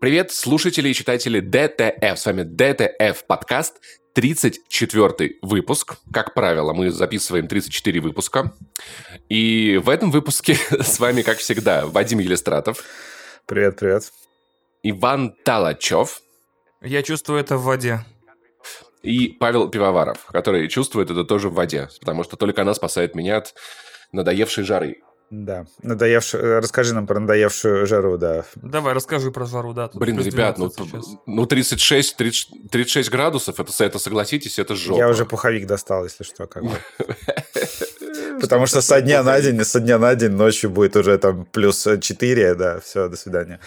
Привет, слушатели и читатели DTF. С вами DTF подкаст, 34 выпуск. Как правило, мы записываем 34 выпуска. И в этом выпуске с вами, как всегда, Вадим Елистратов. Привет, привет. Иван Талачев. Я чувствую это в воде. И Павел Пивоваров, который чувствует это тоже в воде, потому что только она спасает меня от надоевшей жары. Да, надоевшую, э, расскажи нам про надоевшую жару, да. Давай, расскажи про жару, да. Блин, ребят, ну, ну 36, 30, 36 градусов, это, это согласитесь, это жопа. Я уже пуховик достал, если что, как бы. Потому что со дня на день, со дня на день ночью будет уже там плюс 4, да, все, до свидания.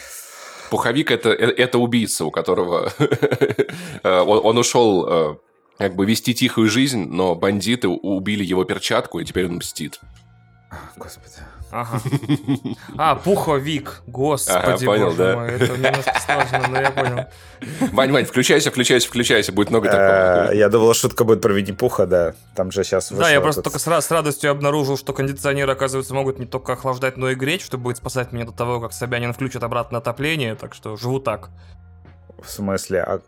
Пуховик это, э, это убийца, у которого э, он, он ушел как бы вести тихую жизнь, но бандиты убили его перчатку, и теперь он мстит. Господи. Ага. А, пуховик. Господи, ага, понял, боже да. мой. Это немножко сложно, но я понял. Вань, Вань, включайся, включайся, включайся. Будет много такого. Э, я думал, шутка будет про Винни-Пуха, да. Там же сейчас Да, я просто только с радостью обнаружил, что кондиционеры, оказывается, могут не только охлаждать, но и греть, что будет спасать меня до того, как Собянин включит обратно отопление. Так что живу так. В смысле? А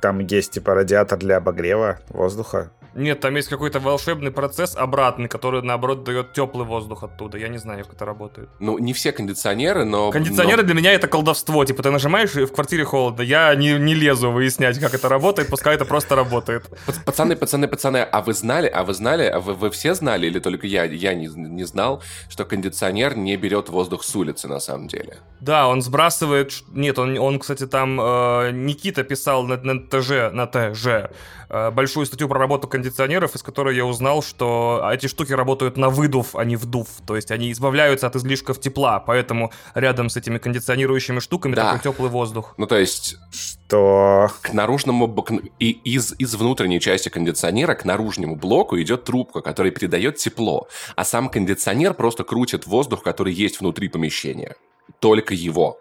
там есть типа радиатор для обогрева воздуха? Нет, там есть какой-то волшебный процесс обратный, который, наоборот, дает теплый воздух оттуда. Я не знаю, как это работает. Ну, не все кондиционеры, но... Кондиционеры но... для меня это колдовство. Типа, ты нажимаешь, и в квартире холодно. Я не, не лезу выяснять, как это работает, пускай это просто работает. Пацаны, пацаны, пацаны, а вы знали, а вы знали, а вы, вы все знали, или только я, я не, не знал, что кондиционер не берет воздух с улицы, на самом деле? Да, он сбрасывает... Нет, он, он кстати, там... Э, Никита писал на, на ТЖ, на ТЖ, большую статью про работу кондиционеров, из которой я узнал, что эти штуки работают на выдув, а не вдув. То есть они избавляются от излишков тепла, поэтому рядом с этими кондиционирующими штуками да. такой теплый воздух. Ну, то есть... Что? К наружному... И из, из внутренней части кондиционера к наружному блоку идет трубка, которая передает тепло, а сам кондиционер просто крутит воздух, который есть внутри помещения. Только его.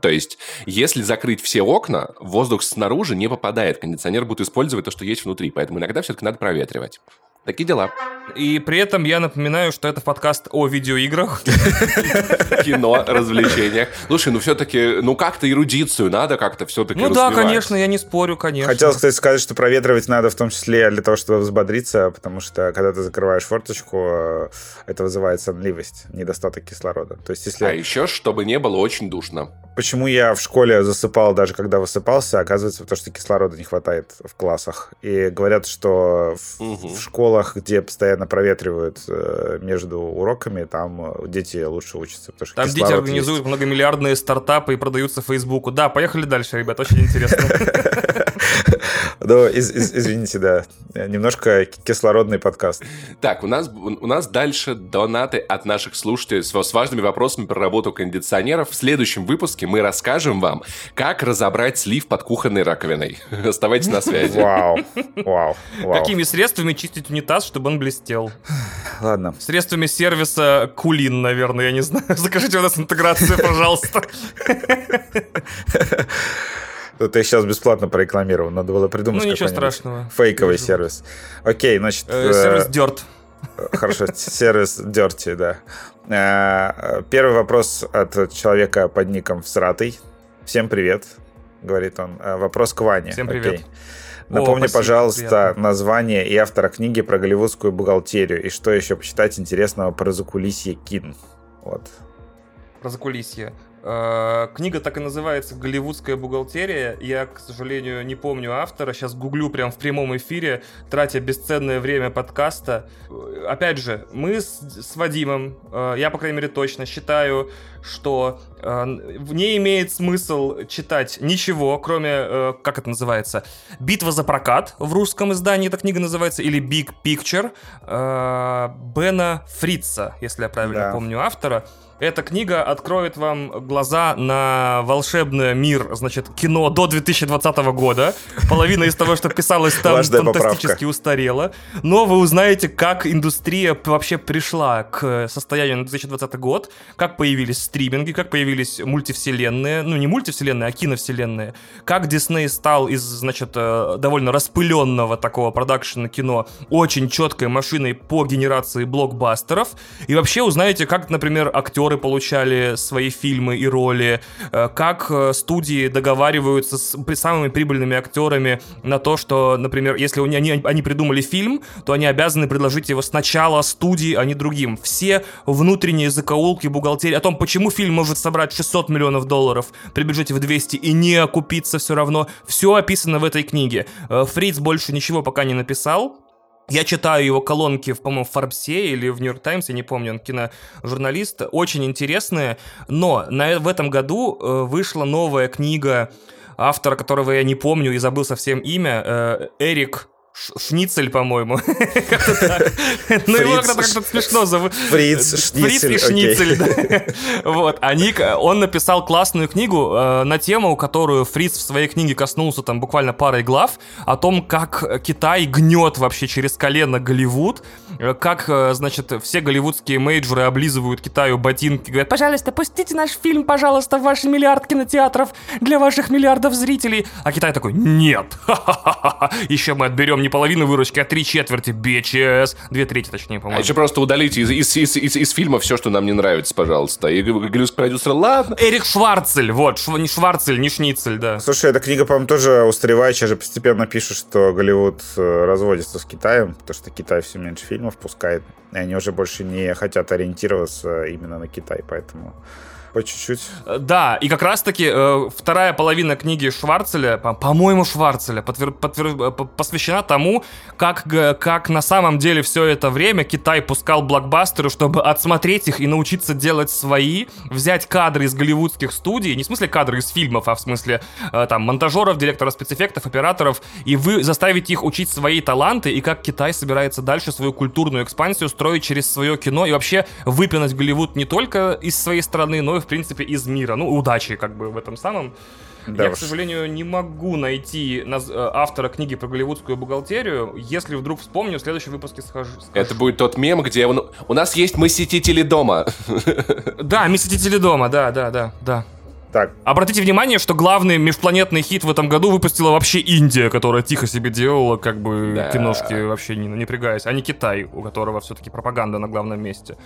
То есть, если закрыть все окна, воздух снаружи не попадает. Кондиционер будет использовать то, что есть внутри. Поэтому иногда все-таки надо проветривать. Такие дела. И при этом я напоминаю, что это подкаст о видеоиграх. Кино, развлечениях. Слушай, ну все-таки, ну как-то эрудицию надо как-то все-таки Ну да, конечно, я не спорю, конечно. Хотел, кстати, сказать, что проветривать надо в том числе для того, чтобы взбодриться, потому что когда ты закрываешь форточку, э, это вызывает сонливость, недостаток кислорода. То есть, если... А еще, чтобы не было очень душно. Почему я в школе засыпал, даже когда высыпался, оказывается, потому что кислорода не хватает в классах. И говорят, что в, угу. Школах, где постоянно проветривают э, между уроками, там э, дети лучше учатся. Потому что там дети организуют есть. многомиллиардные стартапы и продаются Фейсбуку. Да, поехали дальше, ребят, очень интересно. Ну, извините, да. Немножко кислородный подкаст. Так, у нас, у нас дальше донаты от наших слушателей с, с важными вопросами про работу кондиционеров. В следующем выпуске мы расскажем вам, как разобрать слив под кухонной раковиной. Оставайтесь на связи. Вау, вау, вау. Какими средствами чистить унитаз, чтобы он блестел? Ладно. Средствами сервиса Кулин, наверное, я не знаю. Закажите у нас интеграцию, пожалуйста. Я сейчас бесплатно прорекламировал. Надо было придумать Ну, ничего страшного. Фейковый Вижу. сервис. Окей, значит... Э, сервис Dirt. Э, хорошо, сервис Dirty, да. Э, первый вопрос от человека под ником Всратый. Всем привет, говорит он. Э, вопрос к Ване. Всем привет. Окей. Напомни, О, спасибо, пожалуйста, приятно. название и автора книги про голливудскую бухгалтерию. И что еще почитать интересного про закулисье Кин. Вот. Про закулисье. Э, книга так и называется «Голливудская бухгалтерия». Я, к сожалению, не помню автора. Сейчас гуглю прям в прямом эфире, тратя бесценное время подкаста. Э, опять же, мы с, с Вадимом, э, я, по крайней мере, точно считаю, что в ней имеет смысл читать ничего, кроме, как это называется, «Битва за прокат» в русском издании эта книга называется, или «Big Picture» Бена Фрица, если я правильно да. помню автора. Эта книга откроет вам глаза на волшебный мир, значит, кино до 2020 года. Половина из того, что писалось там, фантастически устарела. Но вы узнаете, как индустрия вообще пришла к состоянию на 2020 год, как появились стриминги, как появились мультивселенные, ну не мультивселенные, а киновселенные, как Дисней стал из, значит, э, довольно распыленного такого продакшена кино очень четкой машиной по генерации блокбастеров. И вообще узнаете, как, например, актеры актеры получали свои фильмы и роли, э, как э, студии договариваются с самыми прибыльными актерами на то, что, например, если они, они придумали фильм, то они обязаны предложить его сначала студии, а не другим. Все внутренние закоулки бухгалтерии о том, почему фильм может собрать 600 миллионов долларов при бюджете в 200 и не окупиться все равно, все описано в этой книге. Э, Фриц больше ничего пока не написал, я читаю его колонки, по-моему, в Форбсе или в Нью-Йорк Таймс, я не помню, он киножурналист, очень интересные, но на, в этом году э, вышла новая книга автора, которого я не помню и забыл совсем имя, э, Эрик Шницель, по-моему. Ну, его как-то смешно зовут. Фриц, Фриц и Шницель. Вот. Они, он написал классную книгу э, на тему, которую Фриц в своей книге коснулся там буквально парой глав, о том, как Китай гнет вообще через колено Голливуд, э, как, э, значит, все голливудские мейджоры облизывают Китаю ботинки, говорят, пожалуйста, пустите наш фильм, пожалуйста, в ваши миллиард кинотеатров для ваших миллиардов зрителей. А Китай такой, нет, еще мы отберем не половину выручки, а три четверти, bitches. Две трети, точнее, по-моему. А еще просто удалите из, из, из, из, из фильма все, что нам не нравится, пожалуйста. И говорю с продюсера, ладно. Эрик Шварцель, вот, шв, не Шварцель, не Шницель, да. Слушай, эта книга, по-моему, тоже устаревающая же постепенно пишут, что Голливуд э, разводится с Китаем, потому что Китай все меньше фильмов пускает, и они уже больше не хотят ориентироваться именно на Китай, поэтому по чуть-чуть. Э, да, и как раз-таки э, вторая половина книги Шварцеля, по- моему Шварцеля, подвер- подвер- э, посвящена тому, как, как на самом деле все это время Китай пускал блокбастеры, чтобы отсмотреть их и научиться делать свои, взять кадры из голливудских студий, не в смысле кадры из фильмов, а в смысле э, там монтажеров, директоров спецэффектов, операторов, и вы заставить их учить свои таланты, и как Китай собирается дальше свою культурную экспансию строить через свое кино, и вообще выпинать Голливуд не только из своей страны, но и в принципе, из мира. Ну, удачи, как бы, в этом самом. Да Я, уж. к сожалению, не могу найти наз... Э, автора книги про голливудскую бухгалтерию. Если вдруг вспомню, в следующем выпуске скажу. скажу. Это будет тот мем, где он... у нас есть «Мы дома». Да, «Мы дома», да, да, да, да. Так. Обратите внимание, что главный межпланетный хит в этом году выпустила вообще Индия, которая тихо себе делала, как бы да. киношки вообще не напрягаясь, а не Китай, у которого все-таки пропаганда на главном месте.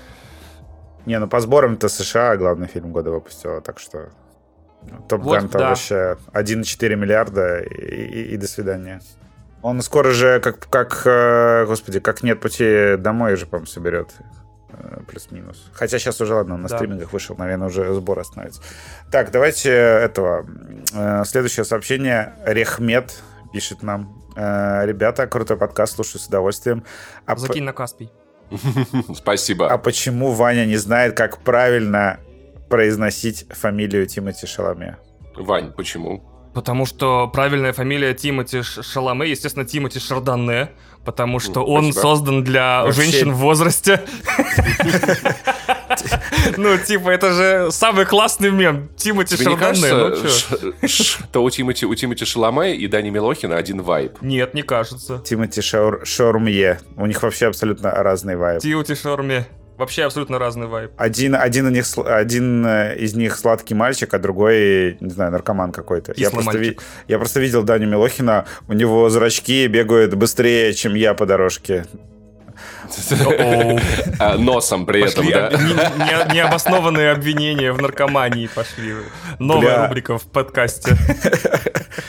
Не, ну по сборам-то США главный фильм года выпустила, так что Топ Ган вот, да. вообще 1,4 миллиарда и, и, и до свидания. Он скоро же, как, как, э, господи, как нет пути домой уже, по-моему, соберет э, плюс-минус. Хотя сейчас уже, ладно, на да. стримингах вышел, наверное, уже сбор остановится. Так, давайте этого. Э, следующее сообщение. Рехмет пишет нам. Ребята, крутой подкаст, слушаю с удовольствием. А Закинь на Каспий. Спасибо. А почему Ваня не знает, как правильно произносить фамилию Тимати Шаломе? Вань, почему? Потому что правильная фамилия Тимати Шаломе, естественно, Тимати Шарданне, потому что он Спасибо. создан для Вообще... женщин в возрасте. Ну, типа, это же самый классный мем. Тимати Шаломе. Ну, что у Тимати, у Тимати Шаломе и Дани Милохина один вайб? Нет, не кажется. Тимати Шаурмье. У них вообще абсолютно разный вайб. Тимати Шаурмье. Вообще абсолютно разный вайб. Один, один, у них, один э, из них сладкий мальчик, а другой, не знаю, наркоман какой-то. Я просто, ви, я просто видел Даню Милохина, у него зрачки бегают быстрее, чем я по дорожке. А, носом при этом, да? Необоснованные обвинения в наркомании пошли. Новая рубрика в подкасте.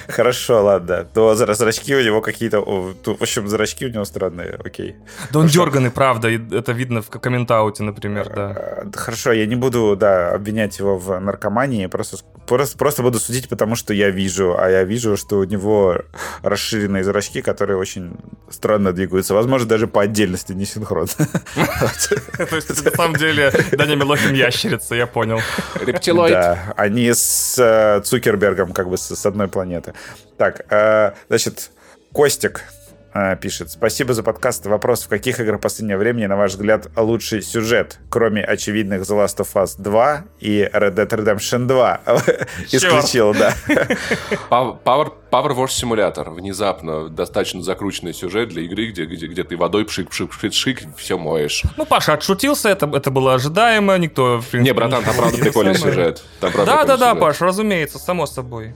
Хорошо, ладно. То зрачки у него какие-то... В общем, зрачки у него странные, окей. Да он дерганный, правда. Это видно в комментауте, например, да. А, хорошо, я не буду, да, обвинять его в наркомании. Просто, просто, просто буду судить, потому что я вижу. А я вижу, что у него расширенные зрачки, которые очень странно двигаются. Возможно, даже по отдельности не синхрон. То есть, на самом деле, Даня Милохин ящерица, я понял. Рептилоид. Да, они с э, Цукербергом как бы с одной планеты. Так, э, значит, Костик пишет. Спасибо за подкаст. Вопрос, в каких играх последнего времени, на ваш взгляд, лучший сюжет, кроме очевидных The Last of Us 2 и Red Dead Redemption 2? Исключил, да. Power, Power Wash Simulator. Внезапно достаточно закрученный сюжет для игры, где, где, где ты водой пшик, пшик, пшик, пшик, все моешь. Ну, Паша отшутился, это, это было ожидаемо, никто... В принципе, не, братан, там правда прикольный сюжет. Да-да-да, Паш, разумеется, само собой.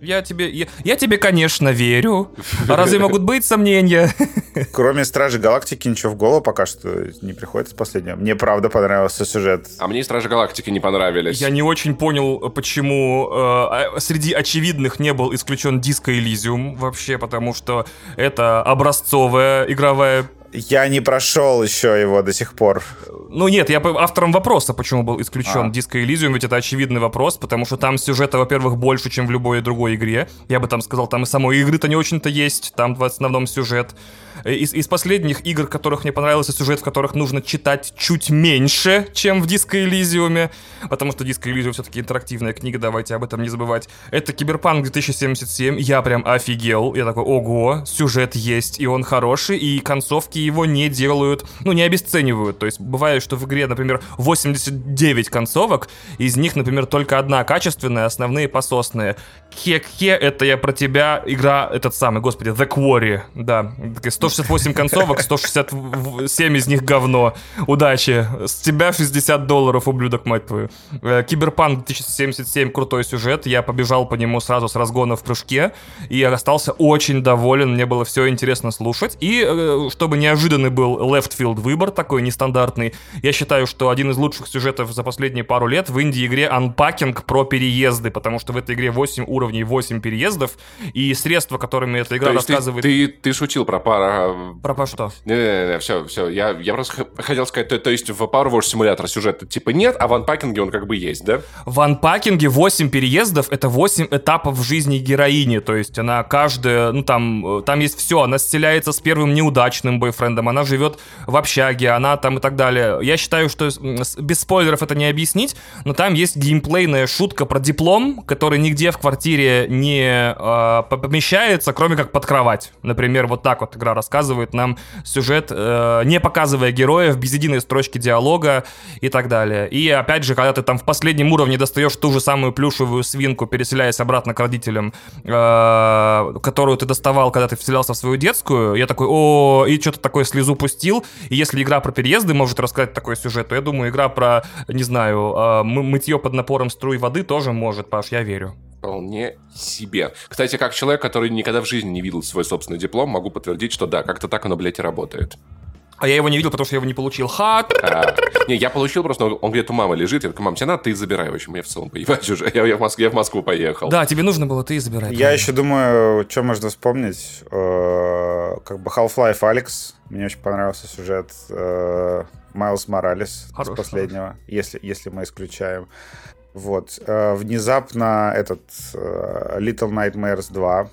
Я тебе, я, я тебе, конечно, верю. А разве могут быть сомнения? Кроме Стражи Галактики ничего в голову пока что не приходит из последнего. Мне правда понравился сюжет. А мне Стражи Галактики не понравились. Я не очень понял, почему э, а, среди очевидных не был исключен Диско Элизиум вообще, потому что это образцовая игровая я не прошел еще его до сих пор. Ну нет, я автором вопроса, почему был исключен а. Disco Elysium, ведь это очевидный вопрос, потому что там сюжета, во-первых, больше, чем в любой другой игре. Я бы там сказал, там и самой игры-то не очень-то есть, там в основном сюжет. Э, из, из последних игр, которых мне понравился сюжет, в которых нужно читать чуть меньше, чем в Disco Elysium, потому что Disco Elysium все-таки интерактивная книга, давайте об этом не забывать. Это Киберпанк 2077, я прям офигел, я такой, ого, сюжет есть, и он хороший, и концовки его не делают, ну, не обесценивают, то есть бывает, что в игре, например, 89 концовок, из них, например, только одна качественная, основные пососные. Хе-хе, это я про тебя, игра, этот самый, господи, The Quarry, да, 168 концовок, 167 из них говно. Удачи. С тебя 60 долларов, ублюдок, мать твою. Э, Киберпанк 2077, крутой сюжет. Я побежал по нему сразу с разгона в прыжке. И остался очень доволен. Мне было все интересно слушать. И э, чтобы неожиданный был field выбор, такой нестандартный, я считаю, что один из лучших сюжетов за последние пару лет в инди-игре Unpacking про переезды, потому что в этой игре 8 уровней, 8 переездов, и средства, которыми эта игра рассказывает... Ты, ты, ты шутил про пару про по что? Не-не-не, все, все. Я, я просто хотел сказать, то, то есть в Power Wash симулятора сюжета типа нет, а в анпакинге он как бы есть, да? В анпакинге 8 переездов — это 8 этапов жизни героини, то есть она каждая, ну там, там есть все, она сцеляется с первым неудачным бойфрендом, она живет в общаге, она там и так далее. Я считаю, что без спойлеров это не объяснить, но там есть геймплейная шутка про диплом, который нигде в квартире не э, помещается, кроме как под кровать. Например, вот так вот игра рассказывает нам сюжет, э, не показывая героев, без единой строчки диалога и так далее. И опять же, когда ты там в последнем уровне достаешь ту же самую плюшевую свинку, переселяясь обратно к родителям, э, которую ты доставал, когда ты вселялся в свою детскую, я такой, о, и что-то такое слезу пустил. И если игра про переезды может рассказать такой сюжет, то я думаю, игра про, не знаю, э, мытье под напором струй воды тоже может, Паш, я верю. Вполне себе. Кстати, как человек, который никогда в жизни не видел свой собственный диплом, могу подтвердить, что да, как-то так оно, блядь, и работает. А я его не видел, потому что я его не получил. Ха! А, не, я получил просто, он где-то у мамы лежит. Я такой, мам, тебе надо, ты забирай. В общем, я в целом поебать уже. Я, я, в Москву, я в Москву поехал. Да, тебе нужно было, ты забирай. Я еще думаю, что можно вспомнить. Э, как бы Half-Life Алекс. Мне очень понравился сюжет. Э, Майлз Моралес с последнего, если, если мы исключаем. Вот. Э, внезапно этот Little Nightmares 2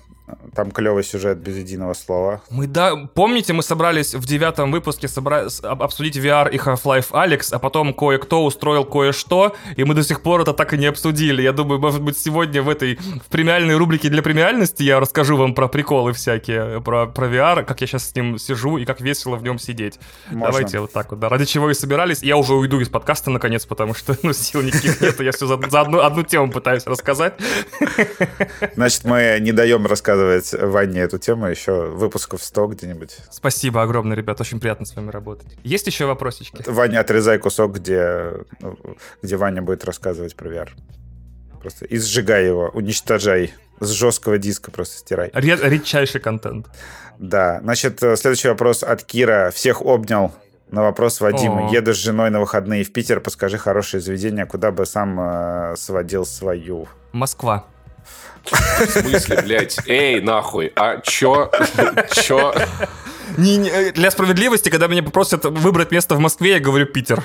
там клевый сюжет без единого слова. Мы да, помните, мы собрались в девятом выпуске собра... обсудить VR и Half-Life Alex, а потом кое-кто устроил кое-что, и мы до сих пор это так и не обсудили. Я думаю, может быть, сегодня в этой в премиальной рубрике для премиальности я расскажу вам про приколы всякие, про, про VR, как я сейчас с ним сижу и как весело в нем сидеть. Можно. Давайте вот так вот, да. Ради чего и собирались. Я уже уйду из подкаста наконец, потому что ну, сил никаких нет, я все за, за одну, одну тему пытаюсь рассказать. Значит, мы не даем рассказывать рассказывать Ване эту тему еще выпусков 100 где-нибудь. Спасибо огромное, ребят, очень приятно с вами работать. Есть еще вопросики? Ваня, отрезай кусок, где, ну, где Ваня будет рассказывать про VR. Просто и сжигай его, уничтожай. С жесткого диска просто стирай. Ред, редчайший контент. Да. Значит, э, следующий вопрос от Кира. Всех обнял. На вопрос Вадима. О. Еду с женой на выходные в Питер, подскажи хорошее заведение, куда бы сам э, сводил свою. Москва. В смысле, блядь? Эй, нахуй, а чё? Чё? Не, не, для справедливости, когда меня попросят выбрать место в Москве, я говорю Питер.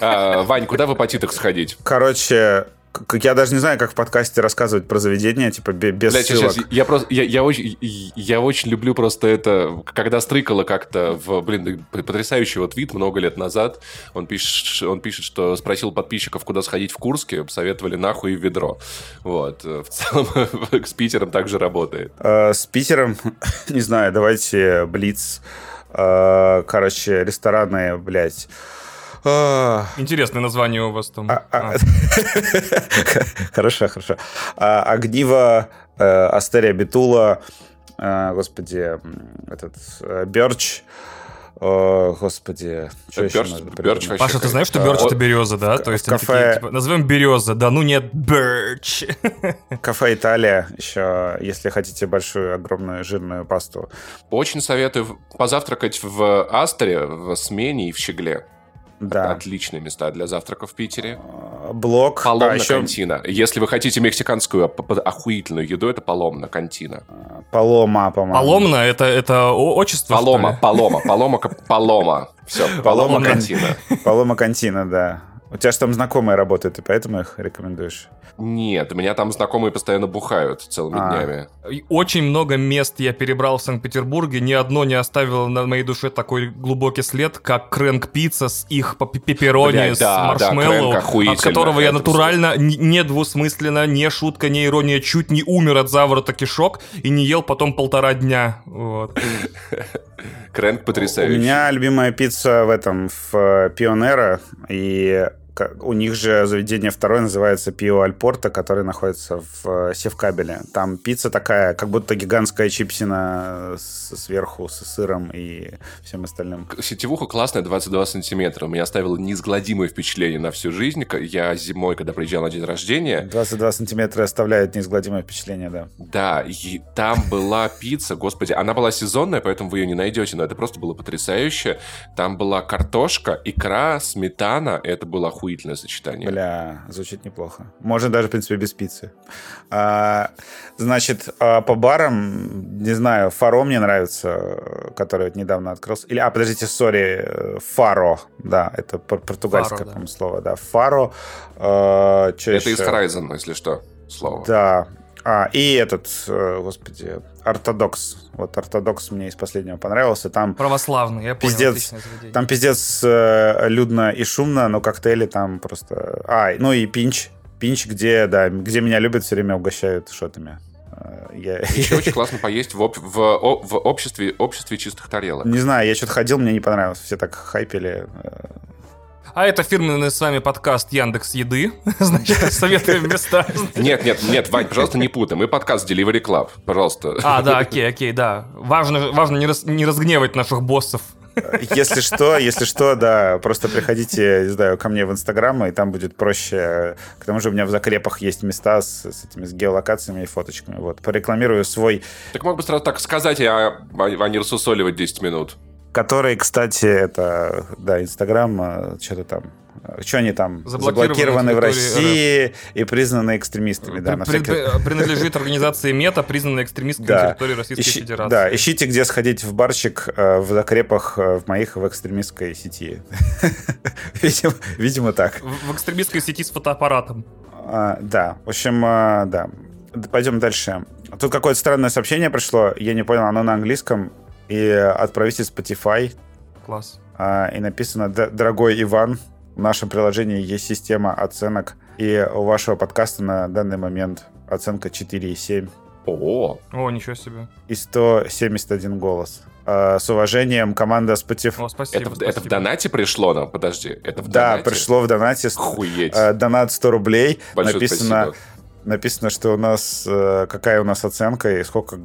А, Вань, куда в апатитах сходить? Короче, я даже не знаю, как в подкасте рассказывать про заведение, типа без Бля, ссылок. Сейчас, я просто, я, я очень, я очень люблю просто это, когда стрыкало как-то в, блин, потрясающий вот вид много лет назад. Он пишет, он пишет, что спросил подписчиков, куда сходить в Курске, советовали нахуй в ведро. Вот, в целом с Питером также работает. Э, с Питером, не знаю, давайте Блиц. Э, короче, рестораны, блядь. А. Интересное название у вас там. А, а. Хорошо, хорошо. Огниво, э, Астерия Битула, э, господи, этот, Берч, О, господи. Что Бёрч, еще Бёрч Паша, ты знаешь, что Бёрч это береза, да? То есть кафе... такие, типа, назовем береза, да, ну нет, Бёрч. Кафе Италия еще, если хотите большую, огромную, жирную пасту. Очень советую позавтракать в Астере, в Смене и в Щегле. Да. Отличные места для завтрака в Питере. А, блок. Поломна а, еще... кантина. Если вы хотите мексиканскую охуительную еду, это поломна кантина. Полома, по-моему. Поломна это, это отчество? Полома, полома, полома, полома. Все, полома кантина. Полома кантина, да. У тебя же там знакомые работают, и поэтому их рекомендуешь? Нет, у меня там знакомые постоянно бухают целыми а. днями. Очень много мест я перебрал в Санкт-Петербурге, ни одно не оставило на моей душе такой глубокий след, как Крэнк Пицца с их пепперони с да, маршмеллоу, да, от которого я натурально, не двусмысленно, не шутка, не ирония, чуть не умер от заворота кишок и не ел потом полтора дня. Вот. Крэнк потрясающий. У меня любимая пицца в этом, в э, Пионера, и у них же заведение второе называется Пио Альпорта, который находится в э, Севкабеле. Там пицца такая, как будто гигантская чипсина сверху с сыром и всем остальным. Сетевуха классная, 22 сантиметра. У меня оставило неизгладимое впечатление на всю жизнь. Я зимой, когда приезжал на день рождения... 22 сантиметра оставляет неизгладимое впечатление, да. Да, и там была пицца, господи, она была сезонная, поэтому вы ее не найдете, но это просто было потрясающе. Там была картошка, икра, сметана, это было охуительное сочетание. Бля, звучит неплохо. Можно даже, в принципе, без пиццы. А, значит, а по барам, не знаю, Фаро мне нравится, который вот недавно открылся. Или, а, подождите, сори, Фаро, да, это португальское, по-моему, слово, да. Фаро. А, это еще? из Horizon, если что, слово. Да, а, и этот, э, господи, ортодокс. Вот ортодокс мне из последнего понравился. Там православный, я понял. Пиздец, там пиздец э, людно и шумно, но коктейли там просто... А, ну и пинч. Пинч, где, да, где меня любят, все время угощают шотами. Э, я... Еще очень классно поесть в, об... в, в обществе, обществе чистых тарелок. Не знаю, я что-то ходил, мне не понравилось. Все так хайпели. А это фирменный с вами подкаст Яндекс Еды. Значит, советуем места. Нет, нет, нет, Вань, пожалуйста, не путай. Мы подкаст Delivery Club, пожалуйста. А, да, окей, окей, да. Важно, важно не, раз, не разгневать наших боссов. Если что, если что, да, просто приходите, не знаю, ко мне в Инстаграм, и там будет проще. К тому же у меня в закрепах есть места с, с этими с геолокациями и фоточками. Вот, порекламирую свой... Так мог бы сразу так сказать, а, а не рассусоливать 10 минут. Который, кстати, это, да, Инстаграм, а, что-то там что они там заблокированы, в России РФ. и признаны экстремистами. Да, При, всяких... Принадлежит организации МЕТА, признанной экстремисткой да. на территории Российской Ищи... Федерации. Да, ищите, где сходить в барчик э, в закрепах э, в моих в экстремистской сети. видимо, видимо, так. В, в экстремистской сети с фотоаппаратом. А, да, в общем, а, да. Пойдем дальше. Тут какое-то странное сообщение пришло, я не понял, оно на английском и отправитель Spotify. Класс. А, и написано «Дорогой Иван, в нашем приложении есть система оценок, и у вашего подкаста на данный момент оценка 4,7. О, О, ничего себе. И 171 голос. А, с уважением, команда Spotify. О, спасибо, это, спасибо. это в донате пришло нам? Подожди, это в да, донате? пришло в донате. Охуеть. А, донат 100 рублей. Большое написано, спасибо написано, что у нас э, какая у нас оценка и сколько...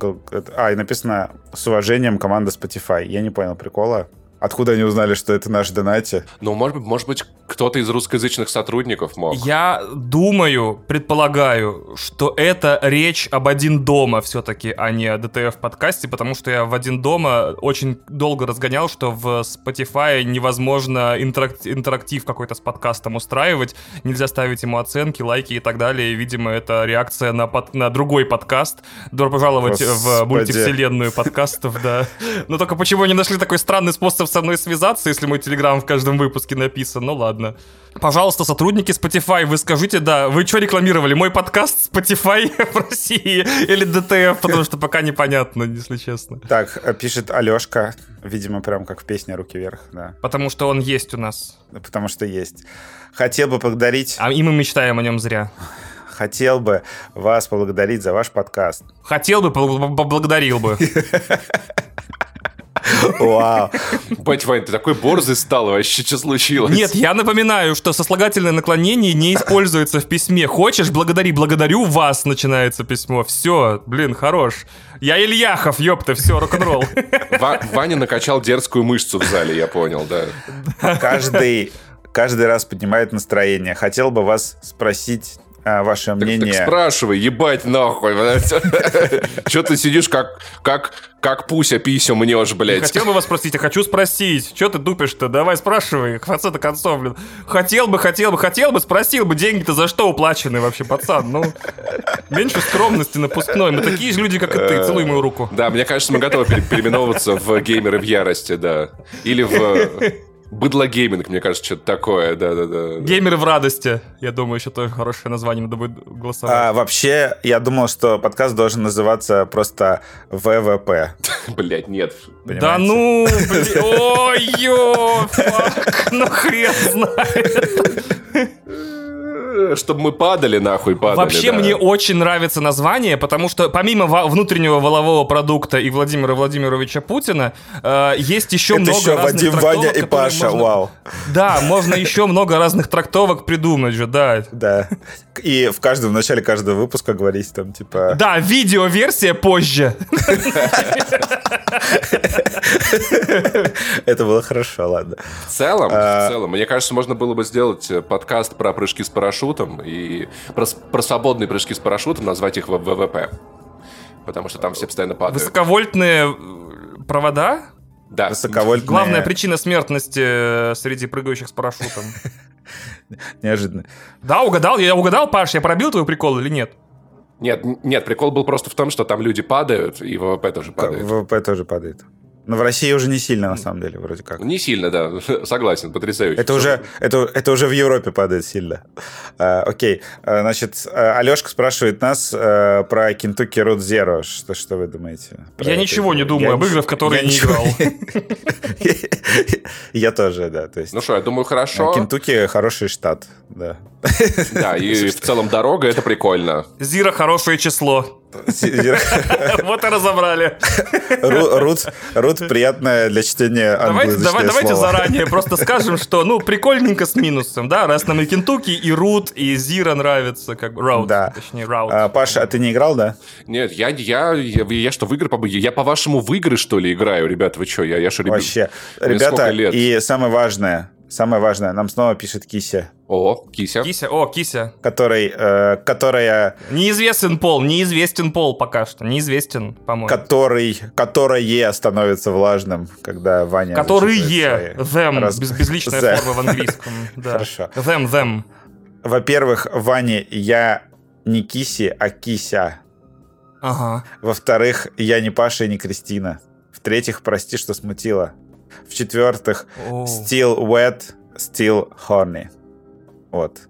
А, и написано с уважением команда Spotify. Я не понял прикола. Откуда они узнали, что это наш донати? Ну, может быть, может быть, кто-то из русскоязычных сотрудников мог. Я думаю, предполагаю, что это речь об «Один дома» все-таки, а не о ДТФ-подкасте, потому что я в «Один дома» очень долго разгонял, что в Spotify невозможно интерактив, интерактив какой-то с подкастом устраивать, нельзя ставить ему оценки, лайки и так далее. Видимо, это реакция на, под, на другой подкаст. Добро пожаловать Господи. в мультивселенную подкастов, да. Но только почему они нашли такой странный способ со мной связаться, если мой телеграм в каждом выпуске написан? Ну ладно. Пожалуйста, сотрудники Spotify, вы скажите, да, вы что рекламировали? Мой подкаст Spotify в России или ДТФ? Потому что пока непонятно, если честно. Так, э, пишет Алешка, видимо, прям как в песне «Руки вверх», да. Потому что он есть у нас. Потому что есть. Хотел бы поблагодарить... А и мы мечтаем о нем зря хотел бы вас поблагодарить за ваш подкаст. Хотел бы, поблагодарил бы. Вау. Бать, Вань, ты такой борзый стал вообще, что случилось? Нет, я напоминаю, что сослагательное наклонение не используется в письме. Хочешь, благодари, благодарю вас, начинается письмо. Все, блин, хорош. Я Ильяхов, ёпта, все, рок-н-ролл. Ва- Ваня накачал дерзкую мышцу в зале, я понял, да. Каждый, каждый раз поднимает настроение. Хотел бы вас спросить а, ваше Так, мнение. так спрашивай, ебать нахуй. Че ты сидишь как, как, как пуся писю мнешь, Не блядь? хотел бы вас спросить, а хочу спросить. Че ты тупишь-то? Давай спрашивай. В конце-то концов, блин. Хотел бы, хотел бы, хотел бы, спросил бы. Деньги-то за что уплачены вообще, пацан? Ну, меньше скромности напускной. Мы такие же люди, как и ты. Целуй мою руку. Да, мне кажется, мы готовы пере- переименовываться в геймеры в ярости, да. Или в быдлогейминг, мне кажется, что-то такое, да-да-да. Геймеры в радости. Я думаю, еще тоже хорошее название надо будет голосовать. А, вообще, я думал, что подкаст должен называться просто ВВП. Блять, нет. Да ну, блин, ой, ё, фак, ну хрен знает. Чтобы мы падали, нахуй, падали. Вообще да. мне очень нравится название, потому что помимо внутреннего волового продукта и Владимира Владимировича Путина, э, есть еще Это много еще разных Вадим, трактовок, Ваня и Паша, можно- вау. Да, можно еще много разных трактовок придумать же, да. Да. И в каждом, в начале каждого выпуска говорить там, типа... Да, видеоверсия позже. Это было хорошо, ладно. В целом, А- в целом, мне кажется, можно было бы сделать э, подкаст про прыжки с парашютом и про, про свободные прыжки с парашютом, назвать их в ВВП. Потому что там все постоянно падают. Высоковольтные э, провода? Да. Высоковольтные... Главная причина смертности э, среди прыгающих с парашютом. Неожиданно. Да, угадал? Я угадал, Паш, я пробил твой прикол или нет? Нет, нет, прикол был просто в том, что там люди падают, и ВВП тоже падает. ВВП тоже падает. Но в России уже не сильно, на самом деле, вроде как. Не сильно, да. Согласен, потрясающе. Это уже, это, это уже в Европе падает сильно. А, окей, А, значит, Алешка спрашивает нас а, про Kentucky Road Zero. Что, что вы думаете? Я это? ничего не Я думаю об нич- играх, в которые я не ничего- играл. Я тоже, да. То есть Ну что, я думаю, хорошо. Кентукки хороший штат, да. Да, и в целом дорога, это прикольно. Зира хорошее число. Вот и разобрали. Ру- Рут, Рут приятное для чтения Давайте, англоязычное давай- давайте заранее просто скажем, что, ну, прикольненько с минусом, да, раз нам и Кентукки, и Рут, и Зира нравится, как Раут, Да. точнее, Раут. А, Паша, а ты не играл, да? Нет, я, я, я, я что, в игры Я, по-вашему, в игры, что ли, играю? Ребята, вы что? Я, я что, Вообще. Ребята, и самое важное, самое важное, нам снова пишет Кися, О, кися. Кися, о, Кися. который, э, которая, Неизвестен пол, неизвестен пол пока что, неизвестен, по-моему. который, которое становится влажным, когда Ваня Которые, them, раз- без, безличная The. форма в английском. Да. Хорошо. Them, them. Во-первых, Ваня, я не Киси, а Кися. Ага. Во-вторых, я не Паша и не Кристина. В-третьих, прости, что смутила. В-четвертых, О. still wet, still horny. Вот.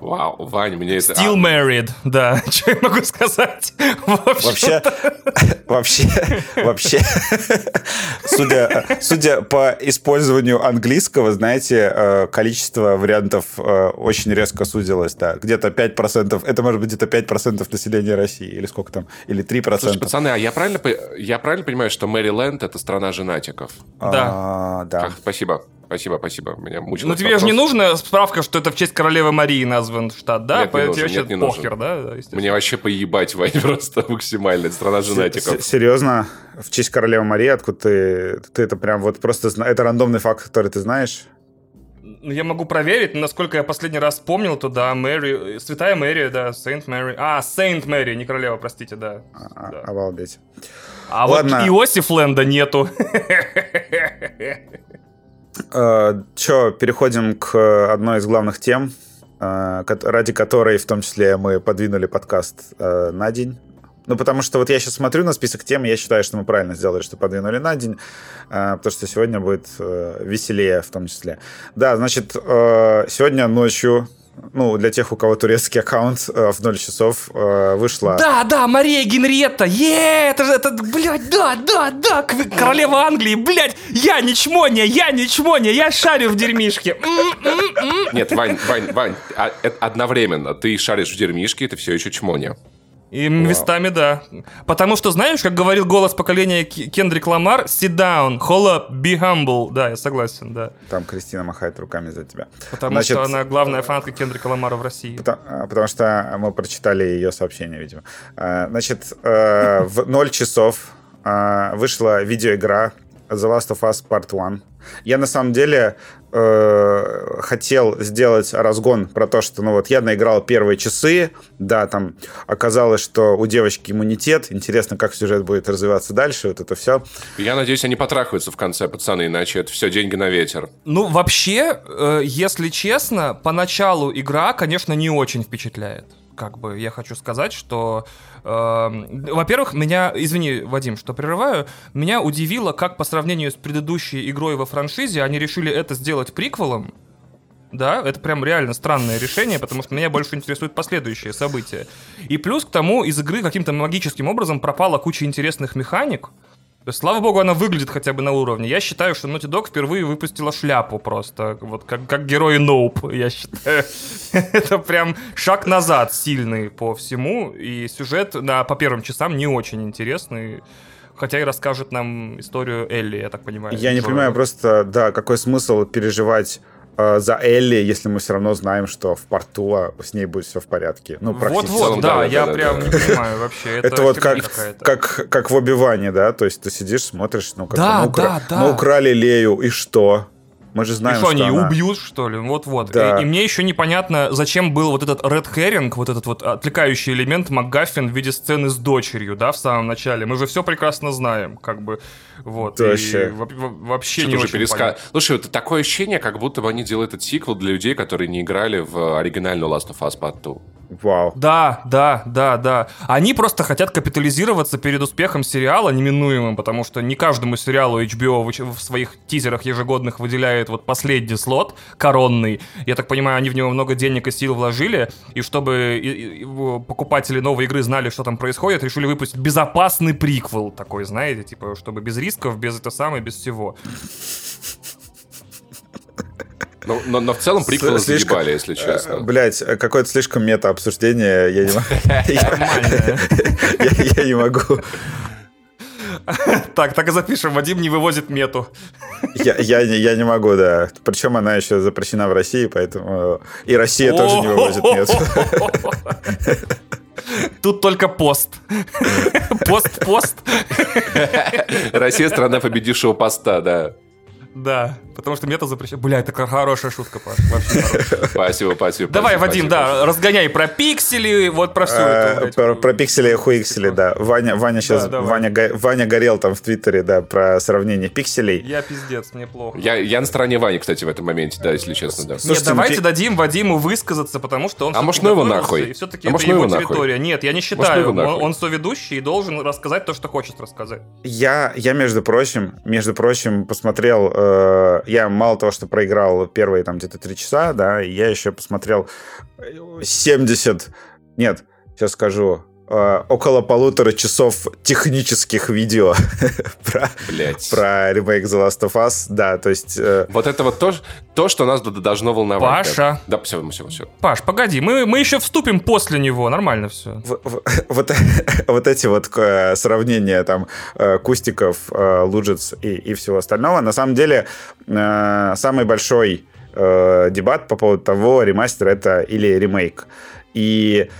Вау, Вань, мне это... Still married, да. Что я могу сказать? Вообще, вообще, вообще, судя, судя по использованию английского, знаете, э, количество вариантов э, очень резко сузилось, да. Где-то 5%, это может быть где-то 5% населения России, или сколько там, или 3%. Слушай, пацаны, а я правильно, я правильно понимаю, что Мэриленд — это страна женатиков? А, да. Ах, спасибо, спасибо, спасибо. Меня мучил Ну тебе же не вопрос. нужна справка, что это в честь королевы Марии назван штат, да? Нет, не нужен, тебе нет, не вообще нужен. похер, да? Мне вообще поебать, Вань, просто максимально. Это страна женатиков. С- Серьезно? В честь королевы Марии, откуда ты... Ты это прям вот просто... Это рандомный факт, который ты знаешь? Ну, Я могу проверить, но насколько я последний раз помнил, то да, Мэри, Святая Мэри, да, Saint Мэри. А, Saint Мэри, не королева, простите, да. А- Да. Обалдеть. А Ладно. вот Иосиф Ленда нету. Че, переходим к одной из главных тем, э, ради которой в том числе мы подвинули подкаст э, на день. Ну, потому что вот я сейчас смотрю на список тем, и я считаю, что мы правильно сделали, что подвинули на день, э, потому что сегодня будет э, веселее в том числе. Да, значит, э, сегодня ночью, ну, для тех, у кого турецкий аккаунт, э, в 0 часов э, вышла... Да, да, Мария Генриетта, е, это же, это, блядь, да, да, да, королева Англии, блядь, я не чмоня, я не чмоня, я шарю в дерьмишке. Нет, Вань, Вань, Вань, а- одновременно. Ты шаришь в дерьмишке, ты все еще чмоня. И Вау. местами, да. Потому что, знаешь, как говорил голос поколения Кендрик Ламар, sit down, hold up, be humble. Да, я согласен, да. Там Кристина махает руками за тебя. Потому Значит, что она главная фанатка Кендрика Ламара в России. Потому, а, потому что мы прочитали ее сообщение, видимо. А, значит, э, в 0 часов а, вышла видеоигра The Last of Us Part 1. Я на самом деле э, хотел сделать разгон про то, что, ну вот, я наиграл первые часы, да, там оказалось, что у девочки иммунитет, интересно, как сюжет будет развиваться дальше, вот это все. Я надеюсь, они потрахаются в конце, пацаны, иначе это все деньги на ветер. Ну, вообще, э, если честно, поначалу игра, конечно, не очень впечатляет как бы я хочу сказать, что, э, во-первых, меня, извини, Вадим, что прерываю, меня удивило, как по сравнению с предыдущей игрой во франшизе они решили это сделать приквелом. Да, это прям реально странное решение, потому что меня больше интересуют последующие события. И плюс к тому, из игры каким-то магическим образом пропала куча интересных механик, то есть, слава богу, она выглядит хотя бы на уровне. Я считаю, что Naughty Dog впервые выпустила шляпу просто. Вот как, как герой Nope, я считаю. Это прям шаг назад сильный по всему. И сюжет на, по первым часам не очень интересный. Хотя и расскажет нам историю Элли, я так понимаю. Я не понимаю просто, да, какой смысл переживать Э, за Элли, если мы все равно знаем, что в порту а с ней будет все в порядке. Ну, Вот-вот, да, да, я да, прям да. не понимаю вообще. Это, это вот как, как, как в Оби-Ване, да? То есть ты сидишь, смотришь, ну, как да, мы, укра... да, да. мы украли Лею, и что? Мы же знаем, и что, что они она... убьют, что ли? Вот-вот. Да. И, и мне еще непонятно, зачем был вот этот Red Herring, вот этот вот отвлекающий элемент МакГаффин в виде сцены с дочерью, да, в самом начале. Мы же все прекрасно знаем, как бы. Вот. Вообще. вообще не очень переска... понятно. Слушай, это такое ощущение, как будто бы они делают этот сиквел для людей, которые не играли в оригинальную Last of Us Part 2. Вау. Да, да, да, да. Они просто хотят капитализироваться перед успехом сериала неминуемым, потому что не каждому сериалу HBO в своих тизерах ежегодных выделяет вот последний слот коронный. Я так понимаю, они в него много денег и сил вложили, и чтобы покупатели новой игры знали, что там происходит, решили выпустить безопасный приквел такой, знаете, типа, чтобы без рисков, без это самое, без всего. Но, но, но в целом приквелы слишком, заебали, если честно. Э, Блять, какое-то слишком мета-обсуждение. Я не могу. Я не могу. Так, так и запишем. Вадим не вывозит мету. Я, я, я не могу, да. Причем она еще запрещена в России, поэтому... И Россия тоже не вывозит мету. Тут только пост. Пост-пост. Россия страна победившего поста, да. Да, потому что мета запрещает. Бля, это хорошая шутка, Паш. Спасибо, спасибо. Давай, Вадим, да, разгоняй про пиксели, вот про все это. Э, про пиксели и хуиксели, да. Ваня, Ваня сейчас, Ваня, Ваня горел там в Твиттере, да, про сравнение пикселей. Я пиздец, мне плохо. Я, на стороне Вани, кстати, в этом моменте, да, если честно, да. Нет, давайте дадим Вадиму высказаться, потому что он А может, ну его нахуй? все-таки это его территория. Нет, я не считаю. Он соведущий и должен рассказать то, что хочет рассказать. Я, я между прочим, между прочим, посмотрел э, Э, я мало того, что проиграл первые там где-то три часа, да, я еще посмотрел 70, нет, сейчас скажу, э, около полутора часов технических видео про, про ремейк The Last of Us. Да, то есть... Э... Вот это вот то, то, что нас должно волновать. Паша. Да, да все, все, все. Паш, погоди, мы, мы еще вступим после него, нормально все. В, в, вот, вот эти вот э, сравнения там э, Кустиков, Луджиц и, и всего остального, на самом деле э, самый большой э, дебат по поводу того, ремастер это или ремейк. И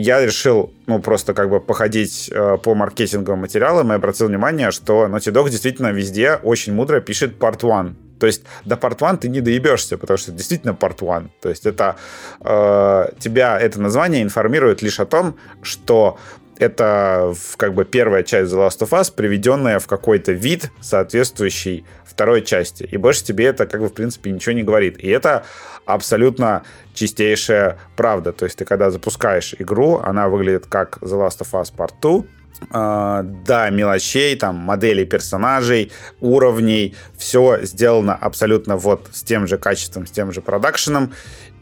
я решил, ну, просто как бы походить э, по маркетинговым материалам и обратил внимание, что Naughty Dog действительно везде очень мудро пишет Part 1. То есть до Part 1 ты не доебешься, потому что это действительно Part 1. То есть это э, тебя это название информирует лишь о том, что это как бы первая часть The Last of Us, приведенная в какой-то вид, соответствующий второй части. И больше тебе это, как бы, в принципе, ничего не говорит. И это абсолютно чистейшая правда. То есть ты когда запускаешь игру, она выглядит как The Last of Us Part 2, Uh, да, мелочей, там, моделей персонажей, уровней, все сделано абсолютно вот с тем же качеством, с тем же продакшеном,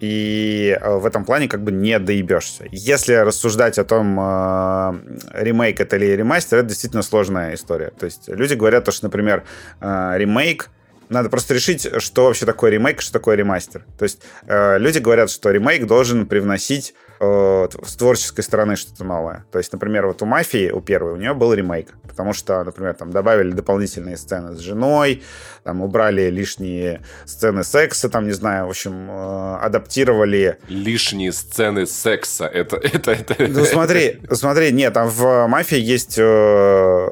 и э, в этом плане как бы не доебешься. Если рассуждать о том, э, ремейк это или ремастер, это действительно сложная история. То есть люди говорят, что, например, э, ремейк надо просто решить, что вообще такое ремейк, что такое ремастер. То есть люди говорят, что ремейк должен привносить э, с творческой стороны что-то новое. То есть, например, вот у «Мафии», у первой, у нее был ремейк, потому что, например, там добавили дополнительные сцены с женой, там убрали лишние сцены секса, там, не знаю, в общем, э, адаптировали... Лишние сцены секса, это... это, это... Ну, смотри, смотри, нет, там в «Мафии» есть э,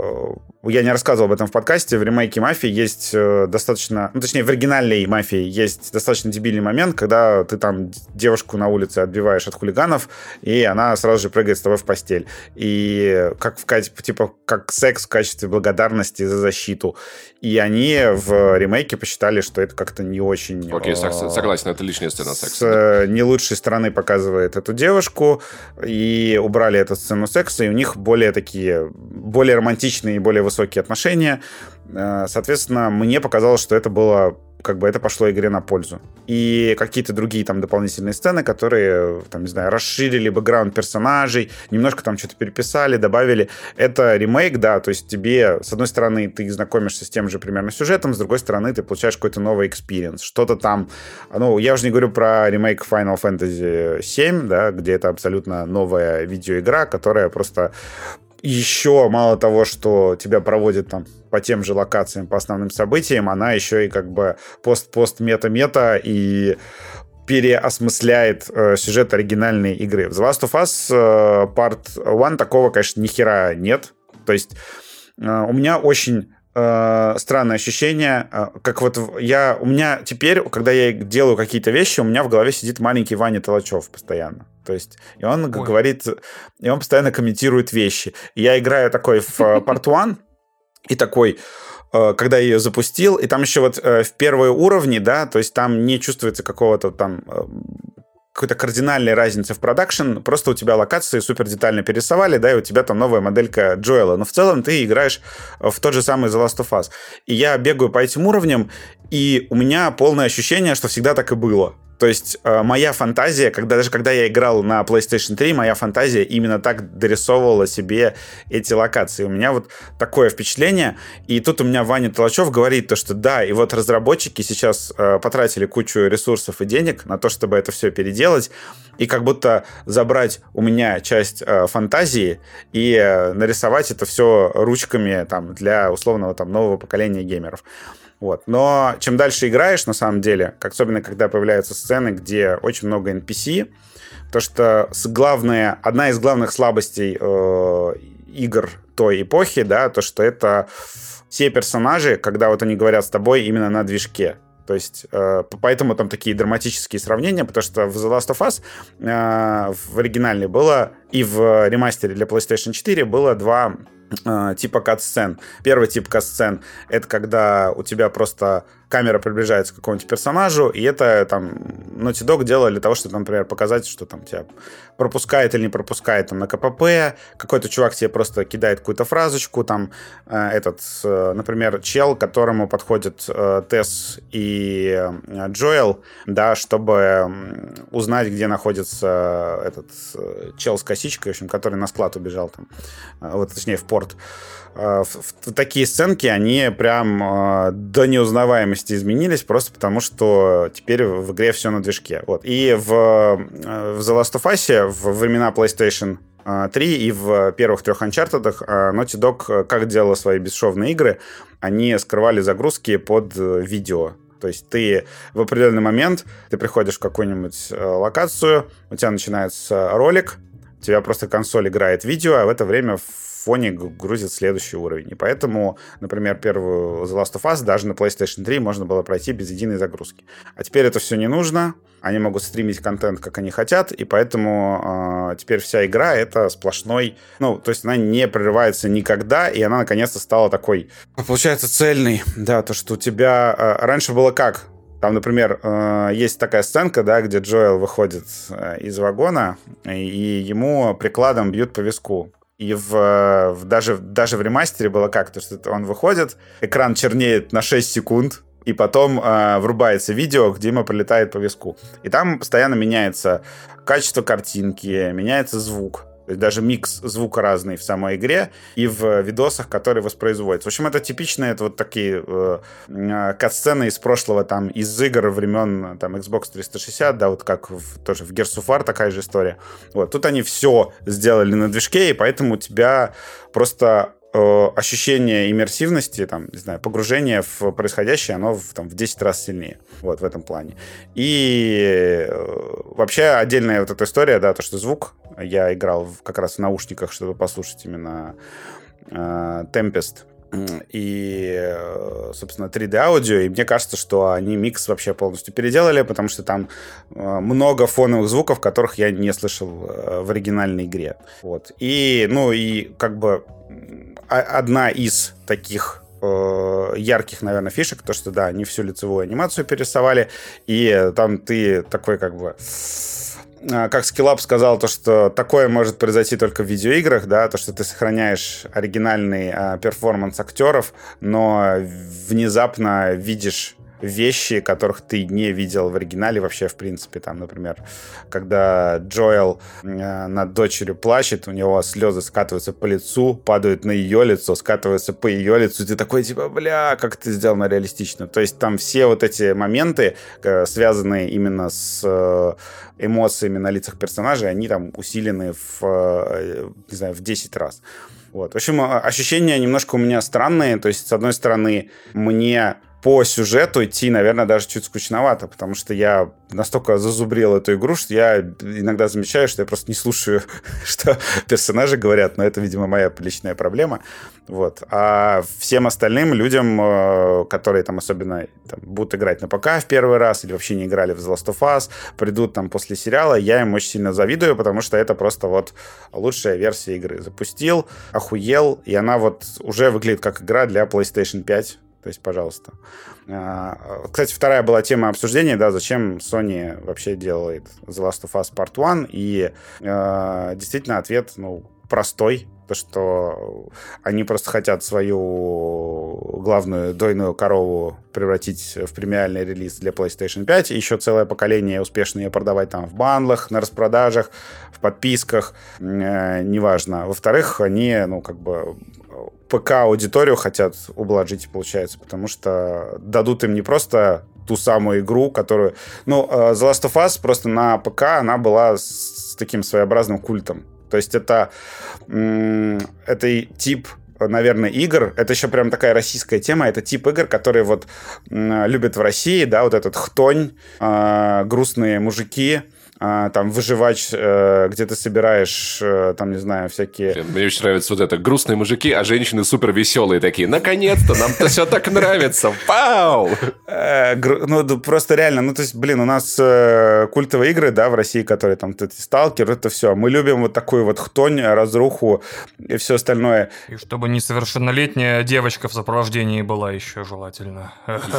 я не рассказывал об этом в подкасте, в ремейке «Мафии» есть э, достаточно... Ну, точнее, в оригинальной «Мафии» есть достаточно дебильный момент, когда ты там девушку на улице отбиваешь от хулиганов, и она сразу же прыгает с тобой в постель. И как в типа, как секс в качестве благодарности за защиту. И они в ремейке посчитали, что это как-то не очень... Окей, okay, согласен, это лишняя сцена секса. С да. не лучшей стороны показывает эту девушку, и убрали эту сцену секса, и у них более такие, более романтичные и более высокие отношения. Э, соответственно, мне показалось, что это было как бы это пошло игре на пользу. И какие-то другие там дополнительные сцены, которые, там, не знаю, расширили бэкграунд персонажей, немножко там что-то переписали, добавили. Это ремейк, да, то есть тебе, с одной стороны, ты знакомишься с тем же примерно сюжетом, с другой стороны, ты получаешь какой-то новый experience. Что-то там, ну, я уже не говорю про ремейк Final Fantasy 7, да, где это абсолютно новая видеоигра, которая просто еще мало того, что тебя проводят там по тем же локациям, по основным событиям, она еще и как бы пост-пост-мета-мета и переосмысляет э, сюжет оригинальной игры. В The Last of Us э, Part 1 такого, конечно, ни хера нет. То есть э, у меня очень э, странное ощущение, э, как вот я, у меня теперь, когда я делаю какие-то вещи, у меня в голове сидит маленький Ваня Толочев постоянно. То есть, и он Ой. говорит, и он постоянно комментирует вещи. И я играю такой в э, Part One, и такой, э, когда я ее запустил, и там еще вот э, в первые уровни, да, то есть там не чувствуется какого-то там какой-то кардинальной разницы в продакшн, просто у тебя локации супер детально перерисовали, да, и у тебя там новая моделька Джоэла, но в целом ты играешь в тот же самый The Last of Us. И я бегаю по этим уровням, и у меня полное ощущение, что всегда так и было. То есть э, моя фантазия, когда, даже когда я играл на PlayStation 3, моя фантазия именно так дорисовывала себе эти локации. У меня вот такое впечатление. И тут у меня Ваня Толочев говорит то, что да, и вот разработчики сейчас э, потратили кучу ресурсов и денег на то, чтобы это все переделать, и как будто забрать у меня часть э, фантазии и э, нарисовать это все ручками там, для условного там, нового поколения геймеров. Вот. Но чем дальше играешь, на самом деле, особенно когда появляются сцены, где очень много NPC, то что с главное, одна из главных слабостей э, игр той эпохи, да, то что это все персонажи, когда вот они говорят с тобой именно на движке. То есть, э, поэтому там такие драматические сравнения, потому что в The Last of Us э, в оригинальной было и в ремастере для PlayStation 4 было два типа кат-сцен. Первый тип кат-сцен — это когда у тебя просто камера приближается к какому-нибудь персонажу, и это там Naughty Dog делали для того, чтобы, например, показать, что там тебя пропускает или не пропускает там на КПП, какой-то чувак тебе просто кидает какую-то фразочку, там э, этот, э, например, чел, которому подходит э, Тесс и э, Джоэл, да, чтобы узнать, где находится этот э, чел с косичкой, в общем, который на склад убежал там, э, вот, точнее, в порт. В, в, такие сценки, они прям э, до неузнаваемости изменились, просто потому что теперь в игре все на движке. Вот. И в, э, в The Last of Us в времена PlayStation 3 и в первых трех Uncharted Naughty Dog как делала свои бесшовные игры, они скрывали загрузки под видео. То есть ты в определенный момент, ты приходишь в какую-нибудь локацию, у тебя начинается ролик, у тебя просто консоль играет видео, а в это время фоне грузит следующий уровень. И поэтому, например, первую The Last of Us даже на PlayStation 3 можно было пройти без единой загрузки. А теперь это все не нужно. Они могут стримить контент, как они хотят, и поэтому э, теперь вся игра это сплошной, ну, то есть она не прерывается никогда, и она наконец-то стала такой, получается, цельной. Да, то, что у тебя э, раньше было как? Там, например, есть такая сценка, да, где Джоэл выходит из вагона, и ему прикладом бьют по виску. И в, в, даже, даже в ремастере было как? То, что он выходит, экран чернеет на 6 секунд, и потом э, врубается видео, где ему прилетает по виску. И там постоянно меняется качество картинки, меняется звук. То есть даже микс звука разный в самой игре и в видосах, которые воспроизводятся. В общем, это типичные это вот такие э, э, кат-сцены из прошлого, там, из игр времен там, Xbox 360, да, вот как в, тоже в Gears of War такая же история. Вот, тут они все сделали на движке, и поэтому у тебя просто Э, ощущение иммерсивности, там, не знаю, погружение в происходящее, оно в, там, в 10 раз сильнее. Вот в этом плане. И э, вообще отдельная вот эта история, да, то, что звук, я играл в, как раз в наушниках, чтобы послушать именно э, Tempest, и, э, собственно, 3D-аудио, и мне кажется, что они микс вообще полностью переделали, потому что там много фоновых звуков, которых я не слышал в оригинальной игре. Вот. И, ну, и как бы одна из таких э, ярких, наверное, фишек, то, что, да, они всю лицевую анимацию перерисовали, и там ты такой как бы э, как Skillup сказал, то, что такое может произойти только в видеоиграх, да, то, что ты сохраняешь оригинальный э, перформанс актеров, но внезапно видишь вещи, которых ты не видел в оригинале вообще, в принципе. Там, например, когда Джоэл э, над дочерью плачет, у него слезы скатываются по лицу, падают на ее лицо, скатываются по ее лицу, и ты такой, типа, бля, как ты сделано реалистично. То есть там все вот эти моменты, э, связанные именно с э, эмоциями на лицах персонажей, они там усилены в, э, не знаю, в 10 раз. Вот. В общем, ощущения немножко у меня странные. То есть, с одной стороны, мне по сюжету идти, наверное, даже чуть скучновато, потому что я настолько зазубрил эту игру, что я иногда замечаю, что я просто не слушаю, что персонажи говорят, но это, видимо, моя личная проблема. Вот. А всем остальным людям, э, которые там особенно там, будут играть на ПК в первый раз или вообще не играли в The Last of Us, придут там после сериала, я им очень сильно завидую, потому что это просто вот лучшая версия игры. Запустил, охуел, и она вот уже выглядит как игра для PlayStation 5 то есть, пожалуйста. А, кстати, вторая была тема обсуждения, да, зачем Sony вообще делает The Last of Us Part 1. И э, действительно ответ, ну, простой. То, что они просто хотят свою главную дойную корову превратить в премиальный релиз для PlayStation 5, и еще целое поколение успешно ее продавать там в бандлах, на распродажах, в подписках, э, неважно. Во-вторых, они, ну, как бы ПК-аудиторию хотят ублажить, получается, потому что дадут им не просто ту самую игру, которую... Ну, э, The Last of Us просто на ПК она была с таким своеобразным культом. То есть это, это тип наверное, игр. Это еще прям такая российская тема. Это тип игр, которые вот любят в России, да, вот этот хтонь, э, грустные мужики, там выживать, э, где ты собираешь, э, там, не знаю, всякие... Мне очень нравится вот это. Грустные мужики, а женщины супер веселые такие. Наконец-то, нам-то все так нравится. Вау! Э, ну, просто реально, ну, то есть, блин, у нас культовые игры, да, в России, которые там, сталкер, это все. Мы любим вот такую вот хтонь, разруху и все остальное. И чтобы несовершеннолетняя девочка в сопровождении была еще желательно.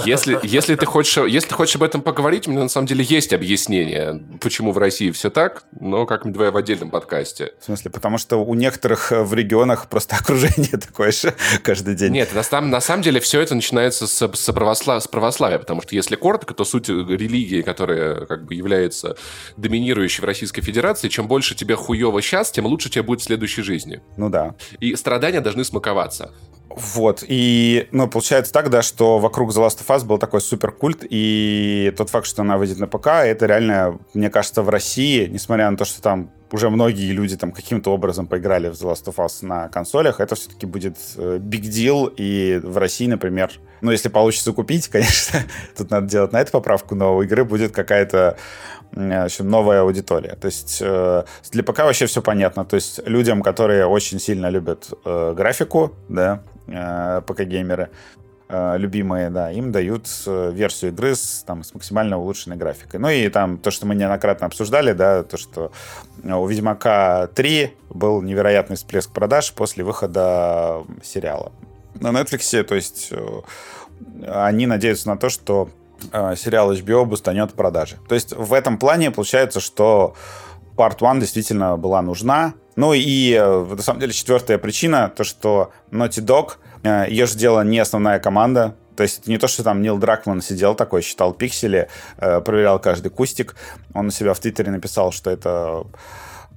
Если, если, ты хочешь, если ты хочешь об этом поговорить, у меня на самом деле есть объяснение, почему в России все так, но как-нибудь давай в отдельном подкасте. В смысле? Потому что у некоторых э, в регионах просто окружение такое же каждый день. Нет, на, на самом деле все это начинается с, с, православ, с православия, потому что если коротко, то суть религии, которая как бы является доминирующей в Российской Федерации, чем больше тебе хуево сейчас, тем лучше тебе будет в следующей жизни. Ну да. И страдания должны смаковаться. Вот, и, ну, получается так, да, что вокруг The Last of Us был такой супер культ, и тот факт, что она выйдет на ПК, это реально, мне кажется, в России, несмотря на то, что там уже многие люди там каким-то образом поиграли в The Last of Us на консолях, это все-таки будет big э, deal, и в России, например, ну, если получится купить, конечно, тут надо делать на эту поправку, но у игры будет какая-то общем, новая аудитория. То есть э, для ПК вообще все понятно. То есть людям, которые очень сильно любят э, графику, да, э, ПК-геймеры, любимые, да, им дают э, версию игры с, там, с максимально улучшенной графикой. Ну и там то, что мы неоднократно обсуждали, да, то, что у Ведьмака 3 был невероятный всплеск продаж после выхода сериала. На Netflix, то есть э, они надеются на то, что Э, сериал HBO бустанет продажи. То есть в этом плане получается, что Part 1 действительно была нужна. Ну и, э, на самом деле, четвертая причина, то, что Naughty Dog, э, ее же делала не основная команда, то есть это не то, что там Нил Дракман сидел такой, считал пиксели, проверял каждый кустик. Он у себя в Твиттере написал, что это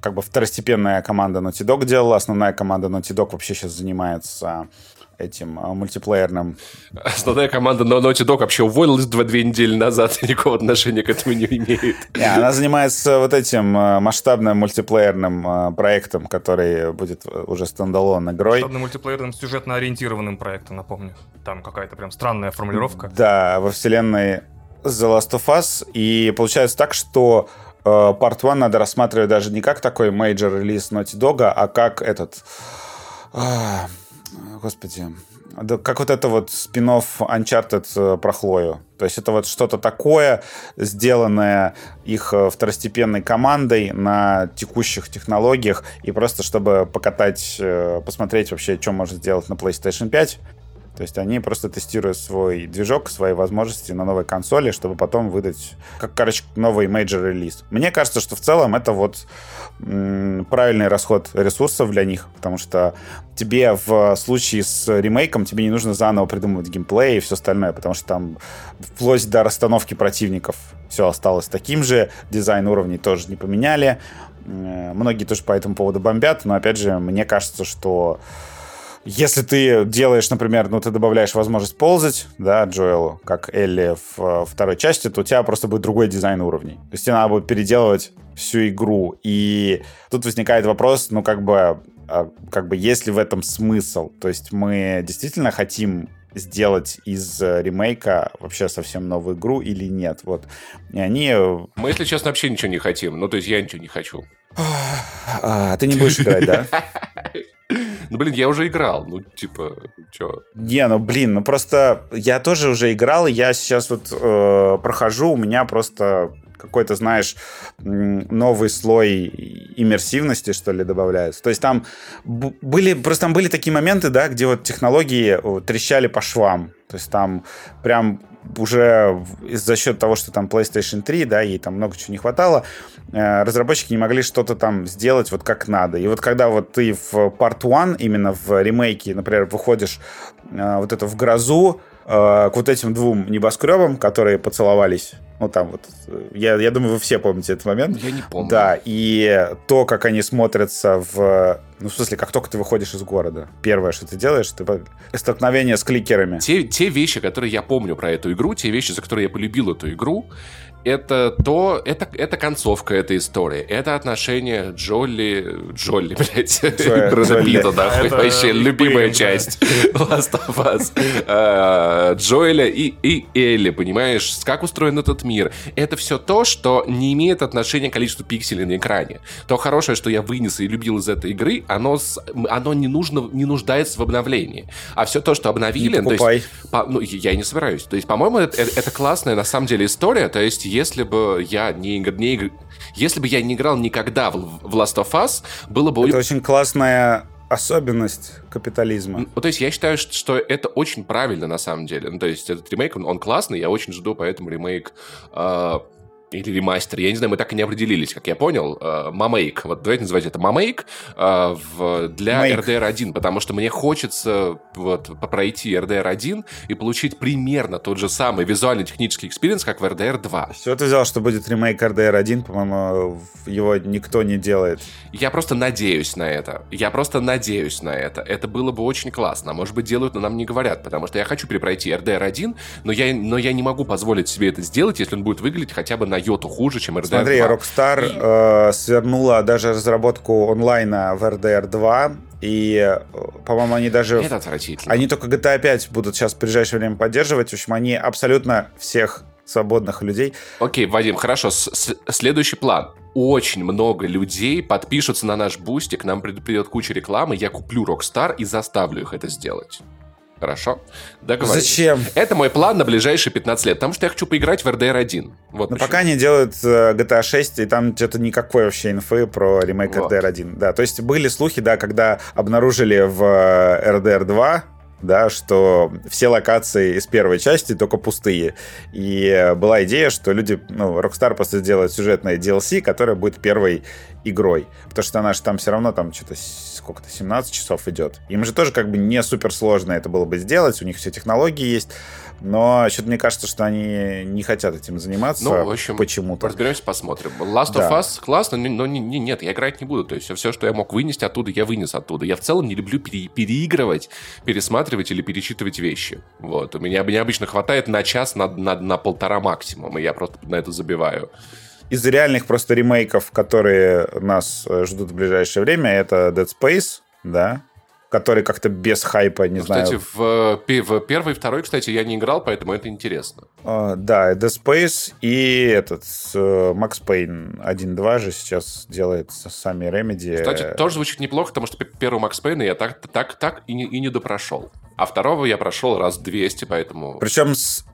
как бы второстепенная команда Naughty Dog делала, основная команда Naughty Dog вообще сейчас занимается этим а, мультиплеерным. Основная команда Naughty Dog вообще уволилась два, две недели назад, никакого отношения к этому не имеет. Не, она занимается вот этим а, масштабным мультиплеерным а, проектом, который будет уже стендалон игрой. Масштабным мультиплеерным сюжетно-ориентированным проектом, напомню. Там какая-то прям странная формулировка. Да, во вселенной The Last of Us. И получается так, что Part 1 надо рассматривать даже не как такой major релиз Naughty Dog, а как этот господи, как вот это вот спин-офф Uncharted э, про Хлою. То есть это вот что-то такое, сделанное их э, второстепенной командой на текущих технологиях, и просто чтобы покатать, э, посмотреть вообще, что можно сделать на PlayStation 5, то есть они просто тестируют свой движок, свои возможности на новой консоли, чтобы потом выдать, как, короче, новый major релиз. Мне кажется, что в целом это вот правильный расход ресурсов для них, потому что тебе в случае с ремейком тебе не нужно заново придумывать геймплей и все остальное, потому что там вплоть до расстановки противников все осталось таким же, дизайн уровней тоже не поменяли, многие тоже по этому поводу бомбят, но опять же, мне кажется, что если ты делаешь, например, ну, ты добавляешь возможность ползать, да, Джоэлу, как Элли в э, второй части, то у тебя просто будет другой дизайн уровней. То есть тебе надо будет переделывать всю игру. И тут возникает вопрос, ну, как бы, а, как бы, есть ли в этом смысл? То есть мы действительно хотим сделать из э, ремейка вообще совсем новую игру или нет. Вот. И они... Э, мы, если честно, вообще ничего не хотим. Ну, то есть я ничего не хочу. А, ты не будешь играть, да? Ну, блин, я уже играл. Ну, типа, чё? Не, ну, блин, ну просто я тоже уже играл, и я сейчас вот э, прохожу, у меня просто какой-то, знаешь, новый слой иммерсивности, что ли, добавляется. То есть там были, просто там были такие моменты, да, где вот технологии трещали по швам. То есть там прям уже за счет того, что там PlayStation 3, да, ей там много чего не хватало, э, разработчики не могли что-то там сделать вот как надо. И вот когда вот ты в Part 1, именно в ремейке, например, выходишь э, вот это в грозу, э, к вот этим двум небоскребам, которые поцеловались. Ну, там вот, я, я думаю, вы все помните этот момент. Я не помню. Да, и то, как они смотрятся в... Ну, в смысле, как только ты выходишь из города. Первое, что ты делаешь, ты столкновение с кликерами. Те, те вещи, которые я помню про эту игру, те вещи, за которые я полюбил эту игру, это то, это, это концовка этой истории. Это отношение Джолли... Джолли, блядь. Брэда Питта, нахуй. Вообще любимая часть Last of Us. А, Джоэля и, и Элли, понимаешь? Как устроен этот мир. Это все то, что не имеет отношения к количеству пикселей на экране. То хорошее, что я вынес и любил из этой игры, оно, оно не, нужно, не нуждается в обновлении. А все то, что обновили... Не то есть, по, ну, я и не собираюсь. То есть, по-моему, это, это классная на самом деле история. То есть, если бы я не, не если бы я не играл никогда в, в Last of Us, было бы... Это очень классная особенность капитализма. Ну, то есть я считаю, что это очень правильно на самом деле. Ну, то есть этот ремейк, он, он классный, я очень жду поэтому ремейк э, или ремастер, я не знаю, мы так и не определились, как я понял, э, Mamake, вот давайте называть это э, в, для Make. RDR 1, потому что мне хочется вот пройти RDR 1 и получить примерно тот же самый визуально-технический experience, как в RDR 2. Все ты взял, что будет ремейк RDR 1, по-моему, его никто не делает. Я просто надеюсь на это. Я просто надеюсь на это. Это было бы очень классно. Может быть, делают, но нам не говорят, потому что я хочу перепройти RDR 1, но я, но я не могу позволить себе это сделать, если он будет выглядеть хотя бы на йоту хуже, чем RDR 2. Смотри, Rockstar э, свернула даже разработку онлайна в RDR 2, и, э, по-моему, они даже... Это отвратительно. Они только GTA 5 будут сейчас в ближайшее время поддерживать. В общем, они абсолютно всех свободных людей. Окей, Вадим, хорошо. С -с Следующий план. Очень много людей подпишутся на наш бустик, нам придет куча рекламы, я куплю Rockstar и заставлю их это сделать. Хорошо? Договорились. Зачем? Это мой план на ближайшие 15 лет, потому что я хочу поиграть в RDR 1. Вот Но почему. пока они делают э, GTA 6, и там что-то никакой вообще инфы про ремейк вот. RDR 1. Да, то есть были слухи, да, когда обнаружили в RDR э, 2 да, что все локации из первой части только пустые. И была идея, что люди, ну, Rockstar просто сделает сюжетное DLC, которое будет первой игрой. Потому что она же там все равно там что-то сколько-то 17 часов идет. Им же тоже как бы не супер сложно это было бы сделать, у них все технологии есть. Но что-то мне кажется, что они не хотят этим заниматься ну, в общем, почему-то. Разберемся, посмотрим. Last да. of Us классно, но не, не, нет, я играть не буду. То есть все, что я мог вынести оттуда, я вынес оттуда. Я в целом не люблю пере, переигрывать, пересматривать или перечитывать вещи. Вот. У меня, меня обычно хватает на час, на, на, на полтора максимум, и я просто на это забиваю из реальных просто ремейков, которые нас э, ждут в ближайшее время, это Dead Space, да, который как-то без хайпа, не ну, знаю. Кстати, в, в первый и второй, кстати, я не играл, поэтому это интересно. Uh, да, Dead Space и этот uh, Max Payne 1.2 же сейчас делает сами Remedy. Кстати, тоже звучит неплохо, потому что первый Max Payne я так, так, так и не, и не допрошел. А второго я прошел раз 200, поэтому... Причем с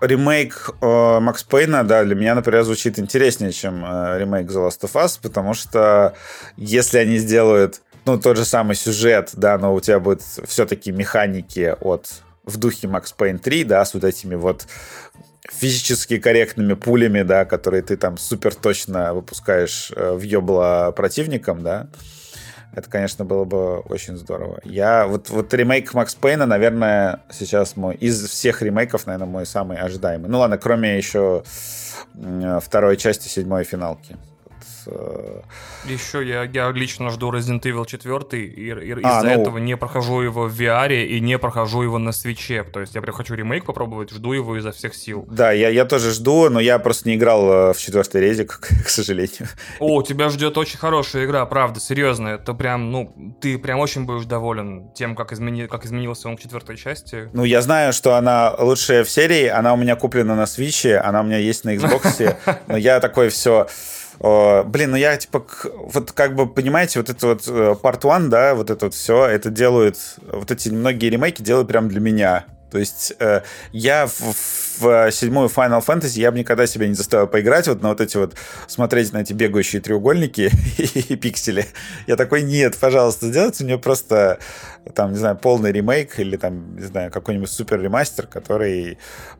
ремейк э, Макс Пейна, да, для меня, например, звучит интереснее, чем э, ремейк The Last of Us, потому что если они сделают ну, тот же самый сюжет, да, но у тебя будет все-таки механики от в духе Max Payne 3, да, с вот этими вот физически корректными пулями, да, которые ты там супер точно выпускаешь э, в ёбло противникам, да, это, конечно, было бы очень здорово. Я вот, вот ремейк Макс Пейна, наверное, сейчас мой из всех ремейков, наверное, мой самый ожидаемый. Ну ладно, кроме еще второй части седьмой финалки. Э, Еще я, я лично жду Resident Evil 4, и, и а, из-за ну... этого не прохожу его в VR и не прохожу его на свече. То есть я прям хочу ремейк попробовать, жду его изо всех сил. Да, я, я тоже жду, но я просто не играл э, в четвертый резик, к сожалению. О, тебя ждет очень хорошая игра, правда, серьезно. Это прям, ну, ты прям очень будешь доволен тем, как, измени... как изменился он к четвертой части. Ну, я знаю, что она лучшая в серии, она у меня куплена на свече, она у меня есть на Xbox, но я такой все блин, ну я типа, вот как бы, понимаете, вот это вот э, Part One, да, вот это вот все, это делают, вот эти многие ремейки делают прям для меня. То есть э, я в, в седьмую Final Fantasy я бы никогда себя не заставил поиграть вот на вот эти вот, смотреть на эти бегающие треугольники и, пиксели. Я такой, нет, пожалуйста, сделайте мне просто там, не знаю, полный ремейк или там, не знаю, какой-нибудь супер ремастер, который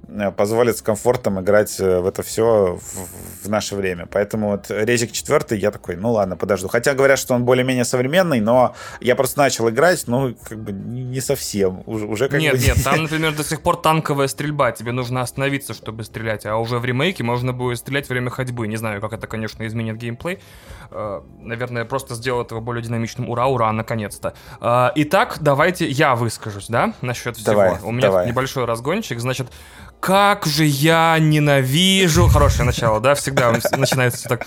э, позволит с комфортом играть э, в это все в, в наше время. Поэтому вот Резик 4 я такой, ну ладно, подожду. Хотя говорят, что он более-менее современный, но я просто начал играть, ну, как бы не совсем. Уже, уже как нет, бы... нет, там, например, до сих пор танковая стрельба. Тебе нужно остановиться, чтобы стрелять. А уже в ремейке можно будет стрелять во время ходьбы. Не знаю, как это, конечно, изменит геймплей. Э, наверное, просто сделал его более динамичным. Ура, ура, наконец-то. Итак, давайте я выскажусь, да, насчет всего. Давай, У меня давай. небольшой разгончик. Значит, как же я ненавижу... Хорошее начало, да, всегда начинается так.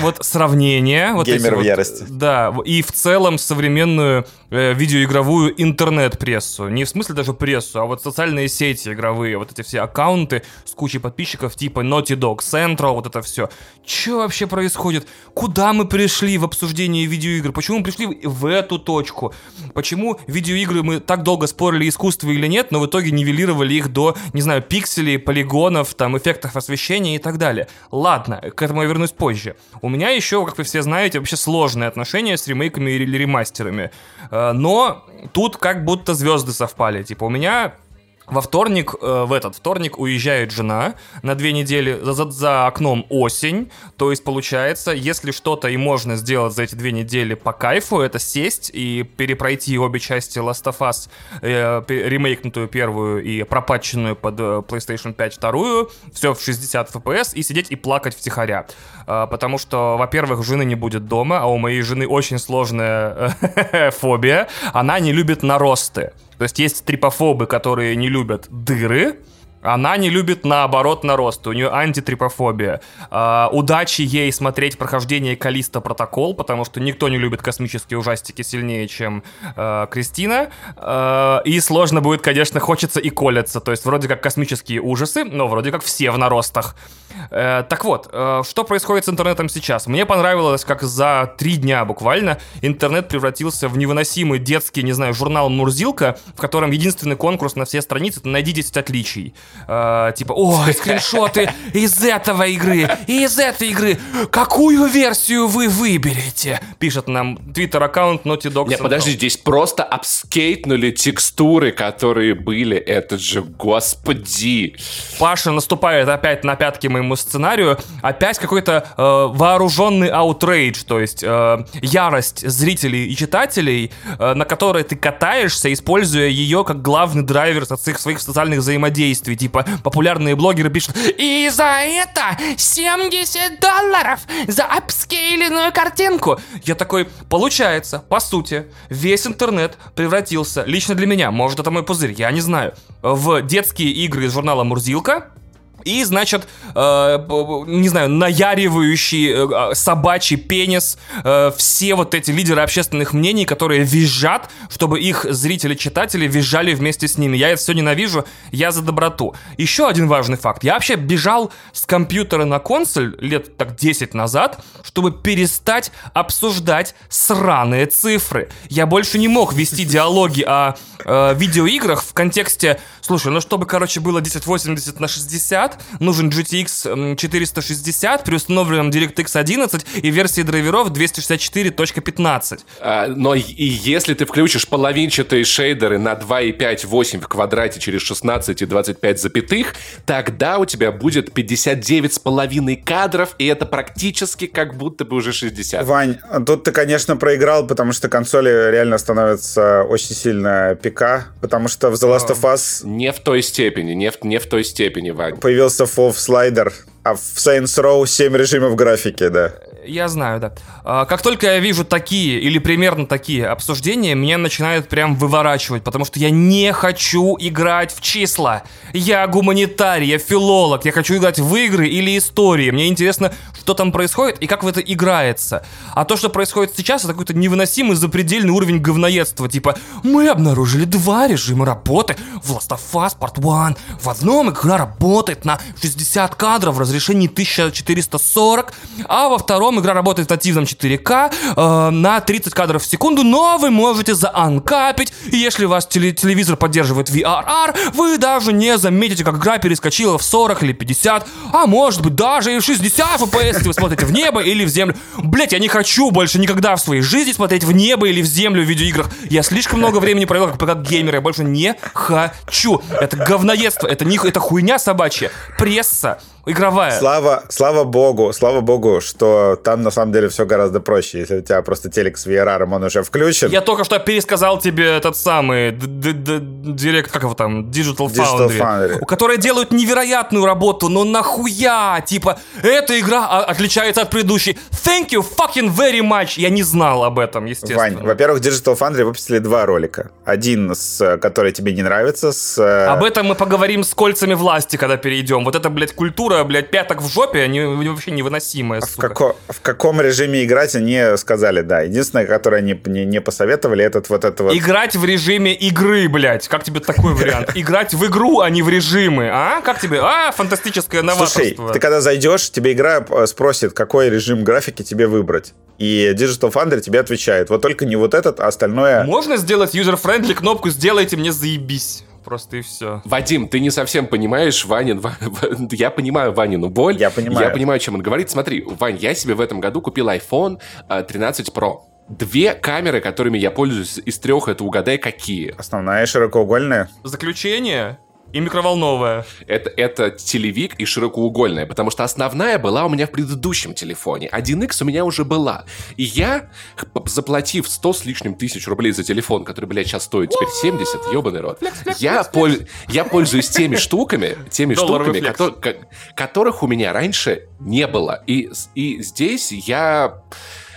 Вот сравнение. Вот Геймер в вот, ярости. Да, и в целом современную э, видеоигровую интернет-прессу. Не в смысле даже прессу, а вот социальные сети игровые, вот эти все аккаунты с кучей подписчиков типа Naughty Dog Central, вот это все. Что вообще происходит? Куда мы пришли в обсуждении видеоигр? Почему мы пришли в эту точку? Почему видеоигры мы так долго спорили, искусство или нет, но в итоге нивелировали их до, не знаю, пикселей, полигонов, там, эффектов освещения и так далее. Ладно, к этому я вернусь позже. У меня еще, как вы все знаете, вообще сложные отношения с ремейками или ремастерами. Э, но тут как будто звезды совпали. Типа, у меня во вторник, э, в этот вторник уезжает жена на две недели, за, за окном осень, то есть получается, если что-то и можно сделать за эти две недели по кайфу, это сесть и перепройти обе части Last of Us, э, ремейкнутую первую и пропатченную под э, PlayStation 5 вторую, все в 60 FPS, и сидеть и плакать втихаря. Э, потому что, во-первых, жены не будет дома, а у моей жены очень сложная э, фобия, она не любит наросты. То есть есть трипофобы, которые не любят дыры, она не любит, наоборот, нарост. У нее антитрипофобия. Э, удачи ей смотреть прохождение Калиста Протокол, потому что никто не любит космические ужастики сильнее, чем э, Кристина. Э, и сложно будет, конечно, хочется и колется. То есть вроде как космические ужасы, но вроде как все в наростах. Э, так вот, э, что происходит с интернетом сейчас? Мне понравилось, как за три дня буквально интернет превратился в невыносимый детский, не знаю, журнал «Мурзилка», в котором единственный конкурс на все страницы — это «Найди 10 отличий». Э, типа, о, скриншоты из этого игры, из этой игры, какую версию вы выберете? Пишет нам твиттер-аккаунт Naughty Dog. Нет, подожди, здесь просто апскейлнули текстуры, которые были, это же, господи. Паша наступает опять на пятки моему сценарию, опять какой-то э, вооруженный outrage, то есть э, ярость зрителей и читателей, э, на которой ты катаешься, используя ее как главный драйвер своих, своих социальных взаимодействий. Типа, популярные блогеры пишут, и за это 70 долларов за апскейленную картинку. Я такой, получается, по сути, весь интернет превратился, лично для меня, может это мой пузырь, я не знаю, в детские игры из журнала «Мурзилка», и, значит, э, не знаю, наяривающий э, собачий пенис, э, все вот эти лидеры общественных мнений, которые визжат, чтобы их зрители-читатели визжали вместе с ними. Я это все ненавижу, я за доброту. Еще один важный факт. Я вообще бежал с компьютера на консоль лет так 10 назад, чтобы перестать обсуждать сраные цифры. Я больше не мог вести диалоги о э, видеоиграх в контексте, слушай, ну чтобы, короче, было 1080 на 60, нужен GTX 460 при установленном DirectX 11 и версии драйверов 264.15. А, но и если ты включишь половинчатые шейдеры на 2,5-8 в квадрате через 16 и 25 запятых, тогда у тебя будет 59,5 кадров, и это практически как будто бы уже 60. Вань, тут ты, конечно, проиграл, потому что консоли реально становятся очень сильно ПК, потому что в The Last of Us... Не в той степени, не в, не в той степени, Вань. Появился FOV слайдер, а в Saints Row 7 режимов графики, да. Я знаю, да. А, как только я вижу такие или примерно такие обсуждения, меня начинают прям выворачивать, потому что я не хочу играть в числа. Я гуманитарий, я филолог, я хочу играть в игры или истории. Мне интересно, что там происходит и как в это играется. А то, что происходит сейчас, это какой-то невыносимый запредельный уровень говноедства. Типа, мы обнаружили два режима работы в Last of Us Part 1. В одном игра работает на 60 кадров в разрешении 1440, а во втором игра работает в нативном 4К э, на 30 кадров в секунду, но вы можете заанкапить, и если ваш теле телевизор поддерживает VRR, вы даже не заметите, как игра перескочила в 40 или 50, а может быть даже и в 60 FPS, если вы смотрите в небо или в землю. Блять, я не хочу больше никогда в своей жизни смотреть в небо или в землю в видеоиграх. Я слишком много времени провел как ПК-геймер, я больше не хочу. Это говноедство, это, не, это хуйня собачья. Пресса, игровая. Слава, слава богу, слава богу, что там на самом деле все гораздо проще. Если у тебя просто телек с VRR, он уже включен. Я только что пересказал тебе этот самый директ, как его там, Digital Foundry, Digital Foundry. которые делают невероятную работу, но нахуя? Типа, эта игра отличается от предыдущей. Thank you fucking very much. Я не знал об этом, естественно. Вань, во-первых, Digital Foundry выпустили два ролика. Один, с, который тебе не нравится, с... Э, об этом мы поговорим с кольцами власти, когда перейдем. Вот это, блядь, культура блядь, пяток в жопе, они вообще невыносимые, в, како, в каком режиме играть, они сказали, да. Единственное, которое они не, не посоветовали, этот вот это вот... Играть в режиме игры, блядь. Как тебе такой вариант? Играть в игру, а не в режимы, а? Как тебе? А, фантастическое новаторство. Слушай, ты когда зайдешь, тебе игра э, спросит, какой режим графики тебе выбрать. И Digital Foundry тебе отвечает, вот только не вот этот, а остальное... Можно сделать user-friendly кнопку «Сделайте мне заебись»? Просто и все. Вадим, ты не совсем понимаешь Ванин... Я понимаю Ванину боль. Я понимаю. Я понимаю, чем он говорит. Смотри, Вань, я себе в этом году купил iPhone 13 э, Pro. Две камеры, которыми я пользуюсь из трех, это угадай какие. Основная широкоугольная. Заключение? И микроволновая. Это, это телевик и широкоугольная, потому что основная была у меня в предыдущем телефоне. 1X у меня уже была. И я, заплатив 100 с лишним тысяч рублей за телефон, который, блядь, сейчас стоит теперь 70, ебаный рот, я, поль, я пользуюсь теми штуками, теми штуками, ко- которых у меня раньше не было. И, и здесь я...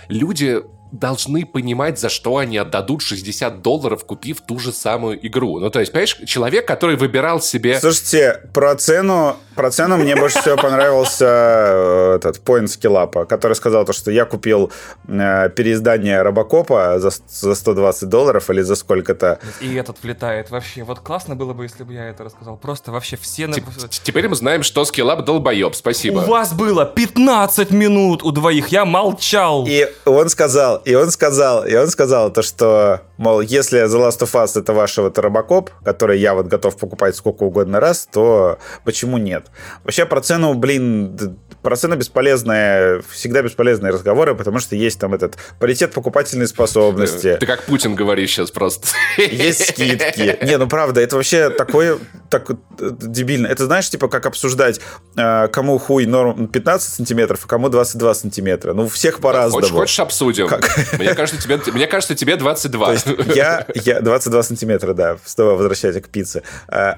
Люди должны понимать, за что они отдадут 60 долларов, купив ту же самую игру. Ну, то есть, понимаешь, человек, который выбирал себе... Слушайте, про цену Про цену мне больше всего понравился э, этот поинт скиллапа, который сказал то, что я купил э, переиздание Робокопа за, за 120 долларов или за сколько-то. И этот влетает вообще. Вот классно было бы, если бы я это рассказал. Просто вообще все... Теп- теперь мы знаем, что скиллап долбоеб. Спасибо. У вас было 15 минут у двоих. Я молчал. И он сказал, и он сказал, и он сказал то, что, мол, если The Last of Us это ваш вот Робокоп, который я вот готов покупать сколько угодно раз, то почему нет? Вообще про цену, блин, про цену бесполезные, всегда бесполезные разговоры, потому что есть там этот паритет покупательной способности. Ты как Путин говоришь сейчас просто. Есть скидки. Не, ну правда, это вообще такое так дебильно. Это знаешь, типа, как обсуждать, э, кому хуй норм 15 сантиметров, а кому 22 сантиметра. Ну, всех по-разному. Хочешь, хочешь обсудим? Как? Мне, кажется, тебе, мне кажется, тебе 22. То есть я, я 22 сантиметра, да, снова возвращаясь к пицце. Э,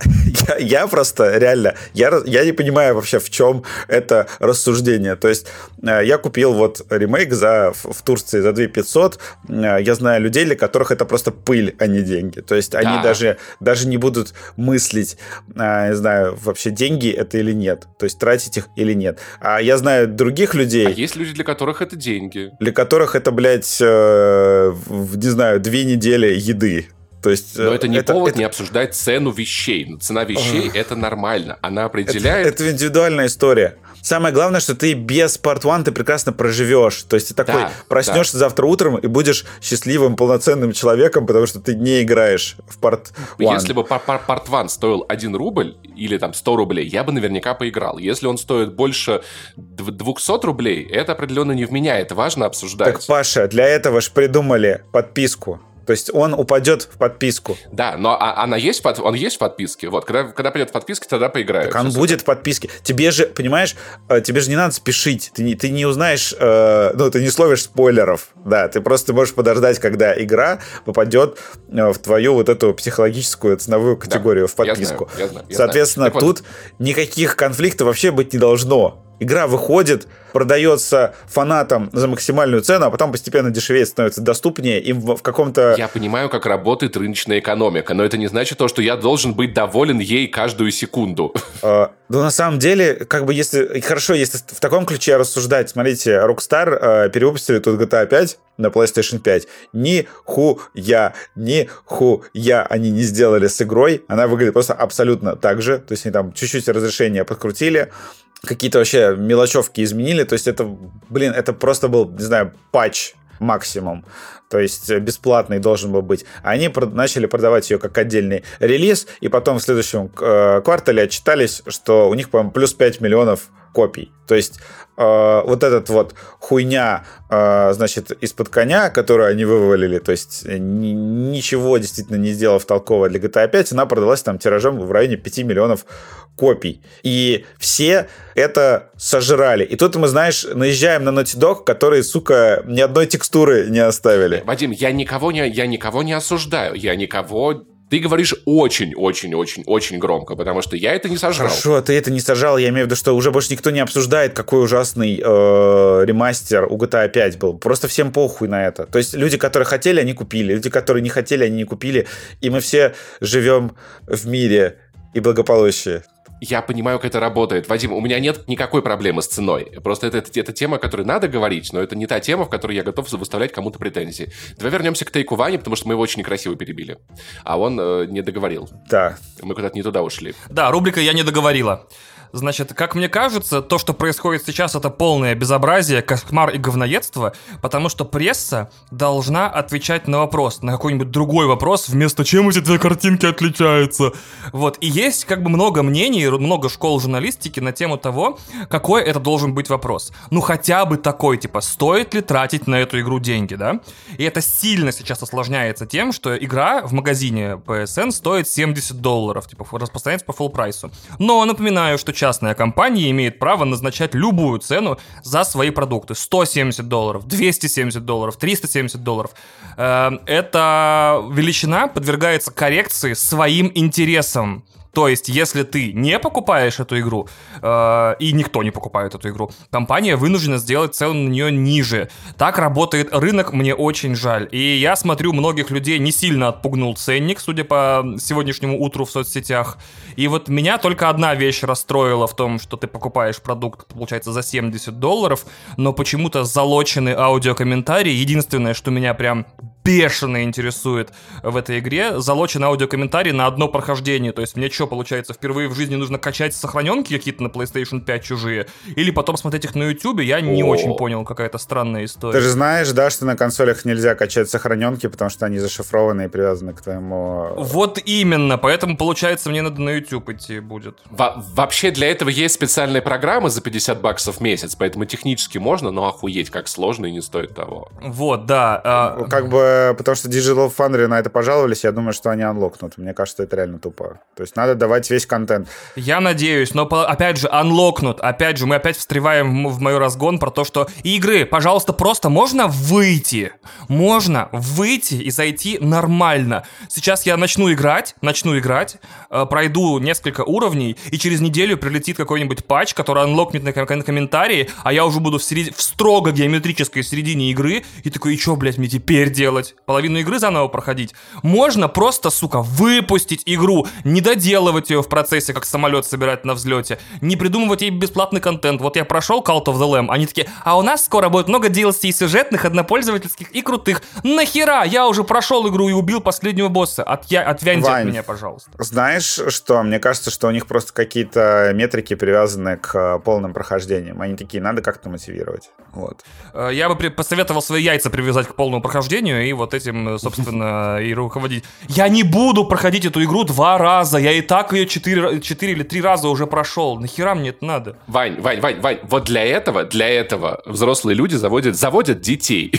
я, я просто, реально, я, я не понимаю вообще, в чем это рассуждение. То есть э, я купил вот ремейк за, в Турции за 2 500. Я знаю людей, для которых это просто пыль, а не деньги. То есть они да. даже, даже не будут мыслить а, не знаю, вообще деньги это или нет. То есть тратить их или нет. А я знаю других людей... А есть люди, для которых это деньги. Для которых это, блядь, э, не знаю, две недели еды. То есть, Но это не это, повод это... не обсуждать цену вещей. Цена вещей — это нормально. Она определяет... Это, это индивидуальная история. Самое главное, что ты без Part One ты прекрасно проживешь. То есть ты такой да, проснешься да. завтра утром и будешь счастливым, полноценным человеком, потому что ты не играешь в Part One. Если бы Part One стоил 1 рубль или там 100 рублей, я бы наверняка поиграл. Если он стоит больше 200 рублей, это определенно не в меня. Это важно обсуждать. Так, Паша, для этого же придумали подписку. То есть он упадет в подписку. Да, но а, она есть под, он есть в подписке. Вот, когда, когда придет в подписке, тогда поиграю. Так он Все будет в подписке. Тебе же, понимаешь, э, тебе же не надо спешить. Ты не, ты не узнаешь, э, ну, ты не словишь спойлеров. Да, ты просто можешь подождать, когда игра попадет э, в твою вот эту психологическую ценовую категорию, да, в подписку. Я знаю, я знаю, я Соответственно, знаю. тут вот. никаких конфликтов вообще быть не должно. Игра выходит, продается фанатам за максимальную цену, а потом постепенно дешевеет, становится доступнее, им в, каком-то... Я понимаю, как работает рыночная экономика, но это не значит то, что я должен быть доволен ей каждую секунду. Uh, ну, на самом деле, как бы если... Хорошо, если в таком ключе рассуждать, смотрите, Rockstar uh, перевыпустили тут GTA 5 на PlayStation 5. Ни хуя, ни хуя они не сделали с игрой. Она выглядит просто абсолютно так же. То есть они там чуть-чуть разрешение подкрутили, какие-то вообще мелочевки изменили. То есть это, блин, это просто был, не знаю, патч максимум. То есть бесплатный должен был быть. Они начали продавать ее как отдельный релиз, и потом в следующем э, квартале отчитались, что у них, по-моему, плюс 5 миллионов копий. То есть э, вот этот вот хуйня, э, значит, из-под коня, которую они вывалили, то есть ни, ничего действительно не сделав толкового для GTA 5, она продалась там тиражом в районе 5 миллионов копий. И все это сожрали. И тут мы, знаешь, наезжаем на Naughty Dog, которые, сука, ни одной текстуры не оставили. Вадим, я никого не, я никого не осуждаю. Я никого ты говоришь очень-очень-очень-очень громко, потому что я это не сожрал. Хорошо, ты это не сожрал. Я имею в виду, что уже больше никто не обсуждает, какой ужасный э, ремастер у GTA 5 был. Просто всем похуй на это. То есть люди, которые хотели, они купили. Люди, которые не хотели, они не купили. И мы все живем в мире и благополучии я понимаю, как это работает. Вадим, у меня нет никакой проблемы с ценой. Просто это, это, это тема, о которой надо говорить, но это не та тема, в которой я готов выставлять кому-то претензии. Давай вернемся к Тейку Ване, потому что мы его очень некрасиво перебили. А он э, не договорил. Да. Мы куда-то не туда ушли. Да, рубрика «Я не договорила». Значит, как мне кажется, то, что происходит сейчас, это полное безобразие, кошмар и говноедство, потому что пресса должна отвечать на вопрос, на какой-нибудь другой вопрос, вместо чем эти две картинки отличаются. Вот, и есть как бы много мнений, много школ журналистики на тему того, какой это должен быть вопрос. Ну, хотя бы такой, типа, стоит ли тратить на эту игру деньги, да? И это сильно сейчас осложняется тем, что игра в магазине PSN стоит 70 долларов, типа, распространяется по full прайсу. Но напоминаю, что частная компания имеет право назначать любую цену за свои продукты. 170 долларов, 270 долларов, 370 долларов. Эм, эта величина подвергается коррекции своим интересам. То есть, если ты не покупаешь эту игру, э, и никто не покупает эту игру, компания вынуждена сделать цену на нее ниже. Так работает рынок, мне очень жаль. И я смотрю, многих людей не сильно отпугнул ценник, судя по сегодняшнему утру в соцсетях. И вот меня только одна вещь расстроила в том, что ты покупаешь продукт, получается, за 70 долларов, но почему-то залочены аудиокомментарии. Единственное, что меня прям бешено интересует в этой игре, залочен аудиокомментарий на одно прохождение. То есть мне что, получается, впервые в жизни нужно качать сохраненки какие-то на PlayStation 5 чужие? Или потом смотреть их на YouTube? Я не О. очень понял, какая-то странная история. Ты же знаешь, да, что на консолях нельзя качать сохраненки, потому что они зашифрованы и привязаны к твоему... Вот именно, поэтому, получается, мне надо на YouTube идти будет. Во вообще для этого есть специальные программы за 50 баксов в месяц, поэтому технически можно, но охуеть, как сложно и не стоит того. Вот, да. А... Как бы, потому что Digital Foundry на это пожаловались, я думаю, что они анлокнут. Мне кажется, это реально тупо. То есть надо давать весь контент. Я надеюсь, но опять же, анлокнут. Опять же, мы опять встреваем в мой разгон про то, что игры, пожалуйста, просто можно выйти. Можно выйти и зайти нормально. Сейчас я начну играть, начну играть, э, пройду несколько уровней, и через неделю прилетит какой-нибудь патч, который анлокнет на комментарии, а я уже буду в, серед... в строго геометрической середине игры, и такой, и что, блядь, мне теперь делать? Половину игры заново проходить? Можно просто, сука, выпустить игру, не доделывать ее в процессе, как самолет собирать на взлете, не придумывать ей бесплатный контент. Вот я прошел Cult of the Lamb, они такие, а у нас скоро будет много DLC сюжетных, однопользовательских и крутых. Нахера? Я уже прошел игру и убил последнего босса. От, я, отвяньте Вань, от меня, пожалуйста. Знаешь что? Мне кажется, что у них просто какие-то метрики привязаны к э, полным прохождениям. Они такие, надо как-то мотивировать. Вот. Э, я бы посоветовал свои яйца привязать к полному прохождению и вот этим, э, собственно, и руководить. Я не буду проходить эту игру два раза. Я и так ее четыре, четыре или три раза уже прошел. Нахера мне это надо? Вань, Вань, Вань, Вань, вот для этого, для этого взрослые люди заводят, заводят детей.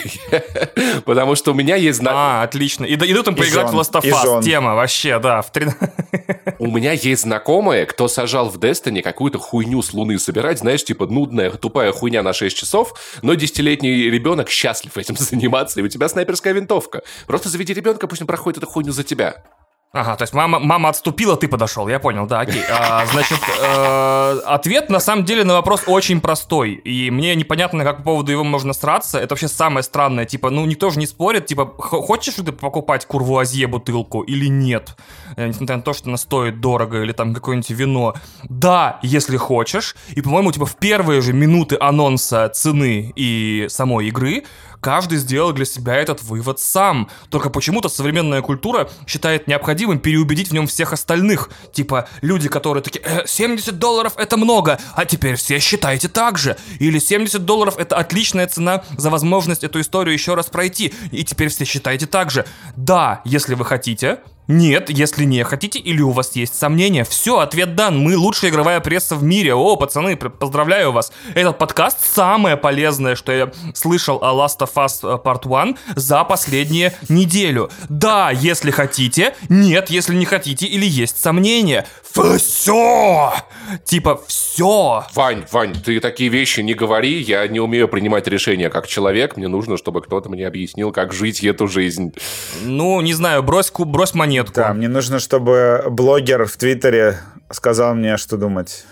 Потому что у меня есть... А, отлично. И идут им поиграть в Last of Us. Тема вообще, да. У меня есть знакомые, кто сажал в Destiny какую-то хуйню с Луны собирать, знаешь, типа нудная, тупая хуйня на 6 часов, но десятилетний ребенок счастлив этим заниматься, и у тебя снайперская винтовка. Просто заведи ребенка, пусть он проходит эту хуйню за тебя. Ага, то есть мама, мама отступила, ты подошел, я понял, да, окей. А, значит, э, ответ на самом деле на вопрос очень простой, и мне непонятно, как по поводу его можно сраться, это вообще самое странное, типа, ну никто же не спорит, типа, хочешь ли ты покупать курвуазье бутылку или нет, э, несмотря на то, что она стоит дорого, или там какое-нибудь вино. Да, если хочешь, и, по-моему, типа в первые же минуты анонса цены и самой игры каждый сделал для себя этот вывод сам. Только почему-то современная культура считает необходимым переубедить в нем всех остальных. Типа, люди, которые такие, э, 70 долларов это много, а теперь все считайте так же. Или 70 долларов это отличная цена за возможность эту историю еще раз пройти, и теперь все считайте так же. Да, если вы хотите, нет, если не хотите или у вас есть сомнения, все, ответ дан. Мы лучшая игровая пресса в мире. О, пацаны, поздравляю вас. Этот подкаст самое полезное, что я слышал о Last of Us э, Part 1 за последнюю неделю. Да, если хотите, нет, если не хотите или есть сомнения. Все! Типа, все! Вань, Вань, ты такие вещи не говори, я не умею принимать решения как человек, мне нужно, чтобы кто-то мне объяснил, как жить эту жизнь. Ну, не знаю, брось, брось монету монетку. Да, мне нужно, чтобы блогер в Твиттере сказал мне, что думать.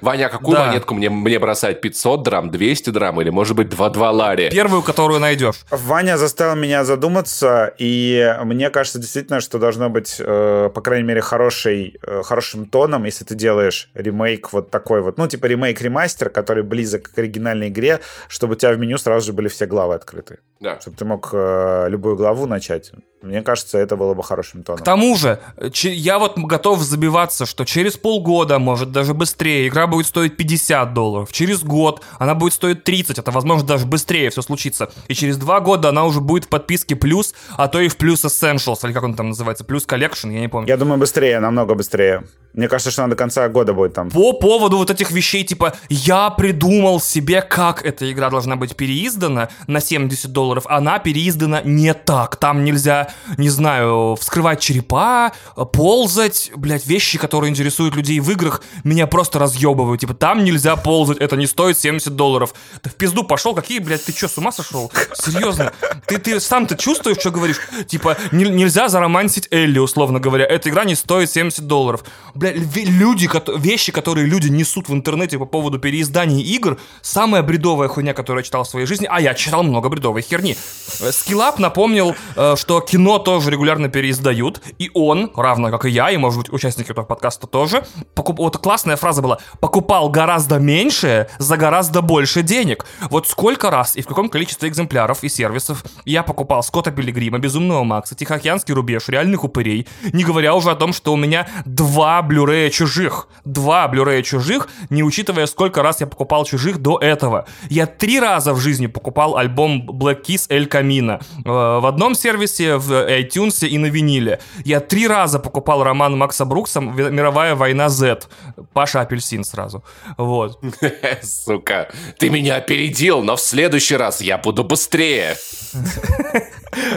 Ваня, а какую да. монетку мне, мне бросать? 500 драм, 200 драм или, может быть, 2-2 лари? Первую, которую найдешь. Ваня заставил меня задуматься, и мне кажется действительно, что должно быть, э, по крайней мере, хороший, э, хорошим тоном, если ты делаешь ремейк вот такой вот, ну, типа ремейк-ремастер, который близок к оригинальной игре, чтобы у тебя в меню сразу же были все главы открыты. Да. Чтобы ты мог э, любую главу начать. Мне кажется, это было бы хорошим тоном. К тому же, я вот готов забиваться, что через полгода, может даже быстрее, игра будет стоить 50 долларов. Через год она будет стоить 30, это возможно даже быстрее все случится. И через два года она уже будет в подписке плюс, а то и в плюс Essentials, или как он там называется, плюс Collection, я не помню. Я думаю, быстрее, намного быстрее. Мне кажется, что она до конца года будет там. По поводу вот этих вещей, типа, я придумал себе, как эта игра должна быть переиздана на 70 долларов. Она переиздана не так. Там нельзя, не знаю, вскрывать черепа, ползать. Блять, вещи, которые интересуют людей в играх, меня просто разъебывают. Типа, там нельзя ползать, это не стоит 70 долларов. Ты в пизду пошел, какие, блядь, ты что, с ума сошел? Серьезно? Ты, ты сам ты чувствуешь, что говоришь? Типа, не, нельзя заромансить Элли, условно говоря. Эта игра не стоит 70 долларов бля, люди, вещи, которые люди несут в интернете по поводу переизданий игр, самая бредовая хуйня, которую я читал в своей жизни, а я читал много бредовой херни. Скиллап напомнил, э, что кино тоже регулярно переиздают, и он, равно как и я, и, может быть, участники этого подкаста тоже, покуп... вот классная фраза была, покупал гораздо меньше за гораздо больше денег. Вот сколько раз и в каком количестве экземпляров и сервисов я покупал Скотта Пилигрима, Безумного Макса, Тихоокеанский рубеж, Реальных упырей, не говоря уже о том, что у меня два блюрея чужих. Два блюрея чужих, не учитывая, сколько раз я покупал чужих до этого. Я три раза в жизни покупал альбом Black Kiss Эль Камина. Э, в одном сервисе, в iTunes и на виниле. Я три раза покупал роман Макса Брукса «Мировая война Z». Паша Апельсин сразу. Вот. Сука, ты меня опередил, но в следующий раз я буду быстрее.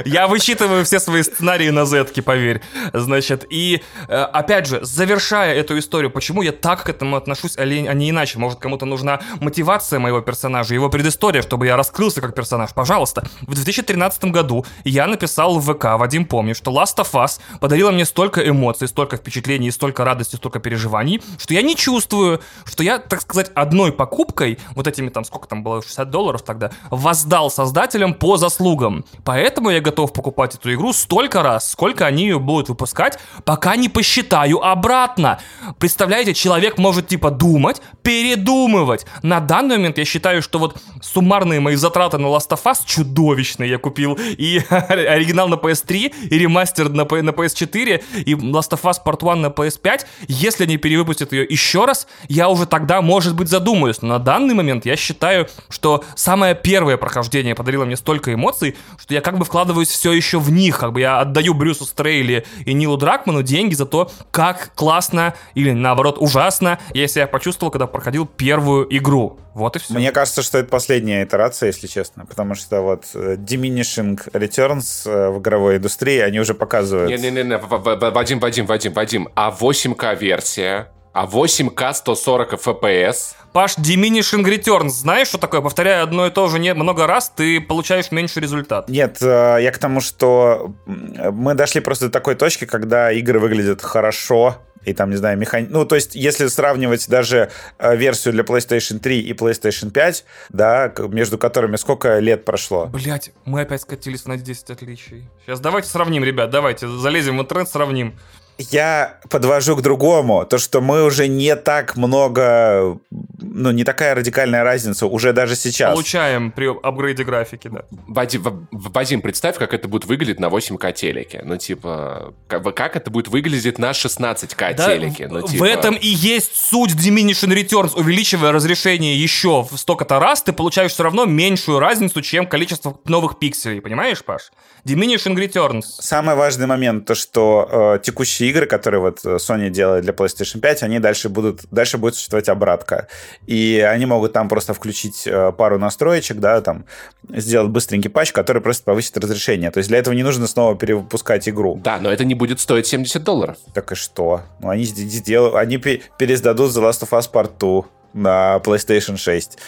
Я вычитываю все свои сценарии на зетке, поверь. Значит, и э, опять же, завершая эту историю, почему я так к этому отношусь, а не иначе? Может, кому-то нужна мотивация моего персонажа, его предыстория, чтобы я раскрылся как персонаж? Пожалуйста. В 2013 году я написал в ВК, Вадим помнит, что Last of Us подарила мне столько эмоций, столько впечатлений, столько радости, столько переживаний, что я не чувствую, что я, так сказать, одной покупкой, вот этими там, сколько там было, 60 долларов тогда, воздал создателям по заслугам. Поэтому я готов покупать эту игру столько раз, сколько они ее будут выпускать, пока не посчитаю обратно. Представляете, человек может типа думать, передумывать. На данный момент я считаю, что вот суммарные мои затраты на Last of Us чудовищные. Я купил и оригинал на PS3, и ремастер на, на PS4, и Last of Us Part 1 на PS5. Если они перевыпустят ее еще раз, я уже тогда, может быть, задумаюсь. Но на данный момент я считаю, что самое первое прохождение подарило мне столько эмоций, что я как бы вкладываюсь все еще в них. Как бы я отдаю Брюсу Стрейли и Нилу Дракману деньги за то, как классно или наоборот ужасно я себя почувствовал, когда проходил первую игру. Вот и все. Мне кажется, что это последняя итерация, если честно, потому что вот э, diminishing returns э, в игровой индустрии, они уже показывают... Не-не-не, Вадим, Вадим, Вадим, Вадим, а 8К версия, а 8К 140 FPS... Паш, diminishing returns, знаешь, что такое? Повторяя одно и то же не много раз, ты получаешь меньший результат. Нет, э, я к тому, что мы дошли просто до такой точки, когда игры выглядят хорошо, и там, не знаю, механи... Ну, то есть, если сравнивать даже э, версию для PlayStation 3 и PlayStation 5, да, между которыми сколько лет прошло? Блять, мы опять скатились на 10 отличий. Сейчас давайте сравним, ребят, давайте залезем в интернет, сравним я подвожу к другому, то, что мы уже не так много, ну, не такая радикальная разница уже даже сейчас. Получаем при апгрейде графики, да. Вадим, Вадим, представь, как это будет выглядеть на 8К телеке. Ну, типа, как это будет выглядеть на 16К да, телеке. Ну, типа... В этом и есть суть Diminishing Returns. Увеличивая разрешение еще в столько-то раз, ты получаешь все равно меньшую разницу, чем количество новых пикселей. Понимаешь, Паш? Diminishing Returns. Самый важный момент, то, что э, текущие игры, которые вот э, Sony делает для PlayStation 5, они дальше будут, дальше будет существовать обратка. И они могут там просто включить э, пару настроечек, да, там, сделать быстренький патч, который просто повысит разрешение. То есть для этого не нужно снова перевыпускать игру. Да, но это не будет стоить 70 долларов. Так и что? Ну, они сделают, они пересдадут The Last of Us Part 2 на PlayStation 6.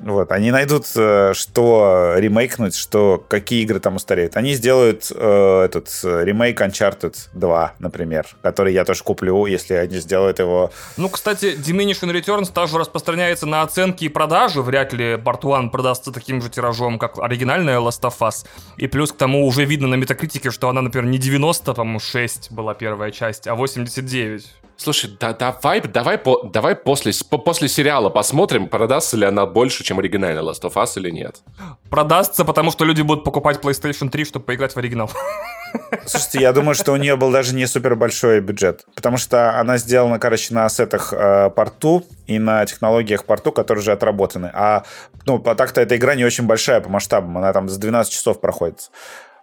Вот, они найдут, э, что ремейкнуть, что какие игры там устареют. Они сделают э, этот э, ремейк Uncharted 2, например, который я тоже куплю, если они сделают его. Ну, кстати, Diminishing Returns также распространяется на оценки и продажи. Вряд ли Part 1 продастся таким же тиражом, как оригинальная Last of Us. И плюс к тому уже видно на метакритике, что она, например, не 90, там 6 была первая часть, а 89. Слушай, да, давай, давай, по, давай после, по, после сериала посмотрим, продастся ли она больше, чем оригинальная Last of Us или нет. Продастся, потому что люди будут покупать PlayStation 3, чтобы поиграть в оригинал. Слушайте, я думаю, что у нее был даже не супер большой бюджет, потому что она сделана, короче, на ассетах э, Part Two и на технологиях Part Two, которые уже отработаны. А, ну, так-то эта игра не очень большая по масштабам, она там за 12 часов проходит.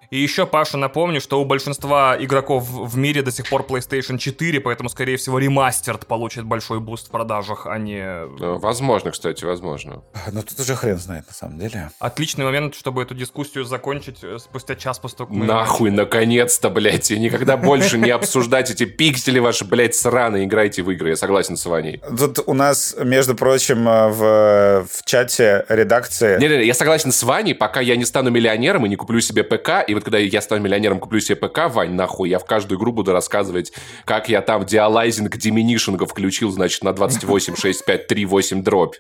И еще, Паша, напомню, что у большинства игроков в мире до сих пор PlayStation 4, поэтому, скорее всего, remastered получит большой буст в продажах, а не... Возможно, кстати, возможно. Но тут уже хрен знает, на самом деле. Отличный момент, чтобы эту дискуссию закончить э, спустя час после того, как мы... Нахуй, наконец-то, блядь, и никогда больше не обсуждать эти пиксели ваши, блядь, сраные, играйте в игры, я согласен с Ваней. Тут у нас, между прочим, э, в, в чате редакции... Не-не-не, я согласен с Ваней, пока я не стану миллионером и не куплю себе ПК и вот когда я стану миллионером, куплю себе ПК, Вань, нахуй, я в каждую игру буду рассказывать, как я там диалайзинг диминишинга включил, значит, на 28, 6, 5, 3, 8 дробь.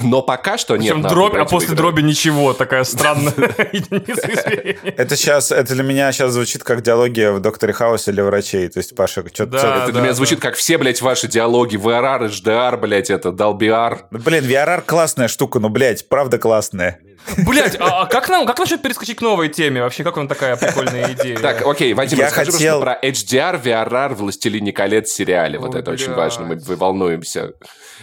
Но пока что нет. Причем дробь, а после дроби ничего. Такая странная Это сейчас, это для меня сейчас звучит как диалоги в Докторе Хаусе или врачей. То есть, Паша, что-то... Это для меня звучит как все, блядь, ваши диалоги. VRR, HDR, блядь, это, DalBR. Блин, VRR классная штука, ну, блядь, правда классная. Блять, а, а как нам, как насчет перескочить к новой теме? Вообще, как вам такая прикольная идея? Так, окей, Вадим, я расскажи хотел... про HDR, VRR, Властелине колец сериале. Вот это очень важно, мы волнуемся.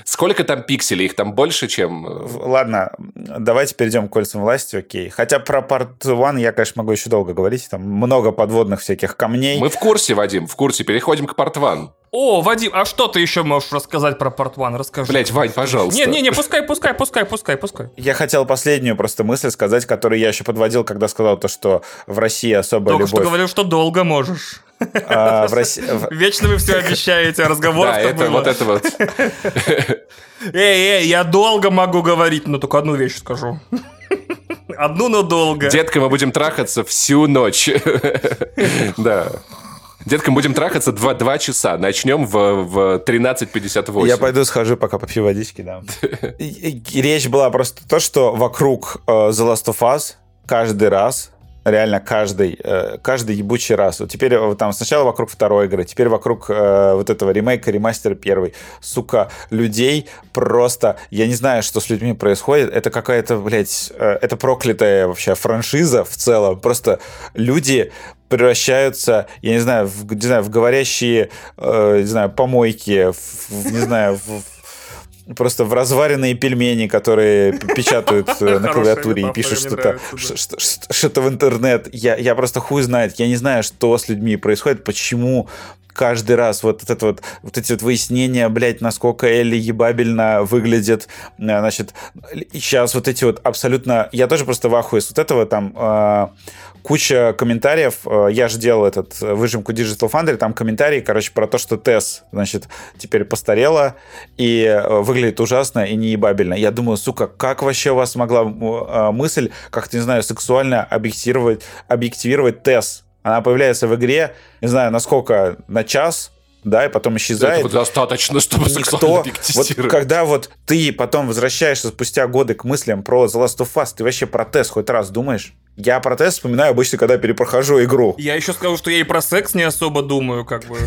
Сколько там пикселей? Их там больше, чем... Э, ладно, давайте перейдем к кольцам власти, окей. Хотя про Part One я, конечно, могу еще долго говорить. Там много подводных всяких камней. Мы в курсе, Вадим, в курсе. Переходим к Part One. О, Вадим, а что ты еще можешь рассказать про Part One? Расскажи. Блять, Вань, пожалуйста. Не-не-не, пускай, пускай, пускай, пускай, пускай. Я хотел последнюю просто мысль сказать, которую я еще подводил, когда сказал то, что в России особая Только любовь. Только что говорил, что долго можешь. А, в России... Вечно вы все обещаете, а разговоров Да, это вот это вот. Эй, эй, я долго могу говорить, но только одну вещь скажу. Одну, но долго. Детка, мы будем трахаться всю ночь. Да. Детка, мы будем трахаться два, два часа. Начнем в, в 13.58. Я пойду схожу, пока попью водички, да. Речь была просто то, что вокруг э, The Last of Us каждый раз реально каждый, э, каждый ебучий раз. Вот теперь там сначала вокруг второй игры, теперь вокруг э, вот этого ремейка, ремастера первый. Сука, людей просто... Я не знаю, что с людьми происходит. Это какая-то, блядь, э, это проклятая вообще франшиза в целом. Просто люди превращаются, я не знаю, в, не знаю, в говорящие, э, не знаю, помойки, в, не знаю, в просто в разваренные пельмени, которые печатают э, на клавиатуре и пишут что-то что-то в интернет. Я, я просто хуй знает. Я не знаю, что с людьми происходит, почему каждый раз вот это вот, вот эти вот выяснения, блядь, насколько Элли ебабельно выглядит, э, значит, сейчас вот эти вот абсолютно, я тоже просто в ахуе с вот этого там э, куча комментариев. Э, я же делал этот э, выжимку Digital Foundry, там комментарии, короче, про то, что Тесс, значит, теперь постарела и выглядит ужасно и неебабельно. Я думаю, сука, как вообще у вас могла мысль как-то, не знаю, сексуально объективировать, объективировать Тесс? Она появляется в игре, не знаю, насколько, на час, да, и потом исчезает. Этого достаточно, чтобы Никто, вот когда вот ты потом возвращаешься спустя годы к мыслям про The Last of Us, ты вообще про тест хоть раз думаешь? Я про тест вспоминаю обычно, когда перепрохожу игру. Я еще скажу, что я и про секс не особо думаю, как бы.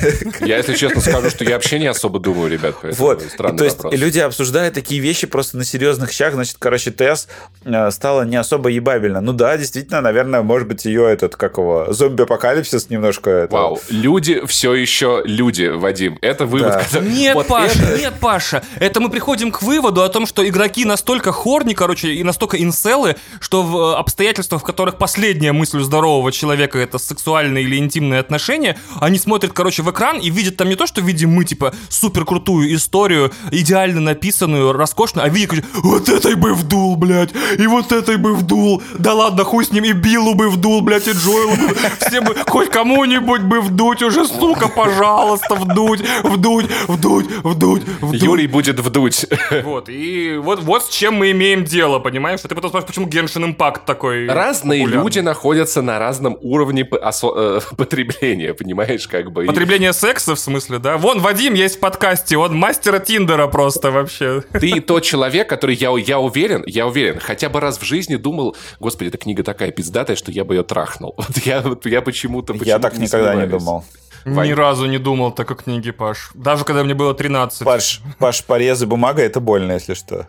Я, если честно, скажу, что я вообще не особо думаю, ребят. Вот. То есть люди обсуждают такие вещи просто на серьезных щах. Значит, короче, Тесс э, стала не особо ебабельно. Ну да, действительно, наверное, может быть, ее этот, как его, зомби-апокалипсис немножко... Вау, люди все еще люди, Вадим. Это вывод. Нет, Паша, нет, Паша. Это мы приходим к выводу о том, что игроки настолько хорни, короче, и настолько инселы, что в э, обстоятельствах, в которых которых последняя мысль у здорового человека это сексуальные или интимные отношения, они смотрят, короче, в экран и видят там не то, что видим мы, типа, супер крутую историю, идеально написанную, роскошную, а видят, короче, вот этой бы вдул, блядь, и вот этой бы вдул, да ладно, хуй с ним, и Биллу бы вдул, блядь, и Джоэлу бы, все бы, хоть кому-нибудь бы вдуть уже, сука, пожалуйста, вдуть, вдуть, вдуть, вдуть, вдуть. Юрий будет вдуть. Вот, и вот, вот с чем мы имеем дело, понимаешь? Ты потом спрашиваешь, почему Геншин Импакт такой Разные разные популярны. люди находятся на разном уровне э, потребления, понимаешь, как бы. Потребление секса, в смысле, да? Вон, Вадим есть в подкасте, он мастера Тиндера просто вообще. Ты тот человек, который, я, я уверен, я уверен, хотя бы раз в жизни думал, господи, эта книга такая пиздатая, что я бы ее трахнул. Вот я, вот я почему-то... Почему я так не никогда не думал. Вань. Ни разу не думал так о книге, Паш. Даже когда мне было 13. Паш, Паш порезы бумагой, это больно, если что.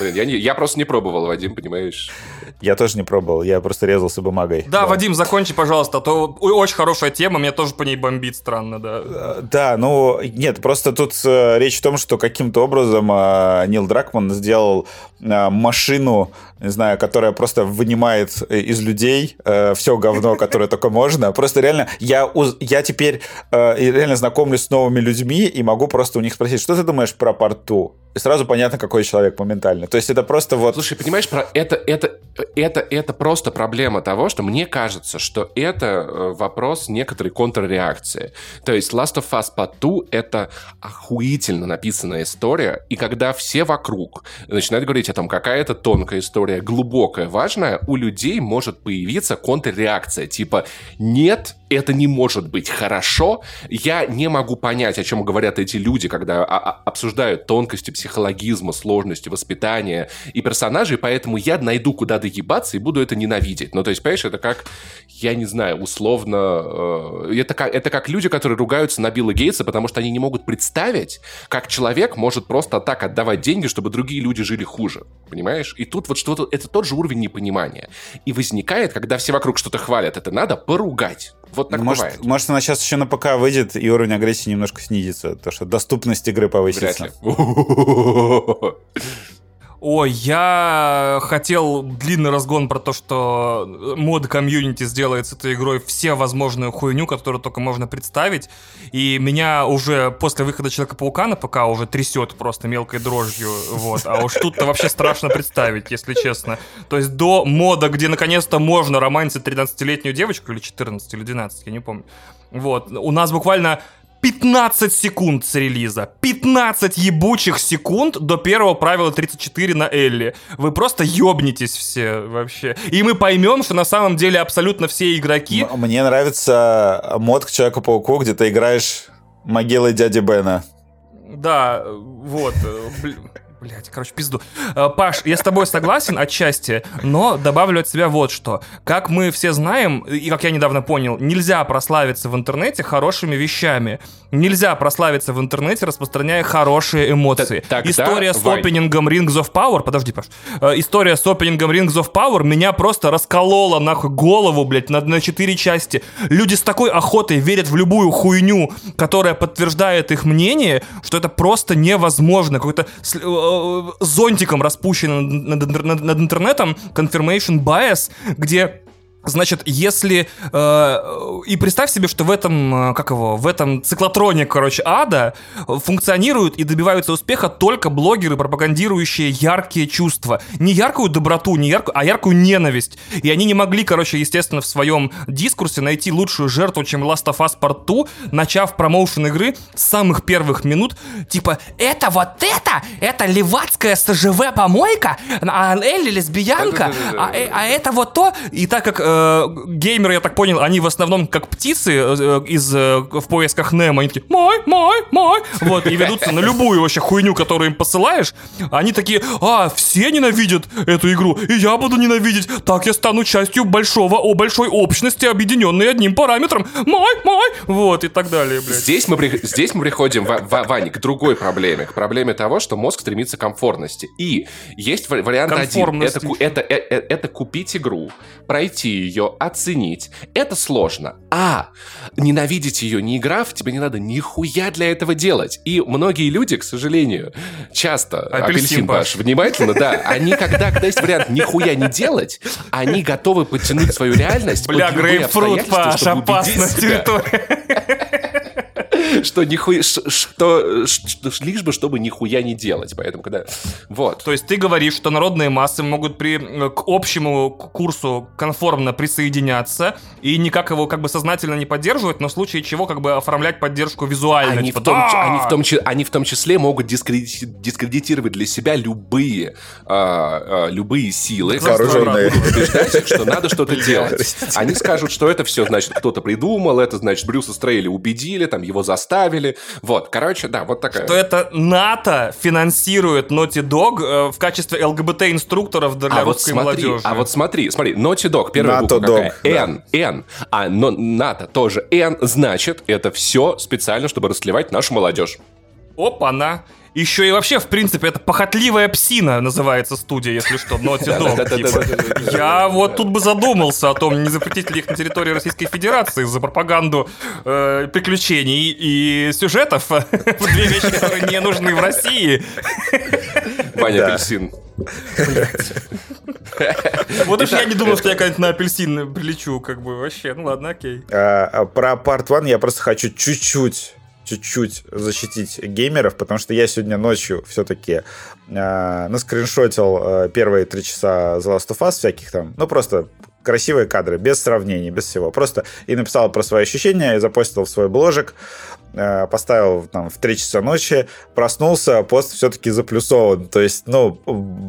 Блин, я, не, я просто не пробовал, Вадим, понимаешь? Я тоже не пробовал, я просто резался бумагой. Да, да. Вадим, закончи, пожалуйста, а то очень хорошая тема, мне тоже по ней бомбит странно, да. Э, да, ну, нет, просто тут э, речь в том, что каким-то образом э, Нил Дракман сделал э, машину, не знаю, которая просто вынимает из людей э, все говно, которое только можно. Просто реально, я, я теперь э, реально знакомлюсь с новыми людьми и могу просто у них спросить, что ты думаешь про порту? И сразу понятно, какой человек моментально. То есть это просто вот... Слушай, понимаешь, про это, это, это, это просто проблема того, что мне кажется, что это э, вопрос некоторой контрреакции. То есть Last of Us Part 2 — это охуительно написанная история, и когда все вокруг начинают говорить о том, какая это тонкая история, глубокая, важная, у людей может появиться контрреакция, типа «нет, это не может быть хорошо. Я не могу понять, о чем говорят эти люди, когда обсуждают тонкости психологизма, сложности воспитания и персонажей, поэтому я найду, куда доебаться и буду это ненавидеть. Ну, то есть, понимаешь, это как, я не знаю, условно... Э, это, как, это как люди, которые ругаются на Билла Гейтса, потому что они не могут представить, как человек может просто так отдавать деньги, чтобы другие люди жили хуже. Понимаешь? И тут вот что-то... Это тот же уровень непонимания. И возникает, когда все вокруг что-то хвалят, это надо поругать. Вот так может, бывает. Может, она сейчас еще на ПК выйдет, и уровень агрессии немножко снизится, то что доступность игры повысится. Вряд ли. Ой, я хотел длинный разгон про то, что мод комьюнити сделает с этой игрой все возможную хуйню, которую только можно представить. И меня уже после выхода Человека-паука на ПК уже трясет просто мелкой дрожью. Вот. А уж тут-то вообще страшно представить, если честно. То есть до мода, где наконец-то можно романсить 13-летнюю девочку, или 14, или 12, я не помню. Вот. У нас буквально 15 секунд с релиза. 15 ебучих секунд до первого правила 34 на Элли. Вы просто ёбнетесь все вообще. И мы поймем, что на самом деле абсолютно все игроки... Мне нравится мод к Человеку-пауку, где ты играешь могилой дяди Бена. Да, вот. Блять, короче, пизду. Э, Паш, я с тобой согласен отчасти, но добавлю от себя вот что. Как мы все знаем, и как я недавно понял, нельзя прославиться в интернете хорошими вещами. Нельзя прославиться в интернете, распространяя хорошие эмоции. Тогда, история с Вань. опенингом Rings of Power, подожди, Паш, э, история с опенингом Rings of Power меня просто расколола нахуй голову, блядь, на, на четыре части. Люди с такой охотой верят в любую хуйню, которая подтверждает их мнение, что это просто невозможно. Какой-то Э, зонтиком распущено над, над, над интернетом confirmation bias, где Значит, если... Э, и представь себе, что в этом, э, как его, в этом циклотроне, короче, ада функционируют и добиваются успеха только блогеры, пропагандирующие яркие чувства. Не яркую доброту, не яркую, а яркую ненависть. И они не могли, короче, естественно, в своем дискурсе найти лучшую жертву, чем Last of Us Part 2, начав промоушен игры с самых первых минут. Типа, это вот это? Это левацкая СЖВ-помойка? А Элли лесбиянка? А, а это вот то? И так как э, геймеры, я так понял, они в основном как птицы э, из, э, в поисках Немо, они такие «мой, мой, мой», вот, и ведутся на любую вообще хуйню, которую им посылаешь, они такие «а, все ненавидят эту игру, и я буду ненавидеть, так я стану частью большого, о, большой общности, объединенной одним параметром, мой, мой», вот, и так далее, блядь. Здесь мы, при... Здесь мы приходим, в, в, Ваня, к другой проблеме, к проблеме того, что мозг стремится к комфортности, и есть вариант один, это, это, это, э, это купить игру, пройти ее, оценить. Это сложно. А ненавидеть ее, не играв, тебе не надо нихуя для этого делать. И многие люди, к сожалению, часто, апельсин, Паш, внимательно, да, они когда, когда есть вариант нихуя не делать, они готовы подтянуть свою реальность Бля, грейпфрут, Паш, опасная территория. Что нихуя, что, что, лишь бы, чтобы нихуя не делать. Поэтому, когда... Вот. То есть ты говоришь, что народные массы могут при, к общему курсу конформно присоединяться и никак его как бы сознательно не поддерживать, но в случае чего как бы оформлять поддержку визуально. Они, типа, в, том, да! они, в, том, они в том числе могут дискредитировать для себя любые, а, а, любые силы. Убеждать их, что надо что-то делать. Они скажут, что это все, значит, кто-то придумал, это, значит, Брюса Стрейли убедили, там, его заставили. Вот, короче, да, вот такая. Что это НАТО финансирует Naughty Dog э, в качестве ЛГБТ-инструкторов для а русской вот смотри, молодежи. А вот смотри, смотри, Naughty Dog, первая НАТО буква какая? Да. N, N. А но НАТО тоже N, значит, это все специально, чтобы растлевать нашу молодежь. Опа-на. Еще и вообще, в принципе, это похотливая псина называется студия, если что, Naughty Dog. Типа. Я вот тут бы задумался о том, не запретить ли их на территории Российской Федерации за пропаганду э, приключений и сюжетов. Две вещи, которые не нужны в России. Ваня Апельсин. Вот уж я не думал, что я когда-нибудь на апельсин прилечу, как бы вообще. Ну ладно, окей. А, а про Part 1 я просто хочу чуть-чуть чуть-чуть защитить геймеров, потому что я сегодня ночью все-таки э, наскриншотил э, первые три часа The Last of Us всяких там, ну просто красивые кадры, без сравнений, без всего. Просто и написал про свои ощущения, и запостил в свой бложек. Э, поставил там в 3 часа ночи, проснулся, пост все-таки заплюсован. То есть, ну,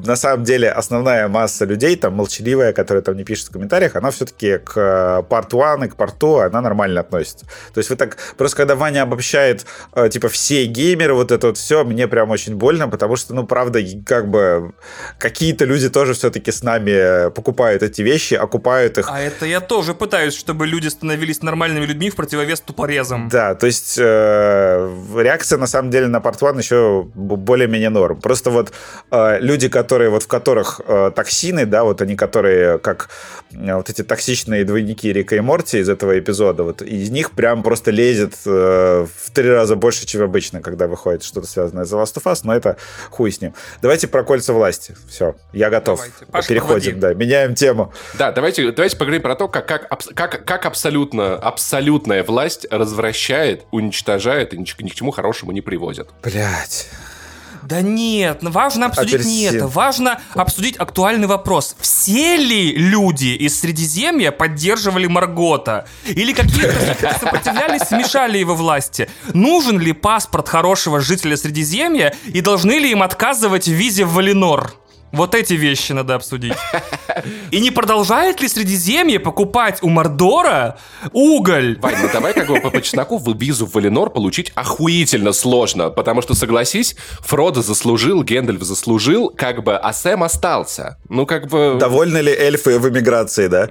на самом деле основная масса людей, там, молчаливая, которая там не пишет в комментариях, она все-таки к part 1 и к part 2 она нормально относится. То есть вы так, просто когда Ваня обобщает, э, типа, все геймеры, вот это вот все, мне прям очень больно, потому что, ну, правда, как бы какие-то люди тоже все-таки с нами покупают эти вещи, окупают их. А это я тоже пытаюсь, чтобы люди становились нормальными людьми в противовес тупорезам. Да, то есть э, Э, реакция, на самом деле, на Part One еще более-менее норм. Просто вот э, люди, которые, вот в которых э, токсины, да, вот они, которые как вот эти токсичные двойники Рика и Морти из этого эпизода, вот из них прям просто лезет в три раза больше, чем обычно, когда выходит что-то связанное с The Last of Us, но это хуй с ним. Давайте про кольца власти. Все, я готов. Паша, Переходим, да, меняем тему. Да, давайте, давайте поговорим про то, как, как, как, как абсолютно, абсолютная власть развращает, уничтожает уничтожает и ни, ни к чему хорошему не приводит. Блять. Да нет, ну, важно обсудить Апельсин. не это. Важно обсудить актуальный вопрос. Все ли люди из Средиземья поддерживали Маргота? Или какие-то сопротивлялись, смешали его власти? Нужен ли паспорт хорошего жителя Средиземья и должны ли им отказывать в визе в Валинор? Вот эти вещи надо обсудить. И не продолжает ли Средиземье покупать у Мордора уголь? Вань, ну давай как бы по, по чесноку в визу в Валинор получить охуительно сложно, потому что, согласись, Фродо заслужил, Гэндальф заслужил, как бы, а Сэм остался. Ну, как бы... Довольны ли эльфы в эмиграции, да?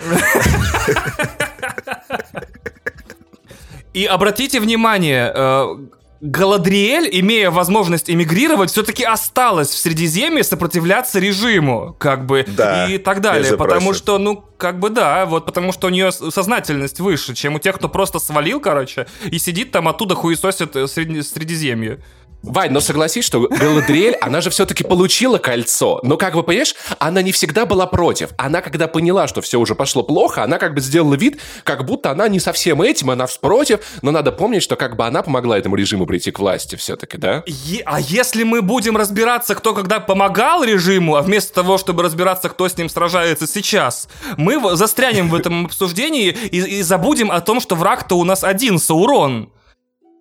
И обратите внимание, э, Галадриэль, имея возможность эмигрировать, все-таки осталась в Средиземье сопротивляться режиму, как бы, да, и так далее. Потому что, ну, как бы да, вот потому что у нее сознательность выше, чем у тех, кто просто свалил, короче, и сидит там оттуда хуесосит э, Средиземье. Вань, но согласись, что Галадриэль, она же все-таки получила кольцо. Но, как бы, понимаешь, она не всегда была против. Она, когда поняла, что все уже пошло плохо, она как бы сделала вид, как будто она не совсем этим, она против. Но надо помнить, что как бы она помогла этому режиму прийти к власти все-таки, да? Е- а если мы будем разбираться, кто когда помогал режиму, а вместо того, чтобы разбираться, кто с ним сражается сейчас, мы застрянем в этом обсуждении и, и забудем о том, что враг-то у нас один, Саурон.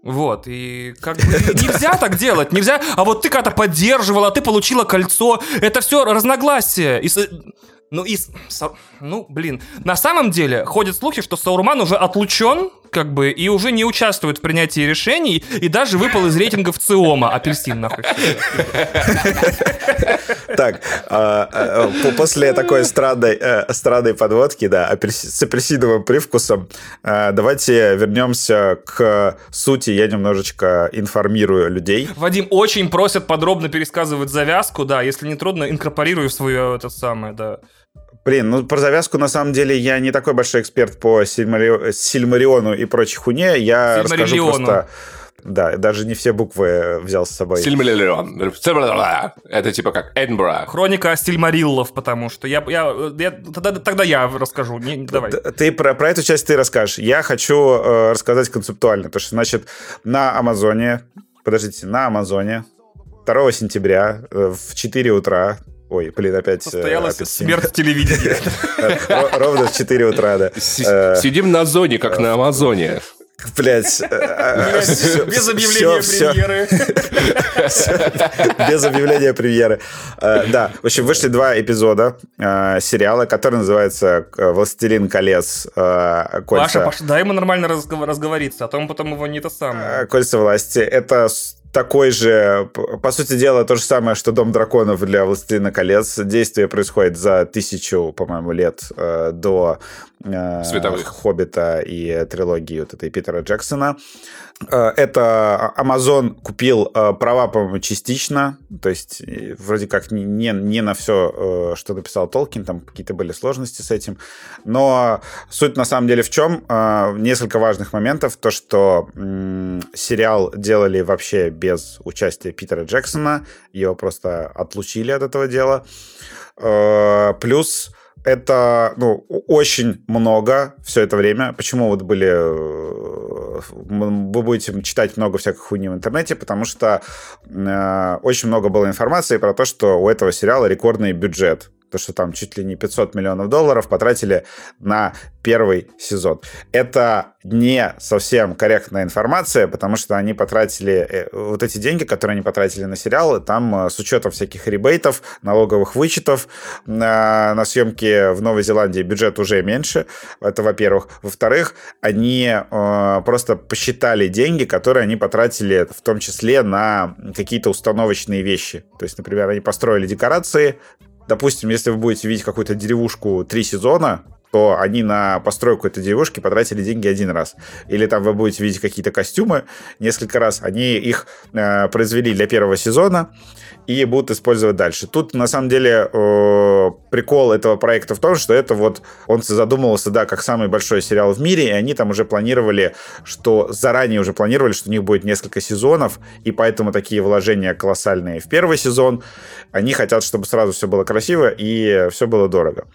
Вот, и как бы нельзя так делать, нельзя, а вот ты когда-то поддерживала, ты получила кольцо, это все разногласия. И, ну, и, ну, блин, на самом деле ходят слухи, что Саурман уже отлучен как бы, и уже не участвует в принятии решений, и даже выпал из рейтингов ЦИОМа. Апельсин, нахуй. Так, а, а, после такой странной, э, подводки, да, с апельсиновым привкусом, а, давайте вернемся к сути. Я немножечко информирую людей. Вадим, очень просят подробно пересказывать завязку, да, если не трудно, инкорпорирую в свое это самое, да, Блин, ну про завязку на самом деле я не такой большой эксперт по Сильмари... Сильмариону и прочей хуйне. Я расскажу просто... Да, даже не все буквы взял с собой. Сильмариллион. Это типа как Эдинбург. Хроника Стильмариллов, потому что я... я, я тогда, тогда я расскажу. Не, давай. Ты про, про эту часть ты расскажешь. Я хочу э, рассказать концептуально. То, что, значит, на Амазоне... Подождите, на Амазоне 2 сентября э, в 4 утра Ой, блин, опять... Э, Состоялась опять смерть телевидения. Ровно в 4 утра, да. Э, сидим на зоне, как на Амазоне. Блять. Э, без объявления премьеры. Без объявления премьеры. Да, в общем, вышли два эпизода сериала, который называется «Властелин колец». Паша, Паша, дай ему нормально разговориться, а то он потом его не то самое. «Кольца власти». Это такой же, по сути дела, то же самое, что Дом драконов для Властелина колец. Действие происходит за тысячу, по-моему, лет э, до э, Световых. Хоббита и трилогии вот этой Питера Джексона. Э, это Amazon купил э, права, по-моему, частично, то есть э, вроде как не, не на все, что написал Толкин, там какие-то были сложности с этим, но суть на самом деле в чем? Несколько важных моментов, то, что сериал делали вообще без участия Питера Джексона, его просто отлучили от этого дела, плюс это ну, очень много все это время. Почему вот были вы будете читать много всякой хуйни в интернете, потому что э, очень много было информации про то, что у этого сериала рекордный бюджет то, что там чуть ли не 500 миллионов долларов потратили на первый сезон. Это не совсем корректная информация, потому что они потратили э, вот эти деньги, которые они потратили на сериал, там э, с учетом всяких ребейтов, налоговых вычетов на, на съемки в Новой Зеландии бюджет уже меньше. Это, во-первых. Во-вторых, они э, просто посчитали деньги, которые они потратили в том числе на какие-то установочные вещи. То есть, например, они построили декорации, допустим, если вы будете видеть какую-то деревушку три сезона, то они на постройку этой деревушки потратили деньги один раз. Или там вы будете видеть какие-то костюмы несколько раз. Они их э, произвели для первого сезона и будут использовать дальше. Тут, на самом деле, э, прикол этого проекта в том, что это вот, он задумывался, да, как самый большой сериал в мире, и они там уже планировали, что заранее уже планировали, что у них будет несколько сезонов, и поэтому такие вложения колоссальные в первый сезон. Они хотят, чтобы сразу все было красиво и все было дорого.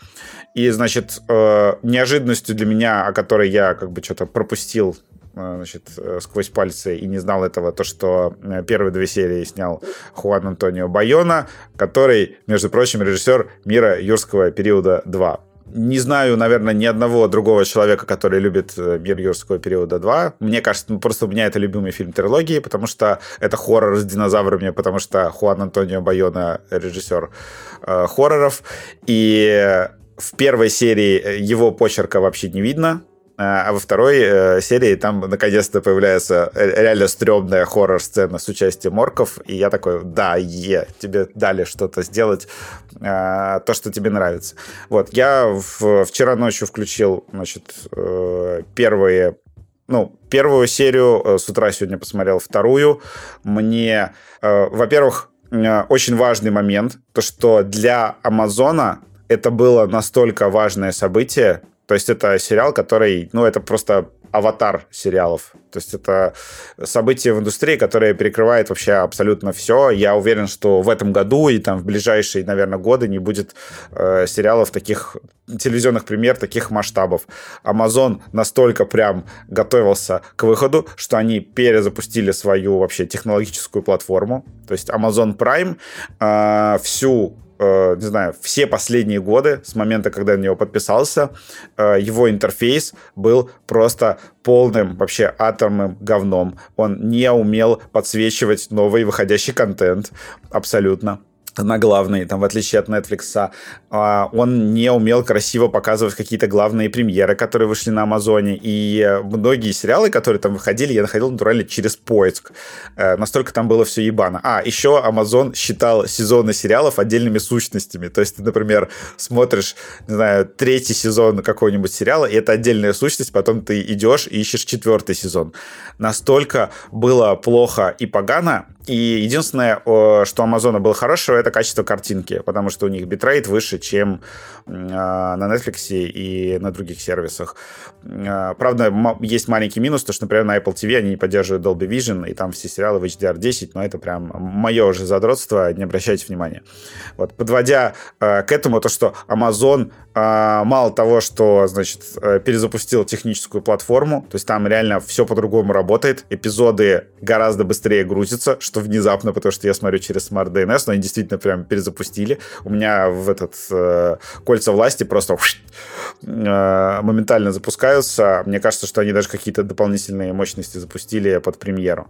И, значит, э, неожиданностью для меня, о которой я как бы что-то пропустил э, значит, э, сквозь пальцы и не знал этого, то, что первые две серии снял Хуан Антонио Байона, который, между прочим, режиссер «Мира юрского периода 2». Не знаю, наверное, ни одного другого человека, который любит «Мир юрского периода 2». Мне кажется, ну, просто у меня это любимый фильм трилогии, потому что это хоррор с динозаврами, потому что Хуан Антонио Байона режиссер э, хорроров. И в первой серии э, его почерка вообще не видно, а, а во второй э, серии там наконец-то появляется э, реально стрёмная хоррор-сцена с участием морков, и я такой, да, е, тебе дали что-то сделать, э, то, что тебе нравится. Вот, я вчера ночью включил, значит, первые ну, первую серию, с утра сегодня посмотрел вторую. Мне, во-первых, очень важный момент, то, что для Амазона это было настолько важное событие. То есть это сериал, который, ну, это просто аватар сериалов. То есть это событие в индустрии, которое перекрывает вообще абсолютно все. Я уверен, что в этом году и там в ближайшие, наверное, годы не будет э, сериалов таких, телевизионных премьер таких масштабов. Amazon настолько прям готовился к выходу, что они перезапустили свою вообще технологическую платформу. То есть Amazon Prime э, всю Э, не знаю, все последние годы, с момента, когда я на него подписался, э, его интерфейс был просто полным вообще атомным говном. Он не умел подсвечивать новый выходящий контент абсолютно на главный, там, в отличие от Netflix, а, он не умел красиво показывать какие-то главные премьеры, которые вышли на Амазоне, и многие сериалы, которые там выходили, я находил натурально через поиск. Э, настолько там было все ебано. А, еще Amazon считал сезоны сериалов отдельными сущностями. То есть ты, например, смотришь, не знаю, третий сезон какого-нибудь сериала, и это отдельная сущность, потом ты идешь и ищешь четвертый сезон. Настолько было плохо и погано, и единственное, что у Амазона было хорошего, это качество картинки, потому что у них битрейт выше, чем на Netflix и на других сервисах. А, правда, есть маленький минус, то что, например, на Apple TV они не поддерживают Dolby Vision, и там все сериалы в HDR10, но это прям мое уже задротство, не обращайте внимания. Вот, подводя а, к этому, то, что Amazon мало того, что, значит, э, перезапустил техническую платформу, то есть там реально все по-другому работает, эпизоды гораздо быстрее грузятся, что внезапно, потому что я смотрю через Smart DNS, но они действительно прям перезапустили. У меня в этот э, кольца власти просто э, моментально запускаются. Мне кажется, что они даже какие-то дополнительные мощности запустили под премьеру.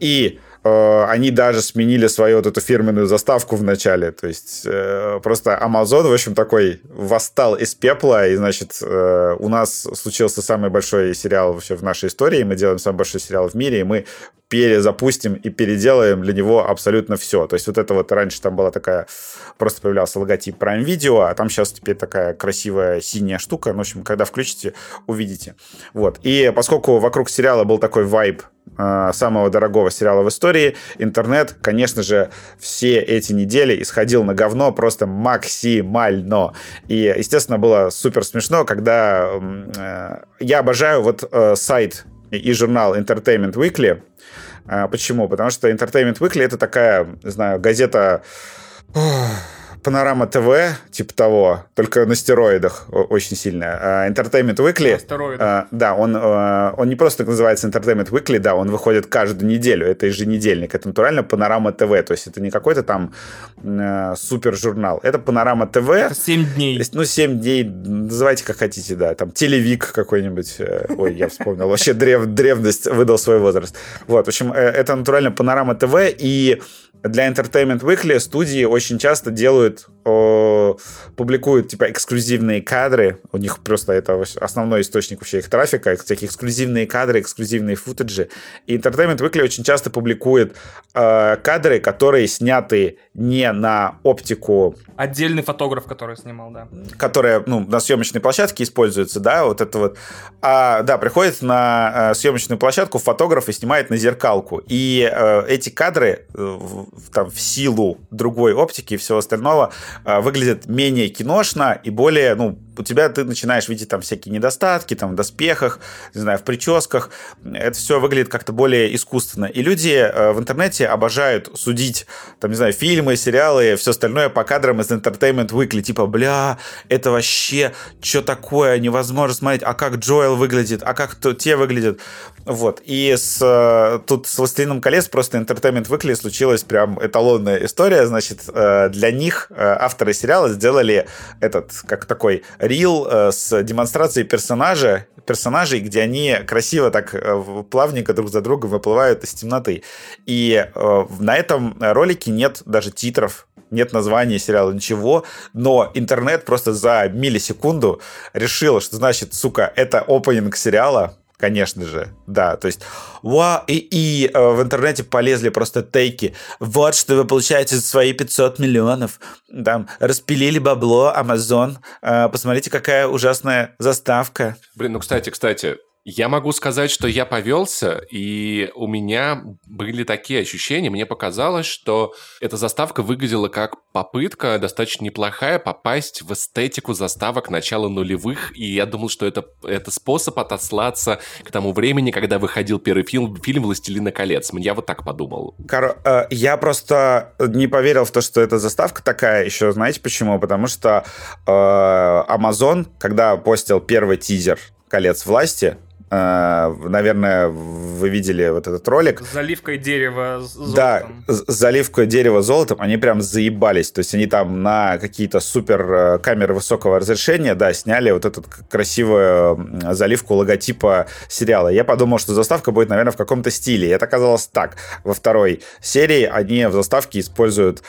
И Э, они даже сменили свою вот эту фирменную заставку в начале. То есть э, просто Amazon, в общем, такой восстал из пепла, и, значит, э, у нас случился самый большой сериал вообще в нашей истории, мы делаем самый большой сериал в мире, и мы перезапустим и переделаем для него абсолютно все. То есть вот это вот раньше там была такая, просто появлялся логотип Prime Video, а там сейчас теперь такая красивая синяя штука. Ну, в общем, когда включите, увидите. Вот. И поскольку вокруг сериала был такой вайб Э, самого дорогого сериала в истории, интернет, конечно же, все эти недели исходил на говно просто максимально. И, естественно, было супер смешно, когда э, я обожаю вот э, сайт и журнал Entertainment Weekly. Э, почему? Потому что Entertainment Weekly это такая, не знаю, газета Панорама ТВ, типа того, только на стероидах очень сильно. А, Entertainment Weekly. А, да, он, а, он не просто называется Entertainment Weekly, да, он выходит каждую неделю. Это еженедельник. Это натурально Панорама ТВ. То есть это не какой-то там супер журнал. Это Панорама ТВ. Это 7 дней. Ну, 7 дней, называйте как хотите, да. Там телевик какой-нибудь. Э, ой, я вспомнил. Вообще древ, древность выдал свой возраст. Вот, в общем, э, это натурально Панорама ТВ. И для Entertainment Weekly студии очень часто делают, публикуют типа эксклюзивные кадры. У них просто это основной источник вообще их трафика, всякие эксклюзивные кадры, эксклюзивные футажи. И Entertainment Weekly очень часто публикует э, кадры, которые сняты не на оптику. Отдельный фотограф, который снимал, да. Которая, ну, на съемочной площадке используется, да, вот это вот. А, да, приходит на э, съемочную площадку фотограф и снимает на зеркалку. И э, эти кадры э, там, в силу другой оптики и всего остального э, выглядят менее киношно и более, ну, у тебя ты начинаешь видеть там всякие недостатки, там, в доспехах, не знаю, в прическах. Это все выглядит как-то более искусственно. И люди э, в интернете обожают судить, там, не знаю, фильмы, сериалы, все остальное по кадрам из Entertainment Weekly. Типа, бля, это вообще что такое, невозможно смотреть. А как Джоэл выглядит, а как то, те выглядят. Вот. И с, э, тут с «Властелином колец» просто Entertainment Weekly случилась прям эталонная история. Значит, э, для них авторы сериала сделали этот, как такой рил э, с демонстрацией персонажа, персонажей, где они красиво так э, плавненько друг за другом выплывают из темноты. И э, на этом ролике нет даже титров, нет названия сериала, ничего, но интернет просто за миллисекунду решил, что значит, сука, это опенинг сериала, конечно же, да, то есть, ва, и, и э, в интернете полезли просто тейки, вот что вы получаете за свои 500 миллионов, там, распилили бабло, Amazon, э, посмотрите, какая ужасная заставка. Блин, ну, кстати, кстати, я могу сказать, что я повелся, и у меня были такие ощущения. Мне показалось, что эта заставка выглядела как попытка достаточно неплохая попасть в эстетику заставок начала нулевых, и я думал, что это, это способ отослаться к тому времени, когда выходил первый фильм, фильм «Властелина колец». Я вот так подумал. Кор- э, я просто не поверил в то, что эта заставка такая еще. Знаете почему? Потому что э, Amazon, когда постил первый тизер «Колец власти», наверное, вы видели вот этот ролик. С заливкой дерева золотом. Да, с заливкой дерева золотом. Они прям заебались. То есть они там на какие-то супер э, камеры высокого разрешения, да, сняли вот эту красивую заливку логотипа сериала. Я подумал, что заставка будет, наверное, в каком-то стиле. И это оказалось так. Во второй серии они в заставке используют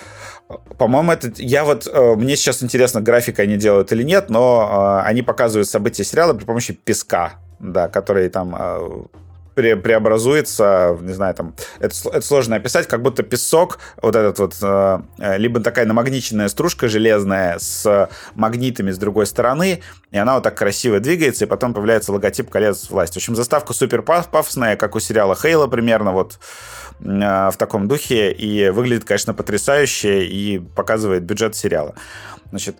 по-моему, это я вот э, мне сейчас интересно, графика они делают или нет, но они показывают события сериала при помощи песка да, который там а, пре преобразуется, не знаю, там, это, это сложно описать, как будто песок, вот этот вот, э, либо такая намагниченная стружка железная с магнитами с другой стороны, и она вот так красиво двигается, и потом появляется логотип колец власти. В общем, заставка супер пафосная, как у сериала Хейла примерно, вот в таком духе, и выглядит, конечно, потрясающе, и показывает бюджет сериала. Значит,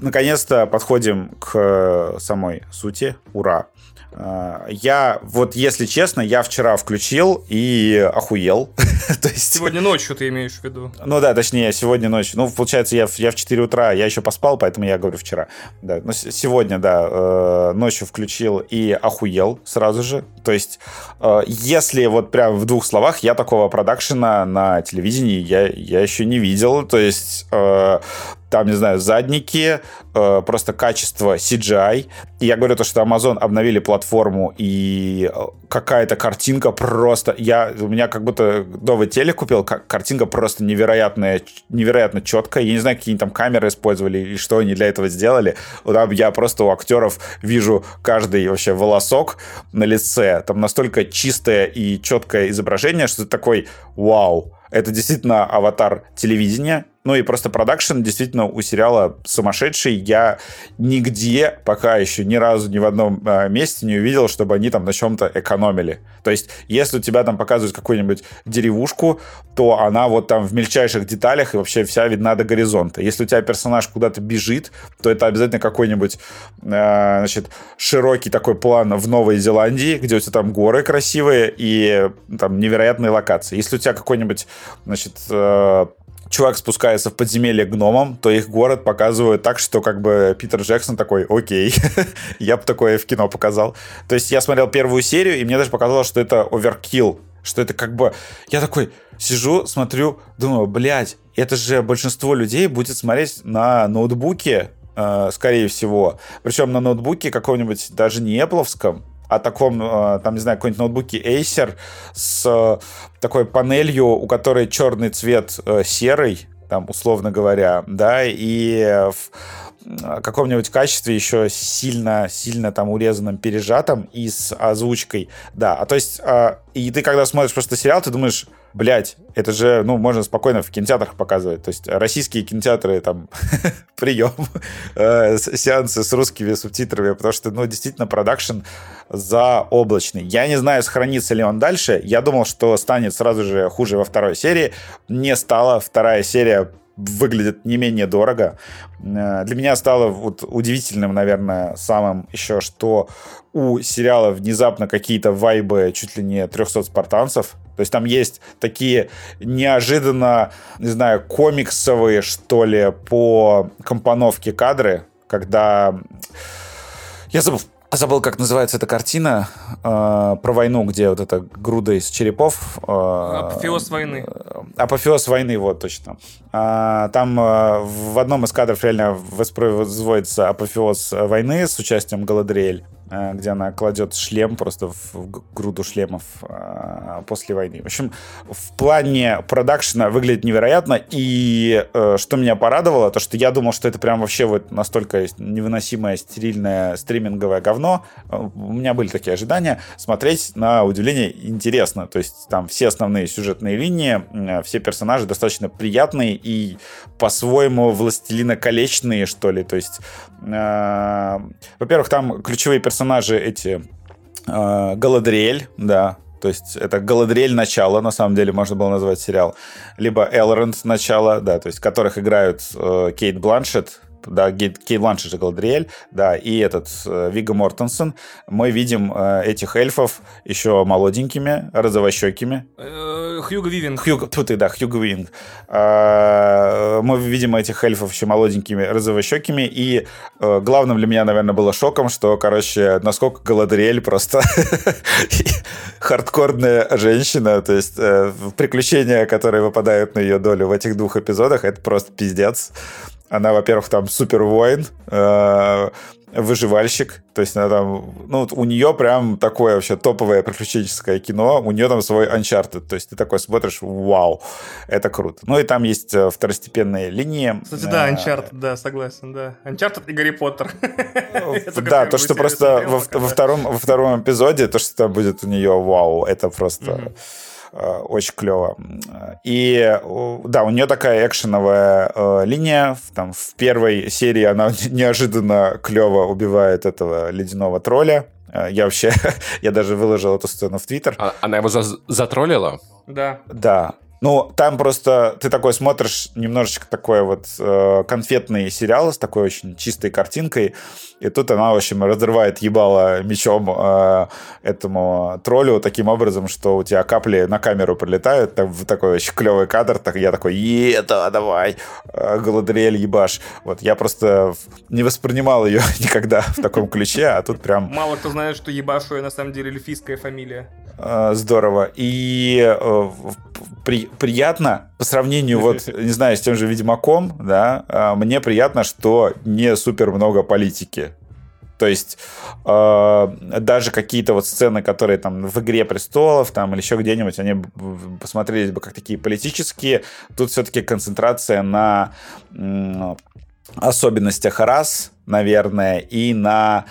наконец-то подходим к самой сути. Ура! А, я, вот если честно, я вчера включил и охуел. То есть... Сегодня ночью ты имеешь в виду? Ну да, точнее, сегодня ночью. Ну, получается, я, я в 4 утра, я еще поспал, поэтому я говорю вчера. Да, но сегодня, да, э, ночью включил и охуел сразу же. То есть, э, если вот прям в двух словах, я такого продакшена на телевидении я, я еще не видел. То есть, э, там, не знаю, задники, э, просто качество CGI. И я говорю то, что Amazon обновили платформу, и э, какая-то картинка просто... Я, у меня как будто новый телек купил, картинка просто невероятная, невероятно четкая. Я не знаю, какие там камеры использовали и что они для этого сделали. Там я просто у актеров вижу каждый вообще волосок на лице. Там настолько чистое и четкое изображение, что ты такой, вау, это действительно аватар телевидения, ну и просто продакшн действительно у сериала сумасшедший. Я нигде пока еще ни разу ни в одном э, месте не увидел, чтобы они там на чем-то экономили. То есть, если у тебя там показывают какую-нибудь деревушку, то она вот там в мельчайших деталях и вообще вся видна до горизонта. Если у тебя персонаж куда-то бежит, то это обязательно какой-нибудь, э, значит, широкий такой план в Новой Зеландии, где у тебя там горы красивые и там невероятные локации. Если у тебя какой-нибудь, значит, э, чувак спускается в подземелье гномом, то их город показывают так, что как бы Питер Джексон такой, окей, я бы такое в кино показал. То есть я смотрел первую серию, и мне даже показалось, что это оверкилл, что это как бы... Я такой сижу, смотрю, думаю, блядь, это же большинство людей будет смотреть на ноутбуке, э, скорее всего. Причем на ноутбуке каком-нибудь даже не Apple, о таком, э, там, не знаю, какой-нибудь ноутбуке Acer с э, такой панелью, у которой черный цвет э, серый, там, условно говоря, да, и каком-нибудь качестве еще сильно, сильно там урезанным, пережатым и с озвучкой, да. А то есть, и ты когда смотришь просто сериал, ты думаешь, блядь, это же, ну, можно спокойно в кинотеатрах показывать. То есть российские кинотеатры, там, прием, э, сеансы с русскими субтитрами, потому что, ну, действительно, продакшн заоблачный. Я не знаю, сохранится ли он дальше. Я думал, что станет сразу же хуже во второй серии. Не стало. Вторая серия выглядит не менее дорого. Э, для меня стало вот удивительным, наверное, самым еще, что у сериала внезапно какие-то вайбы чуть ли не 300 спартанцев. То есть там есть такие неожиданно, не знаю, комиксовые, что ли, по компоновке кадры, когда... Я забыл, забыл, как называется эта картина э, про войну, где вот эта груда из черепов. Э, апофеоз войны. Апофеоз войны, вот точно. Э, там э, в одном из кадров реально воспроизводится апофеоз войны с участием Галадриэль. Э, где она кладет шлем просто в груду шлемов э, после войны. В общем, в плане продакшена выглядит невероятно, и э, что меня порадовало, то что я думал, что это прям вообще вот настолько невыносимое стерильное стриминговое говно. У меня были такие ожидания. Смотреть на удивление интересно. То есть там все основные сюжетные линии, все персонажи достаточно приятные и по-своему властелиноколечные, что ли. То есть, во-первых, там ключевые персонажи персонажи эти э, Галадриэль, да, то есть это Галадриэль начало, на самом деле можно было назвать сериал, либо Элронд начало, да, то есть которых играют э, Кейт Бланшет, да, Кейт Бланшет и Галадриэль, да, и этот э, Вига Мортенсен. Мы видим э, этих эльфов еще молоденькими, розовощекими. Э, Хьюго Вивинг. Хьюго, тут и да, Хьюго Вивинг. Э, мы видим этих эльфов еще молоденькими, розовощекими, и э, главным для меня, наверное, было шоком, что, короче, насколько Галадриэль просто хардкорная женщина, то есть э, приключения, которые выпадают на ее долю в этих двух эпизодах, это просто пиздец. Она, во-первых, там супер воин, э, выживальщик. То есть она там, ну, у нее прям такое вообще топовое приключенческое кино. У нее там свой Uncharted. То есть ты такой смотришь, вау, это круто. Ну и там есть э, второстепенные линии. Кстати, да, э, Uncharted, да, согласен, да. Uncharted и Гарри Поттер. Да, то, что просто во втором эпизоде, то, что там будет у нее, вау, это просто очень клево. И да, у нее такая экшеновая э, линия. Там в первой серии она неожиданно клево убивает этого ледяного тролля. Э, я вообще, я даже выложил эту сцену в Твиттер. А, она его за затроллила? Да. Да. Ну, там просто ты такой смотришь немножечко такой вот э, конфетный сериал с такой очень чистой картинкой, и тут она, в общем, разрывает ебало мечом э, этому троллю таким образом, что у тебя капли на камеру прилетают, там такой очень клевый кадр, так я такой, это давай, э, Галадриэль ебаш. Вот, я просто не воспринимал ее никогда в таком ключе, а тут прям... Мало кто знает, что ебашу на самом деле эльфийская фамилия. Э, здорово. И э, при, приятно по сравнению, вот, не знаю, с тем же Ведьмаком, да, э, мне приятно, что не супер много политики. То есть э, даже какие-то вот сцены, которые там в «Игре престолов» там, или еще где-нибудь, они посмотрелись бы как такие политические. Тут все-таки концентрация на э, особенностях рас, наверное, и на,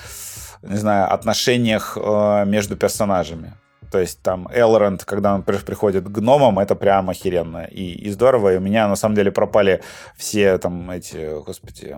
не знаю, отношениях э, между персонажами. То есть там Элронд, когда он приходит к гномам, это прям охеренно и, и здорово. И у меня на самом деле пропали все там эти, господи,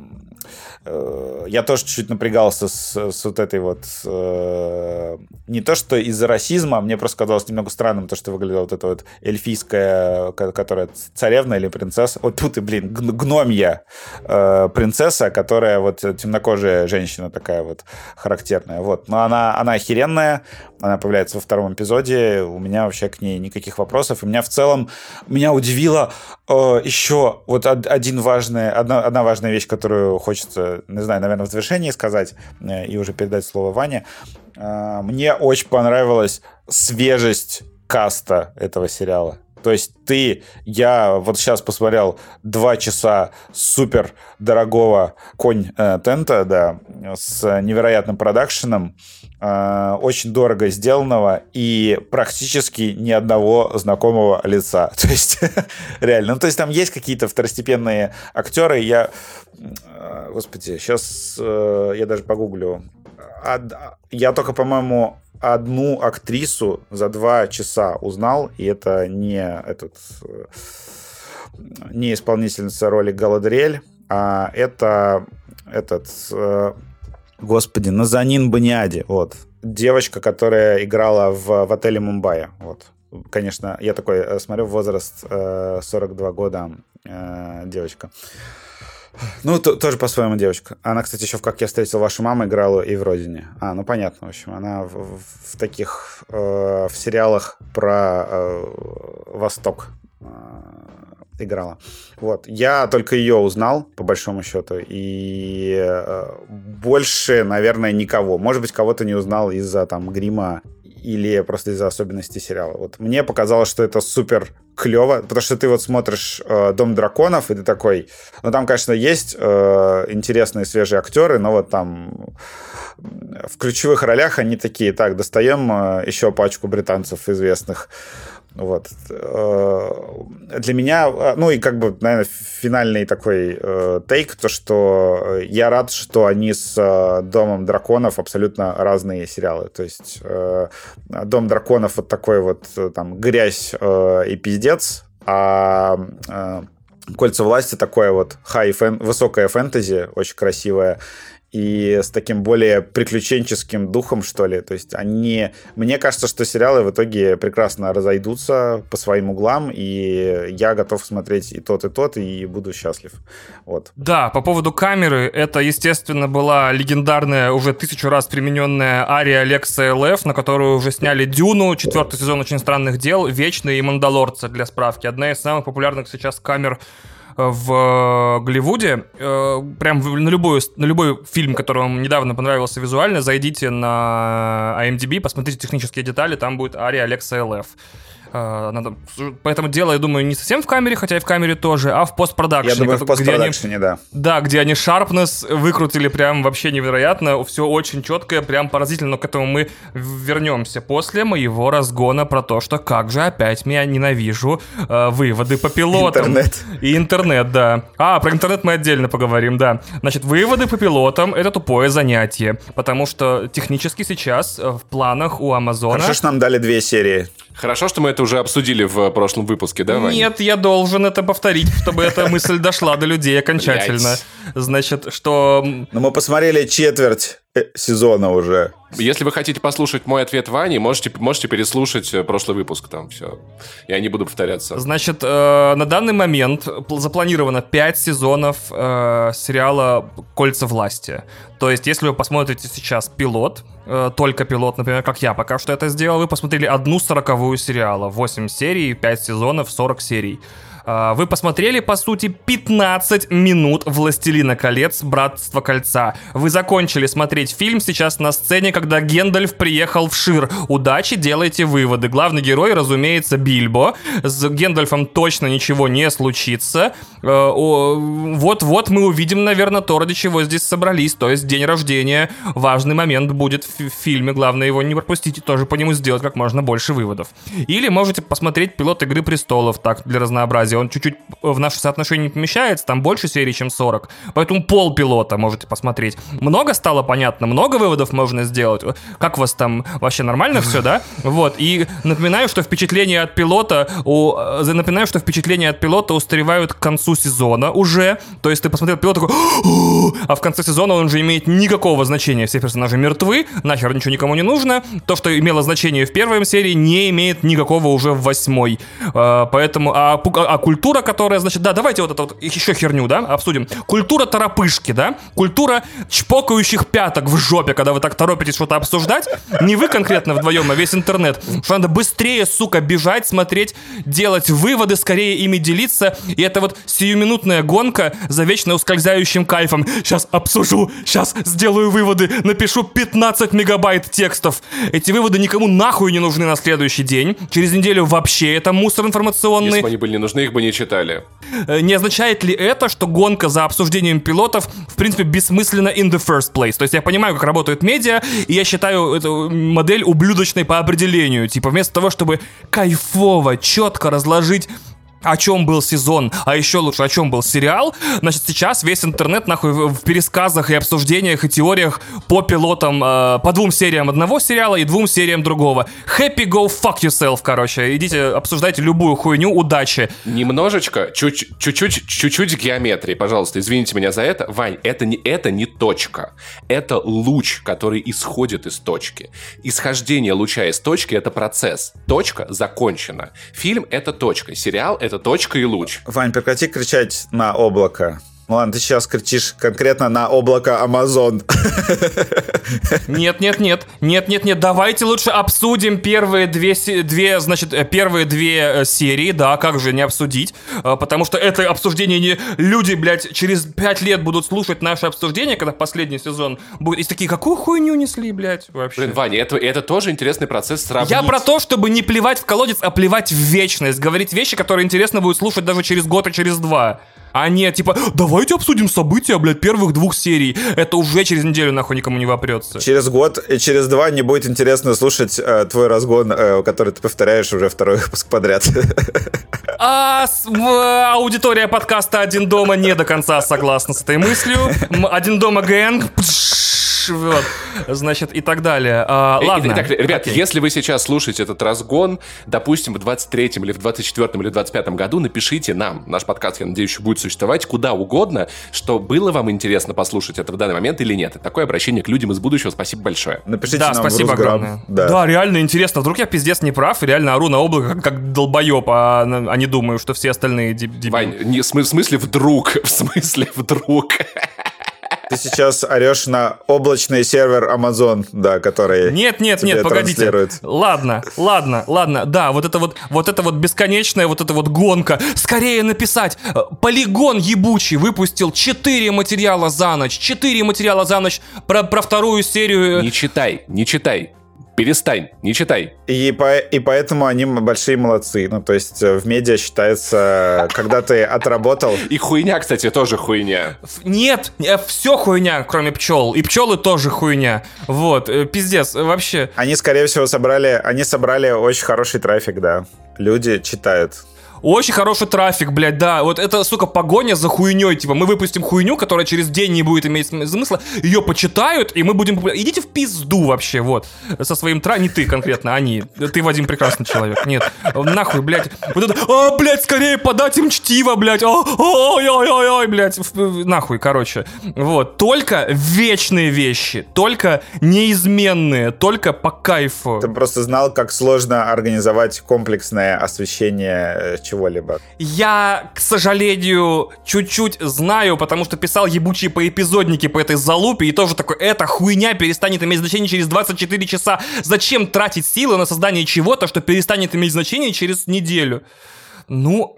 э, я тоже чуть-чуть напрягался с, с вот этой вот, э, не то что из-за расизма, мне просто казалось немного странным то, что выглядела вот эта вот эльфийская, которая царевна или принцесса. Вот тут и, блин, гномья э, принцесса, которая вот темнокожая женщина такая вот характерная. Вот. Но она, она охеренная, она появляется во втором эпизоде эпизоде у меня вообще к ней никаких вопросов. И меня в целом, меня удивило э, еще вот один важный, одна, одна важная вещь, которую хочется, не знаю, наверное, в завершении сказать э, и уже передать слово Ване. Э, мне очень понравилась свежесть каста этого сериала. То есть ты, я вот сейчас посмотрел два часа супер дорогого конь э, тента, да, с невероятным продакшеном, э, очень дорого сделанного и практически ни одного знакомого лица. То есть реально, ну то есть там есть какие-то второстепенные актеры. Я, э, господи, сейчас э, я даже погуглю. Я только, по-моему, одну актрису за два часа узнал, и это не этот э, не исполнительница роли Галадриэль, а это этот э, господи, Назанин Баниади, вот. Девочка, которая играла в, в отеле Мумбаи, вот. Конечно, я такой э, смотрю, возраст 42 года девочка. Ну, то, тоже по-своему девочка. Она, кстати, еще в «Как я встретил вашу маму» играла и в «Родине». А, ну, понятно, в общем. Она в, в таких... Э, в сериалах про э, Восток э, играла. Вот. Я только ее узнал, по большому счету, и э, больше, наверное, никого. Может быть, кого-то не узнал из-за там грима или просто из-за особенностей сериала. Вот мне показалось, что это супер клево, потому что ты вот смотришь э, Дом драконов, и ты такой, ну там, конечно, есть э, интересные свежие актеры, но вот там в ключевых ролях они такие, так, достаем э, еще пачку британцев известных. Вот. Э, для меня, э, ну и как бы, наверное, финальный такой э, тейк, то, что я рад, что они с Домом драконов абсолютно разные сериалы. То есть Дом драконов вот такой вот там грязь и пиздец, а Кольца власти такое вот хай фэн, высокая фэнтези, очень красивая и с таким более приключенческим духом, что ли. То есть они... Мне кажется, что сериалы в итоге прекрасно разойдутся по своим углам, и я готов смотреть и тот, и тот, и буду счастлив. Вот. Да, по поводу камеры, это, естественно, была легендарная, уже тысячу раз примененная ария Алекса ЛФ, на которую уже сняли Дюну, четвертый сезон «Очень странных дел», Вечный и Мандалорца, для справки. Одна из самых популярных сейчас камер в Голливуде. Э, прям на, любой на любой фильм, который вам недавно понравился визуально, зайдите на IMDb, посмотрите технические детали, там будет ария Алекса ЛФ. Uh, надо... Поэтому дело, я думаю, не совсем в камере, хотя и в камере тоже, а в постпродакшене. Я думаю, в постпродакшене, да. Да, где они Sharpness выкрутили прям вообще невероятно, все очень четкое, прям поразительно, но к этому мы вернемся после моего разгона про то, что как же опять меня ненавижу uh, выводы по пилотам. Интернет. И интернет, да. А, про интернет мы отдельно поговорим, да. Значит, выводы по пилотам — это тупое занятие, потому что технически сейчас э, в планах у Амазона... Хорошо, что нам дали две серии. Хорошо, что мы это уже обсудили в прошлом выпуске, да, Ваня? Нет, я должен это повторить, чтобы эта мысль дошла до людей окончательно. Значит, что... Но ну, мы посмотрели четверть э, сезона уже. Если вы хотите послушать мой ответ Вани, можете, можете переслушать э, прошлый выпуск, там все. Я не буду повторяться. Значит, э, на данный момент запланировано 5 сезонов э, сериала «Кольца власти». То есть, если вы посмотрите сейчас пилот, э, только пилот, например, как я пока что это сделал, вы посмотрели одну сороковую сериала. 8 серий, 5 сезонов, 40 серий. А, вы посмотрели, по сути, 15 минут «Властелина колец. Братство кольца». Вы закончили смотреть фильм сейчас на сцене, когда Гендальф приехал в Шир. Удачи, делайте выводы. Главный герой, разумеется, Бильбо. С Гендальфом точно ничего не случится. Э, вот-вот мы увидим, наверное, то, ради чего здесь собрались. То есть день рождения. Важный момент будет в фильме. Главное его не пропустить и тоже по нему сделать как можно больше выводов. Или можете посмотреть пилот «Игры престолов» так, для разнообразия фантазии, он чуть-чуть в наше соотношение не помещается, там больше серий, чем 40. Поэтому пол пилота можете посмотреть. Много стало понятно, много выводов можно сделать. Как у вас там вообще нормально все, да? Вот. И напоминаю, что впечатления от пилота у... Э, напоминаю, что впечатления от пилота устаревают к концу сезона уже. То есть ты посмотрел пилот такой, а в конце сезона он уже имеет никакого значения. Все персонажи мертвы, нахер ничего никому не нужно. То, что имело значение в первой серии, не имеет никакого уже в восьмой. Э, поэтому, а, а культура, которая, значит, да, давайте вот это вот еще херню, да, обсудим. Культура торопышки, да, культура чпокающих пяток в жопе, когда вы так торопитесь что-то обсуждать. Не вы конкретно вдвоем, а весь интернет. Что надо быстрее, сука, бежать, смотреть, делать выводы, скорее ими делиться. И это вот сиюминутная гонка за вечно ускользающим кайфом. Сейчас обсужу, сейчас сделаю выводы, напишу 15 мегабайт текстов. Эти выводы никому нахуй не нужны на следующий день. Через неделю вообще это мусор информационный. Если бы они были не нужны, их бы не читали. Э, не означает ли это, что гонка за обсуждением пилотов, в принципе, бессмысленна in the first place? То есть я понимаю, как работают медиа, и я считаю эту модель ублюдочной по определению. Типа вместо того, чтобы кайфово, четко разложить о чем был сезон, а еще лучше, о чем был сериал, значит, сейчас весь интернет, нахуй, в пересказах и обсуждениях и теориях по пилотам, э, по двум сериям одного сериала и двум сериям другого. Happy go fuck yourself, короче. Идите, обсуждайте любую хуйню, удачи. Немножечко, чуть-чуть, чуть-чуть геометрии, пожалуйста, извините меня за это. Вань, это не, это не точка. Это луч, который исходит из точки. Исхождение луча из точки — это процесс. Точка закончена. Фильм — это точка. Сериал — это это точка и луч. Вань, прекрати кричать на облако. Ну ладно, ты сейчас кричишь конкретно на облако Amazon. Нет, нет, нет, нет, нет, нет. Давайте лучше обсудим первые две, две, значит, э, первые две э, серии, да, как же не обсудить, э, потому что это обсуждение не люди, блядь, через пять лет будут слушать наше обсуждение, когда последний сезон будет, и такие, какую хуйню несли, блядь, вообще. Блин, Ваня, это, это тоже интересный процесс сравнить. Я про то, чтобы не плевать в колодец, а плевать в вечность, говорить вещи, которые интересно будет слушать даже через год и через два. А не типа, давайте обсудим события, блядь, первых двух серий. Это уже через неделю нахуй никому не вопрется. Через год и через два не будет интересно слушать э, твой разгон, э, который ты повторяешь уже второй выпуск подряд. А с, в, аудитория подкаста «Один дома» не до конца согласна с этой мыслью. «Один дома» гэнг. Вот. Значит, и так далее. А, ладно. Итак, ребят, Окей. если вы сейчас слушаете этот разгон, допустим, в 23-м или в 24-м или в 25-м году, напишите нам. Наш подкаст, я надеюсь, еще будет существовать куда угодно, что было вам интересно послушать это в данный момент или нет. такое обращение к людям из будущего. Спасибо большое. Напишите да, нам спасибо огромное. Да. да, реально интересно. Вдруг я пиздец не прав и реально ору на облако как, как долбоеб, а, а не думаю, что все остальные дебилы. Вань, не, в смысле вдруг? В смысле вдруг? Ты сейчас орешь на облачный сервер Amazon, да, который Нет, нет, нет, погодите. Ладно, ладно, ладно. Да, вот это вот, вот это вот бесконечная вот эта вот гонка. Скорее написать. Э, Полигон ебучий выпустил 4 материала за ночь. 4 материала за ночь про, про вторую серию. Не читай, не читай. Перестань, не читай. И, по, и поэтому они большие молодцы. Ну, то есть э, в медиа считается, когда ты отработал... И хуйня, кстати, тоже хуйня. Нет, э, все хуйня, кроме пчел. И пчелы тоже хуйня. Вот, э, пиздец, вообще. Они, скорее всего, собрали, они собрали очень хороший трафик, да. Люди читают. Очень хороший трафик, блядь, да. Вот это, сука, погоня за хуйней. Типа, мы выпустим хуйню, которая через день не будет иметь смысла. Ее почитают, и мы будем... Идите в пизду вообще, вот. Со своим тра... Не ты конкретно, они. Ты, Вадим, прекрасный человек. Нет. Нахуй, блядь. Вот это... А, блядь, скорее подать им чтиво, блядь. Ой-ой-ой-ой, блядь. Нахуй, короче. Вот. Только вечные вещи. Только неизменные. Только по кайфу. Ты просто знал, как сложно организовать комплексное освещение э, чего-либо. Я, к сожалению, чуть-чуть знаю, потому что писал ебучие поэпизодники по этой залупе, и тоже такой, эта хуйня перестанет иметь значение через 24 часа. Зачем тратить силы на создание чего-то, что перестанет иметь значение через неделю? Ну,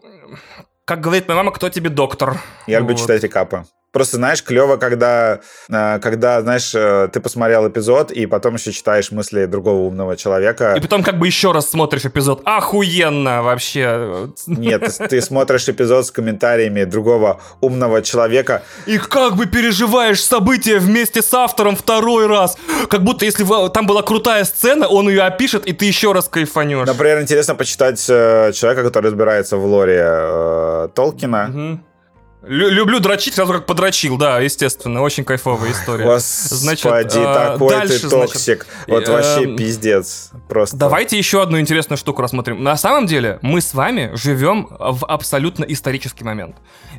как говорит моя мама, кто тебе доктор? Я люблю вот. читать рекапы. Просто, знаешь, клево, когда, э, когда, знаешь, э, ты посмотрел эпизод, и потом еще читаешь мысли другого умного человека. И потом как бы еще раз смотришь эпизод. Охуенно вообще. Нет, ты, ты смотришь эпизод с комментариями другого умного человека. И как бы переживаешь события вместе с автором второй раз. Как будто если там была крутая сцена, он ее опишет, и ты еще раз кайфанешь. Например, интересно почитать э, человека, который разбирается в лоре э, Толкина. Угу люблю дрочить, сразу как подрочил, да, естественно, очень кайфовая история. Господи, значит, такой дальше, ты токсик. Значит, вот вообще э, пиздец. Просто. Давайте еще одну интересную штуку рассмотрим. На самом деле, мы с вами живем в абсолютно исторический момент.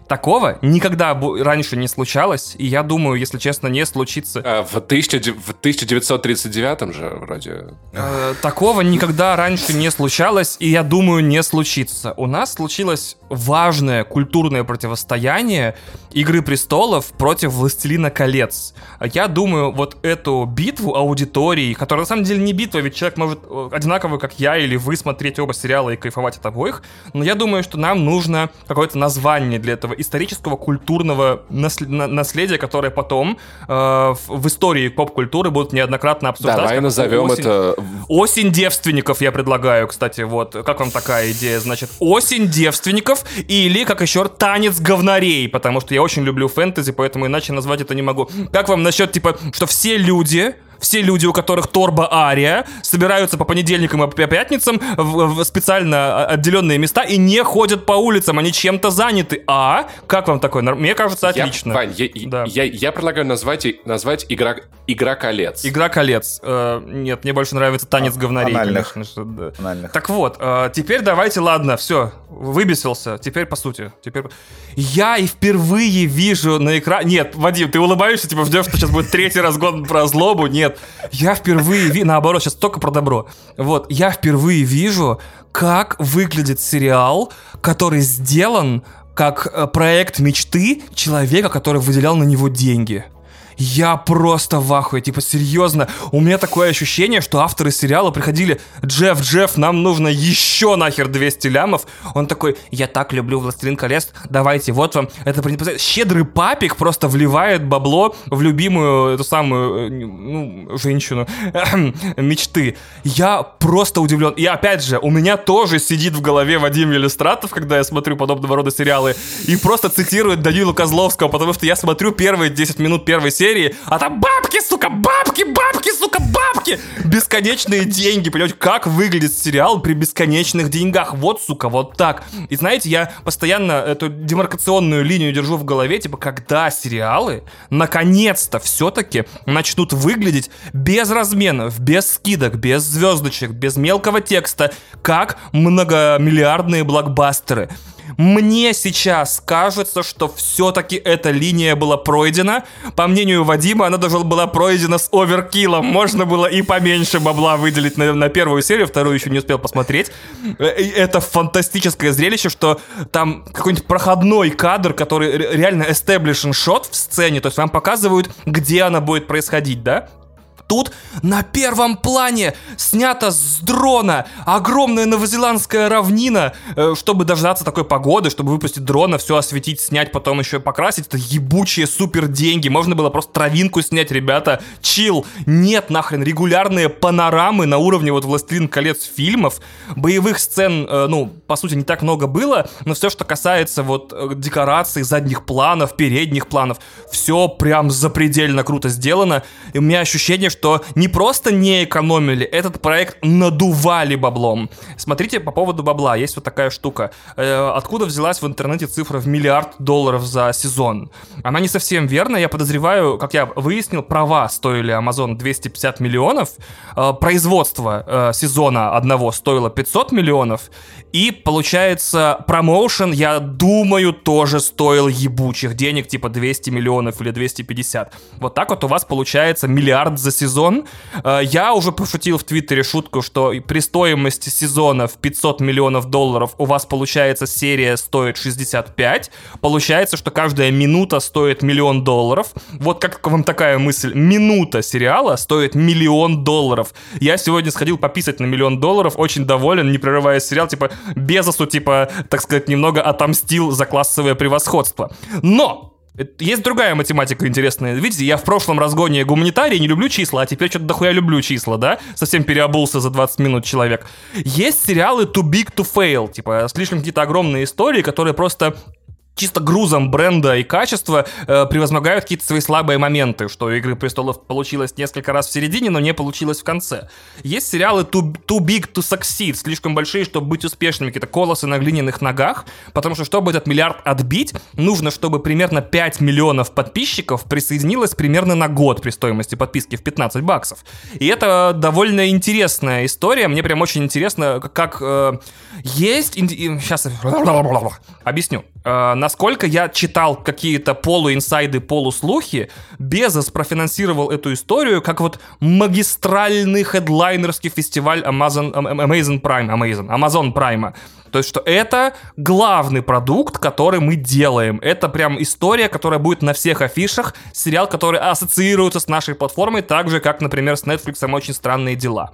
Такого никогда раньше не случалось, и я думаю, если честно, не случится. А в, 1000, в 1939 же вроде. Э, такого никогда раньше не случалось, и я думаю, не случится. У нас случилось важное культурное противостояние Игры престолов против Властелина колец. Я думаю, вот эту битву аудитории, которая на самом деле не битва, ведь человек может э, одинаково, как я или вы, смотреть оба сериала и кайфовать от обоих, но я думаю, что нам нужно какое-то название для этого исторического культурного наследия, которое потом э, в истории поп-культуры будут неоднократно обсуждаться. Давай назовем осень. это... Осень девственников я предлагаю, кстати, вот. Как вам такая идея? Значит, осень девственников или, как еще, танец говнарей, потому что я очень люблю фэнтези, поэтому иначе назвать это не могу. Как вам насчет, типа, что все люди все люди, у которых торба ария, собираются по понедельникам и по пятницам в, в специально отделенные места и не ходят по улицам, они чем-то заняты. А как вам такое? Мне кажется, отлично. Я, Вань, я, да. я, я предлагаю назвать, назвать игра, игра колец. Игра колец. Э, нет, мне больше нравится танец а, говнарей, анальных. конечно. Да. Анальных. Так вот, э, теперь давайте, ладно, все, выбесился. Теперь по сути. Теперь... Я и впервые вижу на экране... Нет, Вадим, ты улыбаешься, типа ждешь, что сейчас будет третий разгон про злобу. Нет, нет. Я впервые вижу, наоборот, сейчас только про добро. Вот, я впервые вижу, как выглядит сериал, который сделан как э, проект мечты человека, который выделял на него деньги. Я просто в ахуе, типа, серьезно. У меня такое ощущение, что авторы сериала приходили, Джефф, Джефф, нам нужно еще нахер 200 лямов. Он такой, я так люблю «Властелин колец», давайте, вот вам. Это щедрый папик просто вливает бабло в любимую эту самую, э, ну, женщину мечты. Я просто удивлен. И опять же, у меня тоже сидит в голове Вадим Велистратов, когда я смотрю подобного рода сериалы, и просто цитирует Данилу Козловского, потому что я смотрю первые 10 минут первой серии, серии, а там бабки, сука, бабки, бабки, сука, бабки! Бесконечные деньги, понимаете, как выглядит сериал при бесконечных деньгах. Вот, сука, вот так. И знаете, я постоянно эту демаркационную линию держу в голове, типа, когда сериалы наконец-то все-таки начнут выглядеть без разменов, без скидок, без звездочек, без мелкого текста, как многомиллиардные блокбастеры. Мне сейчас кажется, что все-таки эта линия была пройдена. По мнению Вадима, она даже была пройдена с оверкилом. Можно было и поменьше бабла выделить на, на первую серию, вторую еще не успел посмотреть. Э, это фантастическое зрелище, что там какой-нибудь проходной кадр, который реально establishing shot в сцене, то есть вам показывают, где она будет происходить, да? Тут на первом плане снято с дрона огромная новозеландская равнина, э, чтобы дождаться такой погоды, чтобы выпустить дрона, все осветить, снять, потом еще покрасить. Это ебучие супер деньги. Можно было просто травинку снять, ребята. Чил. Нет нахрен. Регулярные панорамы на уровне вот «Властелин колец» фильмов. Боевых сцен, э, ну, по сути, не так много было, но все, что касается вот э, декораций, задних планов, передних планов, все прям запредельно круто сделано. И у меня ощущение, что не просто не экономили, этот проект надували баблом. Смотрите по поводу бабла, есть вот такая штука. Э, откуда взялась в интернете цифра в миллиард долларов за сезон? Она не совсем верна, я подозреваю, как я выяснил, права стоили Amazon 250 миллионов, э, производство э, сезона одного стоило 500 миллионов, и получается промоушен, я думаю, тоже стоил ебучих денег, типа 200 миллионов или 250. Вот так вот у вас получается миллиард за сезон сезон. Э, я уже пошутил в Твиттере шутку, что при стоимости сезона в 500 миллионов долларов у вас получается серия стоит 65. Получается, что каждая минута стоит миллион долларов. Вот как вам такая мысль? Минута сериала стоит миллион долларов. Я сегодня сходил пописать на миллион долларов, очень доволен, не прерывая сериал, типа Безосу, типа, так сказать, немного отомстил за классовое превосходство. Но есть другая математика интересная. Видите, я в прошлом разгоне гуманитарий не люблю числа, а теперь что-то дохуя люблю числа, да? Совсем переобулся за 20 минут человек. Есть сериалы too big to fail, типа слишком какие-то огромные истории, которые просто чисто грузом бренда и качества э, превозмогают какие-то свои слабые моменты, что «Игры престолов» получилось несколько раз в середине, но не получилось в конце. Есть сериалы too, too Big to Succeed, слишком большие, чтобы быть успешными, какие-то колосы на глиняных ногах, потому что, чтобы этот миллиард отбить, нужно, чтобы примерно 5 миллионов подписчиков присоединилось примерно на год при стоимости подписки в 15 баксов. И это довольно интересная история, мне прям очень интересно, как э, есть... Сейчас объясню. Э, насколько я читал какие-то полуинсайды, полуслухи, Безос профинансировал эту историю как вот магистральный хедлайнерский фестиваль Amazon, Amazon Prime, Amazon, Amazon Prime. То есть, что это главный продукт, который мы делаем. Это прям история, которая будет на всех афишах. Сериал, который ассоциируется с нашей платформой, так же, как, например, с Netflix «Очень странные дела».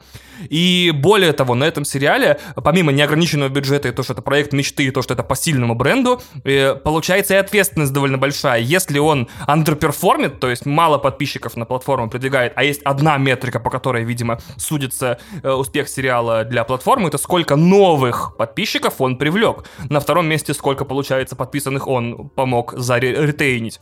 И более того, на этом сериале, помимо неограниченного бюджета и то, что это проект мечты, и то, что это по сильному бренду, э, получается и ответственность довольно большая. Если он андерперформит, то есть мало подписчиков на платформу продвигает, а есть одна метрика, по которой, видимо, судится э, успех сериала для платформы, это сколько новых подписчиков он привлек. На втором месте сколько, получается, подписанных он помог заретейнить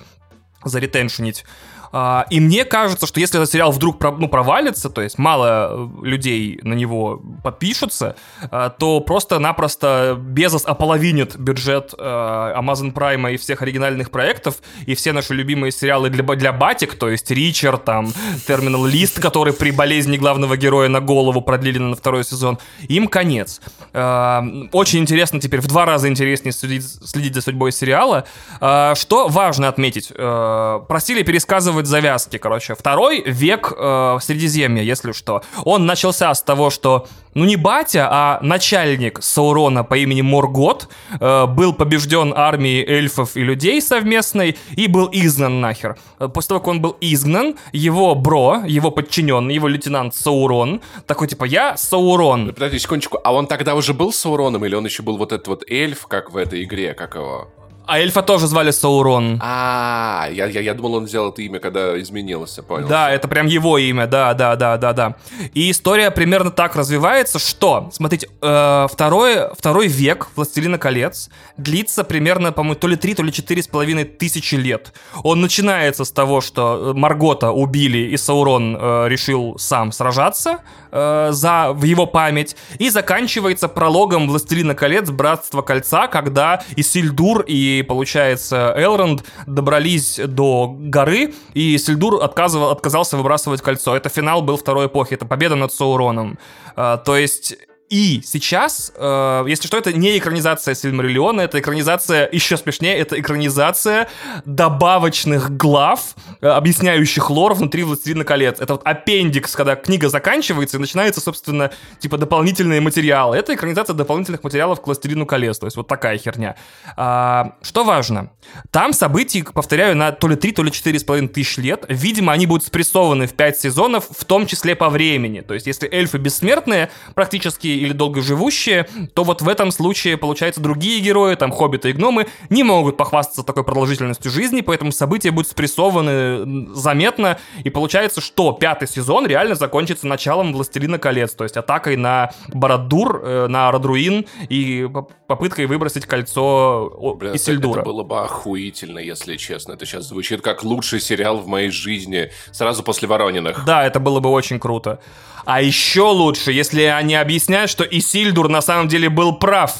заретеншенить. А, и мне кажется, что если этот сериал вдруг ну, провалится, то есть мало э, людей на него подпишутся, а, то просто-напросто Безос ополовинит бюджет э, Amazon Prime и всех оригинальных проектов, и все наши любимые сериалы для, для батик, то есть Ричард, там, Терминал Лист, который при болезни главного героя на голову продлили на второй сезон, им конец. Очень интересно теперь, в два раза интереснее следить, следить за судьбой сериала. Что важно отметить? Просили пересказывать рассказывать завязки, короче. Второй век э, Средиземья, если что. Он начался с того, что, ну не батя, а начальник Саурона по имени Моргот э, был побежден армией эльфов и людей совместной и был изгнан нахер. После того, как он был изгнан, его бро, его подчиненный, его лейтенант Саурон, такой типа, я Саурон. Подожди секундочку, а он тогда уже был Сауроном или он еще был вот этот вот эльф, как в этой игре, как его? А эльфа тоже звали Саурон. А, я, я, я думал, он взял это имя, когда изменился, понял. Да, это прям его имя, да, да, да, да, да. И история примерно так развивается, что, смотрите, э, второй, второй век Властелина колец длится примерно, по-моему, то ли три, то ли четыре с половиной тысячи лет. Он начинается с того, что Маргота убили, и Саурон э, решил сам сражаться э, за, в его память, и заканчивается прологом Властелина колец Братство кольца, когда Исильдур и получается, Элронд добрались до горы, и Сильдур отказывал, отказался выбрасывать кольцо. Это финал был второй эпохи, это победа над Сауроном. А, то есть и сейчас, э, если что, это не экранизация Сильмариллиона, это экранизация, еще смешнее, это экранизация добавочных глав, э, объясняющих лор внутри «Властелина колец». Это вот аппендикс, когда книга заканчивается и начинается, собственно, типа дополнительные материалы. Это экранизация дополнительных материалов к «Властелину колец», то есть вот такая херня. А, что важно? Там событий, повторяю, на то ли 3, то ли 4,5 тысяч лет. Видимо, они будут спрессованы в 5 сезонов, в том числе по времени. То есть если эльфы бессмертные, практически или долгоживущие, то вот в этом случае, получается, другие герои, там, хоббиты и гномы, не могут похвастаться такой продолжительностью жизни, поэтому события будут спрессованы заметно, и получается, что пятый сезон реально закончится началом «Властелина колец», то есть атакой на Барадур, э, на Радруин и попыткой выбросить кольцо Бля, Исильдура. Это было бы охуительно, если честно. Это сейчас звучит как лучший сериал в моей жизни, сразу после Ворониных. Да, это было бы очень круто. А еще лучше, если они объясняют, что Исильдур на самом деле был прав.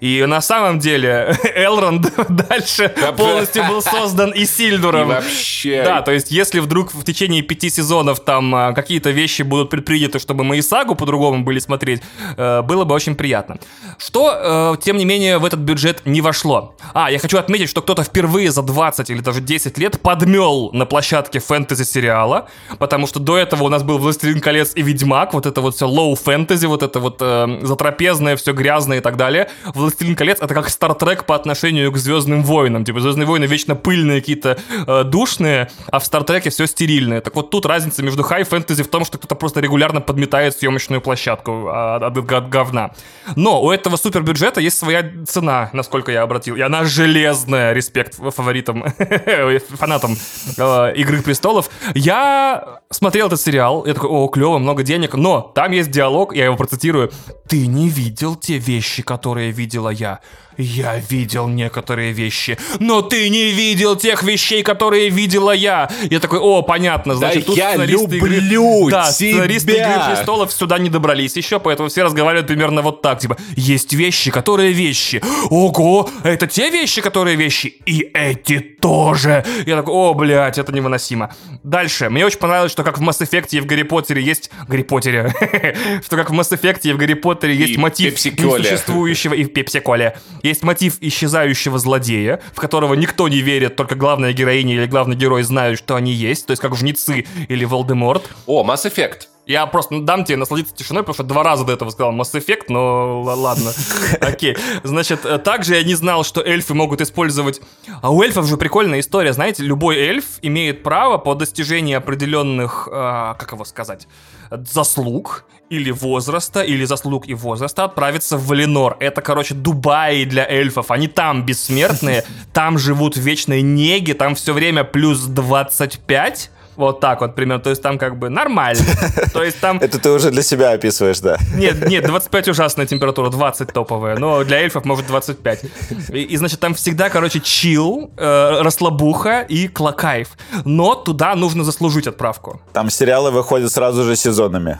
И на самом деле Элронд дальше полностью был создан Исильдуром. И вообще... Да, то есть если вдруг в течение пяти сезонов там а, какие-то вещи будут предприняты, чтобы мы и сагу по-другому были смотреть, э, было бы очень приятно. Что, э, тем не менее, в этот бюджет не вошло. А, я хочу отметить, что кто-то впервые за 20 или даже 10 лет подмел на площадке фэнтези-сериала, потому что до этого у нас был «Властелин колец» и «Ведьмак», вот это вот все low фэнтези, вот это вот э, затрапезное, все грязное и так далее. Властелин колец это как Стартрек по отношению к Звездным войнам. Типа Звездные войны вечно пыльные, какие-то э, душные, а в Стартреке все стерильное. Так вот тут разница между хай фэнтези в том, что кто-то просто регулярно подметает съемочную площадку а, от, от, от говна. Но у этого супербюджета есть своя цена, насколько я обратил. И она железная. Респект фаворитам, фанатам э, Игры престолов. Я смотрел этот сериал, я такой, о, клево, много денег денег, но там есть диалог, я его процитирую. «Ты не видел те вещи, которые видела я. Я видел некоторые вещи, но ты не видел тех вещей, которые видела я. Я такой, о, понятно, значит, да тут я сценаристы люблю игры... Да, тебя. сценаристы Игры Престолов сюда не добрались еще, поэтому все разговаривают примерно вот так, типа, есть вещи, которые вещи. Ого, это те вещи, которые вещи, и эти тоже. Я такой, о, блядь, это невыносимо. Дальше, мне очень понравилось, что как в Mass Effect и в Гарри Поттере есть... Гарри Поттере. что как в Mass Effect и в Гарри Поттере есть мотив Пепси-коле. несуществующего... И в Пепси-коле. Есть мотив исчезающего злодея, в которого никто не верит, только главная героиня или главный герой знают, что они есть. То есть как жнецы или Волдеморт. О, Mass Effect. Я просто ну, дам тебе насладиться тишиной, потому что два раза до этого сказал Mass Effect, но ладно. Окей. Значит, э, также я не знал, что эльфы могут использовать... А у эльфов же прикольная история, знаете, любой эльф имеет право по достижении определенных, а, как его сказать, заслуг или возраста, или заслуг и возраста отправиться в Валенор. Это, короче, Дубай для эльфов. Они там бессмертные, там живут в вечной неге, там все время плюс 25. Вот так вот примерно. То есть там как бы нормально. То есть там... Это ты уже для себя описываешь, да. Нет, нет, 25 ужасная температура, 20 топовая, но для эльфов может 25. И, и, значит, там всегда, короче, chill, э, расслабуха и клакайф. Но туда нужно заслужить отправку. Там сериалы выходят сразу же сезонами.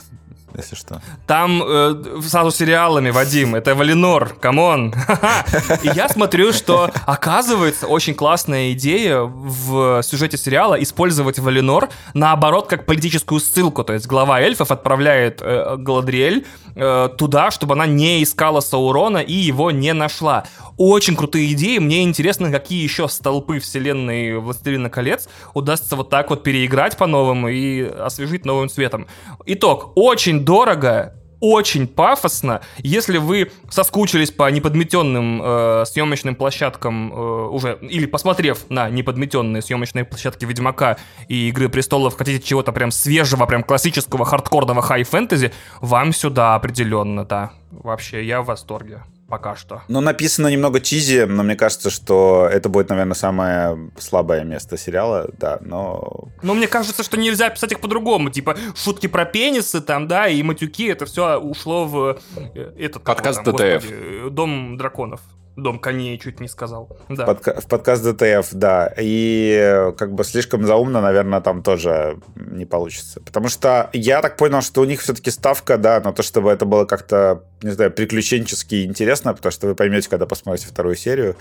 Если что. Там э, сразу сериалами, Вадим, это Валинор, come on. И я смотрю, что оказывается очень классная идея в сюжете сериала использовать Валинор наоборот как политическую ссылку. То есть глава эльфов отправляет э, Галадриэль э, туда, чтобы она не искала Саурона и его не нашла. Очень крутые идеи. Мне интересно, какие еще столпы вселенной Властелина колец удастся вот так вот переиграть по-новому и освежить новым цветом. Итог. Очень дорого, очень пафосно. Если вы соскучились по неподметенным э, съемочным площадкам э, уже, или посмотрев на неподметенные съемочные площадки Ведьмака и Игры Престолов, хотите чего-то прям свежего, прям классического, хардкорного хай-фэнтези, вам сюда определенно, да. Вообще, я в восторге. Пока что. Ну, написано немного cheesy, но мне кажется, что это будет, наверное, самое слабое место сериала, да, но... Но мне кажется, что нельзя писать их по-другому. Типа, шутки про пенисы там, да, и матюки, это все ушло в э, этот... Подкаст там, ДТФ. господи, э, Дом драконов. Дом коней чуть не сказал. Да. Подка- в подкаст ДТФ, да. И э, как бы слишком заумно, наверное, там тоже не получится. Потому что я так понял, что у них все-таки ставка, да, на то, чтобы это было как-то, не знаю, приключенчески интересно, потому что вы поймете, когда посмотрите вторую серию,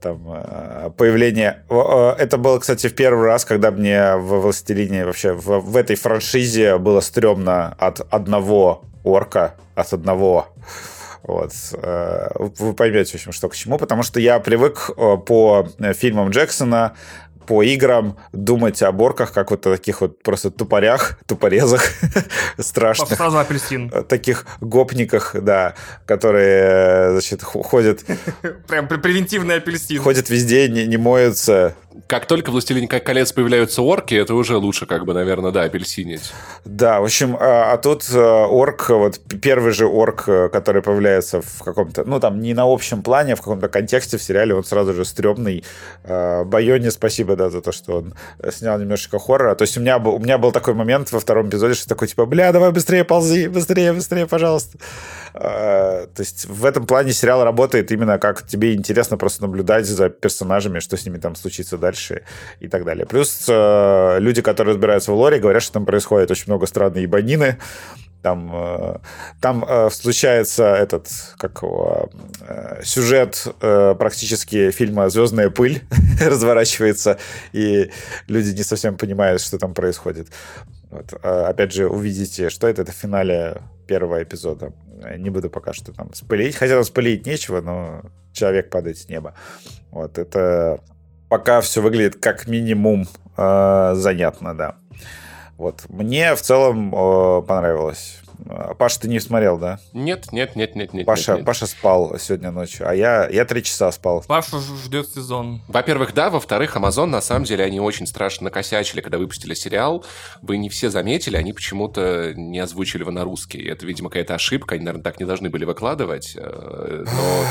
там э, появление. Это было, кстати, в первый раз, когда мне в «Властелине» вообще в, в этой франшизе было стрёмно от одного орка, от одного вот. э, Вы поймете, в общем, что к чему, потому что я привык э, по фильмам Джексона по играм думать о борках, как вот о таких вот просто тупорях, тупорезах страшных. Сразу апельсин. Таких гопниках, да, которые, значит, ходят... Прям превентивный апельсин. Ходят везде, не, не моются. Как только в «Властелине колец» появляются орки, это уже лучше, как бы, наверное, да, апельсинить. Да, в общем, а, а тут орк, вот первый же орк, который появляется в каком-то, ну, там, не на общем плане, а в каком-то контексте в сериале, он сразу же стрёмный. Байоне спасибо, да, за то, что он снял немножечко хоррора. То есть у меня был, у меня был такой момент во втором эпизоде, что такой, типа, бля, давай быстрее ползи, быстрее, быстрее, пожалуйста. То есть в этом плане сериал работает именно как тебе интересно просто наблюдать за персонажами, что с ними там случится дальше и так далее. Плюс люди, которые разбираются в лоре, говорят, что там происходит очень много странной ебанины. Там, там случается этот, как его, сюжет практически фильма «Звездная пыль» разворачивается, и люди не совсем понимают, что там происходит. Вот. Опять же, увидите, что это, это в финале первого эпизода. Не буду пока что там спылить. Хотя там спылить нечего, но человек падает с неба. Вот это пока все выглядит как минимум э, занятно, да. Вот. Мне в целом э, понравилось. Паша, ты не смотрел, да? Нет, нет, нет, нет, нет. Паша, нет, нет. Паша спал сегодня ночью, а я, я три часа спал. Паша ждет сезон. Во-первых, да, во-вторых, Amazon, на самом деле, они очень страшно накосячили, когда выпустили сериал. Вы не все заметили, они почему-то не озвучили его на русский. Это, видимо, какая-то ошибка, они, наверное, так не должны были выкладывать. Но...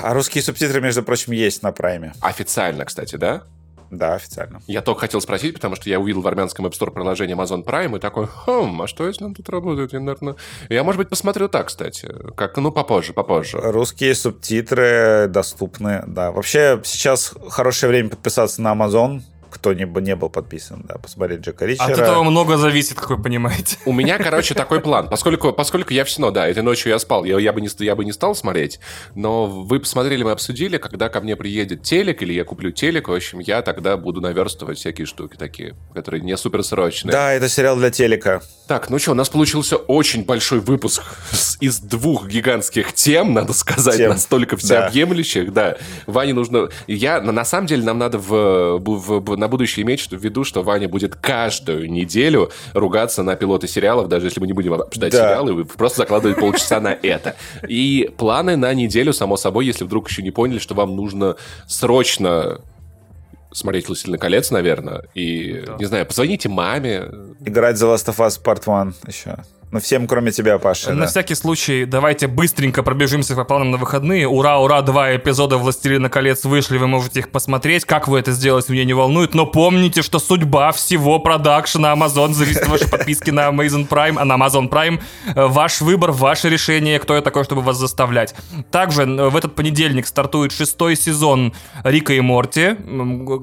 А русские субтитры, между прочим, есть на прайме. Официально, кстати, да? Да, официально. Я только хотел спросить, потому что я увидел в армянском App Store приложение Amazon Prime и такой, хм, а что если он тут работает? Я, наверное... Я, может быть, посмотрю так, кстати. Как, ну, попозже, попозже. Русские субтитры доступны, да. Вообще, сейчас хорошее время подписаться на Amazon кто не, не был подписан, да, посмотреть Джека Ричера. От этого много зависит, как вы понимаете. У меня, короче, такой план. Поскольку, поскольку я все равно, да, этой ночью я спал, я, я, бы не, я бы не стал смотреть, но вы посмотрели, мы обсудили, когда ко мне приедет телек, или я куплю телек, в общем, я тогда буду наверстывать всякие штуки такие, которые не суперсрочные. Да, это сериал для телека. Так, ну что, у нас получился очень большой выпуск из двух гигантских тем, надо сказать, тем. настолько всеобъемлющих, да. да. Ване нужно... Я, на самом деле, нам надо в, в, в, на будущее иметь в виду, что Ваня будет каждую неделю ругаться на пилоты сериалов, даже если мы не будем обсуждать да. сериалы, просто закладывать полчаса на это. И планы на неделю, само собой, если вдруг еще не поняли, что вам нужно срочно смотреть «Властелин колец», наверное, и, да. не знаю, позвоните маме. Играть The Last of Us Part 1 еще. Ну, всем, кроме тебя, Паша. На да. всякий случай, давайте быстренько пробежимся по планам на выходные. Ура, ура, два эпизода «Властелина колец» вышли, вы можете их посмотреть. Как вы это сделаете, меня не волнует. Но помните, что судьба всего продакшена Amazon зависит от вашей подписки на Amazon Prime, а на Amazon Prime э, ваш выбор, ваше решение, кто я такой, чтобы вас заставлять. Также э, в этот понедельник стартует шестой сезон Рика и Морти.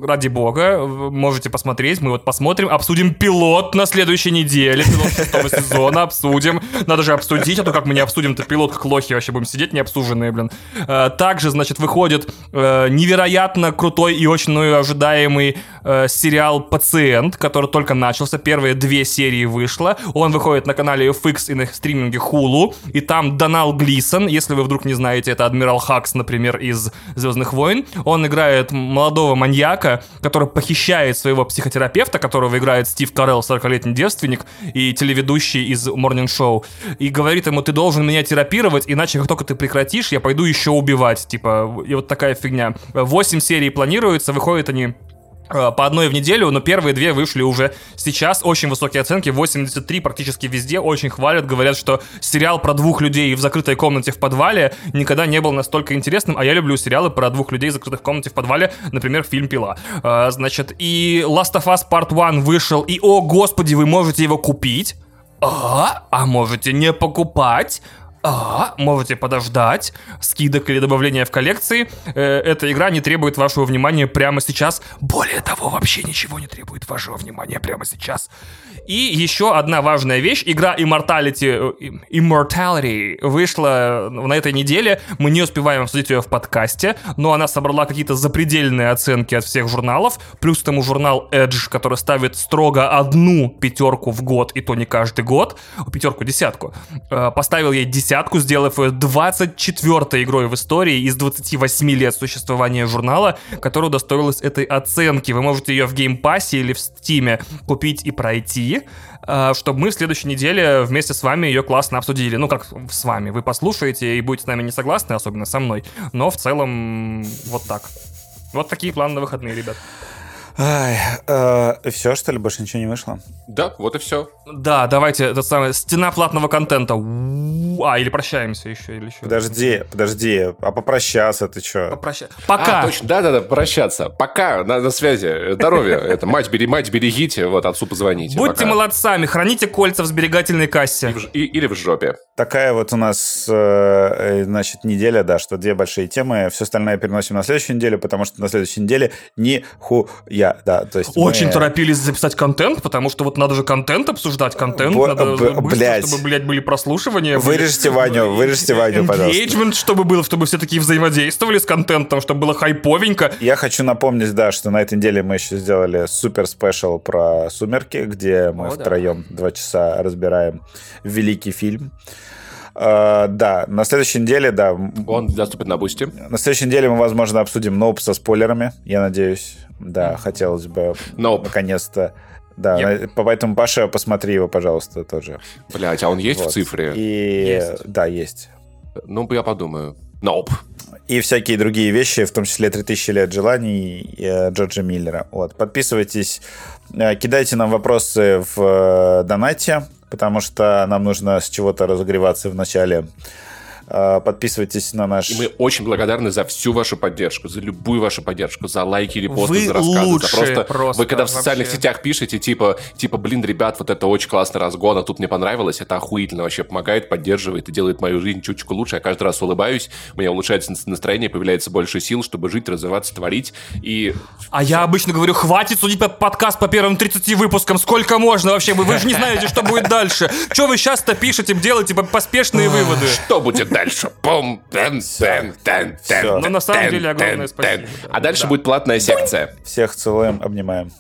Ради бога, можете посмотреть. Мы вот посмотрим, обсудим пилот на следующей неделе, пилот шестого сезона, обсудим. Надо же обсудить, а то как мы не обсудим-то пилот, как лохи вообще будем сидеть необсуженные, блин. Э, также, значит, выходит э, невероятно крутой и очень ну, ожидаемый э, сериал «Пациент», который только начался. Первые две серии вышло. Он выходит на канале FX и на стриминге Hulu. И там Донал Глисон, если вы вдруг не знаете, это Адмирал Хакс, например, из «Звездных войн». Он играет молодого маньяка, который похищает своего психотерапевта, которого играет Стив Карелл, 40-летний девственник и телеведущий из Morning Show, и говорит ему, ты должен меня терапировать, иначе как только ты прекратишь, я пойду еще убивать, типа, и вот такая фигня. Восемь серий планируется, выходят они э, по одной в неделю, но первые две вышли уже сейчас. Очень высокие оценки, 83 практически везде, очень хвалят, говорят, что сериал про двух людей в закрытой комнате в подвале никогда не был настолько интересным, а я люблю сериалы про двух людей в закрытой комнате в подвале, например, фильм «Пила». Э, значит, и Last of Us Part 1 вышел, и, о господи, вы можете его купить, а, а можете не покупать. А, можете подождать. Скидок или добавления в коллекции. Э, эта игра не требует вашего внимания прямо сейчас. Более того, вообще ничего не требует вашего внимания прямо сейчас. И еще одна важная вещь. Игра Immortality, э, Immortality вышла на этой неделе. Мы не успеваем обсудить ее в подкасте, но она собрала какие-то запредельные оценки от всех журналов. Плюс к тому журнал Edge, который ставит строго одну пятерку в год, и то не каждый год, пятерку, десятку. Э, поставил ей десятку, сделав ее 24 игрой в истории из 28 лет существования журнала, которая удостоилась этой оценки. Вы можете ее в геймпассе или в стиме купить и пройти. Э, чтобы мы в следующей неделе вместе с вами ее классно обсудили. Ну, как с вами. Вы послушаете и будете с нами не согласны, особенно со мной. Но в целом вот так. Вот такие планы на выходные, ребят. Ай, э, все, что ли, больше ничего не вышло? Да, вот и все. Да, давайте, это самое, стена платного контента. А, или прощаемся еще, или еще. Подожди, подожди, а попрощаться ты что? Попрощаться. Пока. А, точно, да-да-да, прощаться. Пока, на, на связи. Здоровья. Это мать, бери, мать берегите, вот отцу позвоните. Будьте Пока. молодцами, храните кольца в сберегательной кассе. И в, и, или в жопе. Такая вот у нас, э, э, значит, неделя, да, что две большие темы. Все остальное переносим на следующую неделю, потому что на следующей неделе нихуя да, то есть Очень мы... торопились записать контент, потому что вот надо же контент обсуждать, контент, Б- надо б- быстро, блядь. чтобы, блядь, были прослушивания. Вырежьте были... Ваню, вырежьте Ваню, пожалуйста. Engagement, чтобы было, чтобы все такие взаимодействовали с контентом, чтобы было хайповенько. Я хочу напомнить, да, что на этой неделе мы еще сделали супер special про «Сумерки», где мы О, втроем да. два часа разбираем великий фильм. Uh, да, на следующей неделе, да. Он доступен на Boosty. На следующей неделе мы, возможно, обсудим Nope со спойлерами, я надеюсь. Да, хотелось бы nope. наконец-то. Да, yep. поэтому, Паша, посмотри его, пожалуйста, тоже. Блять, а он есть вот. в цифре? И... Есть. Да, есть. Ну, я подумаю. Nope. И всякие другие вещи, в том числе «3000 лет желаний» э, Джорджа Миллера. Вот. Подписывайтесь, э, кидайте нам вопросы в э, донате, потому что нам нужно с чего-то разогреваться в начале подписывайтесь на наш... И мы очень благодарны за всю вашу поддержку, за любую вашу поддержку, за лайки, репосты, вы за рассказы. за просто... просто... Вы когда в социальных вообще. сетях пишете, типа, типа, блин, ребят, вот это очень классный разгон, а тут мне понравилось, это охуительно вообще помогает, поддерживает и делает мою жизнь чуточку лучше. Я каждый раз улыбаюсь, у меня улучшается настроение, появляется больше сил, чтобы жить, развиваться, творить. И... А я обычно говорю, хватит судить по подкаст по первым 30 выпускам, сколько можно вообще? Вы, вы же не знаете, что будет дальше. Что вы сейчас-то пишете, делаете поспешные выводы? Что будет дальше? Пум, тен, тен, тен, тен. Ну, на самом деле, огромное спасибо. А дальше будет платная секция. Всех целуем, обнимаем.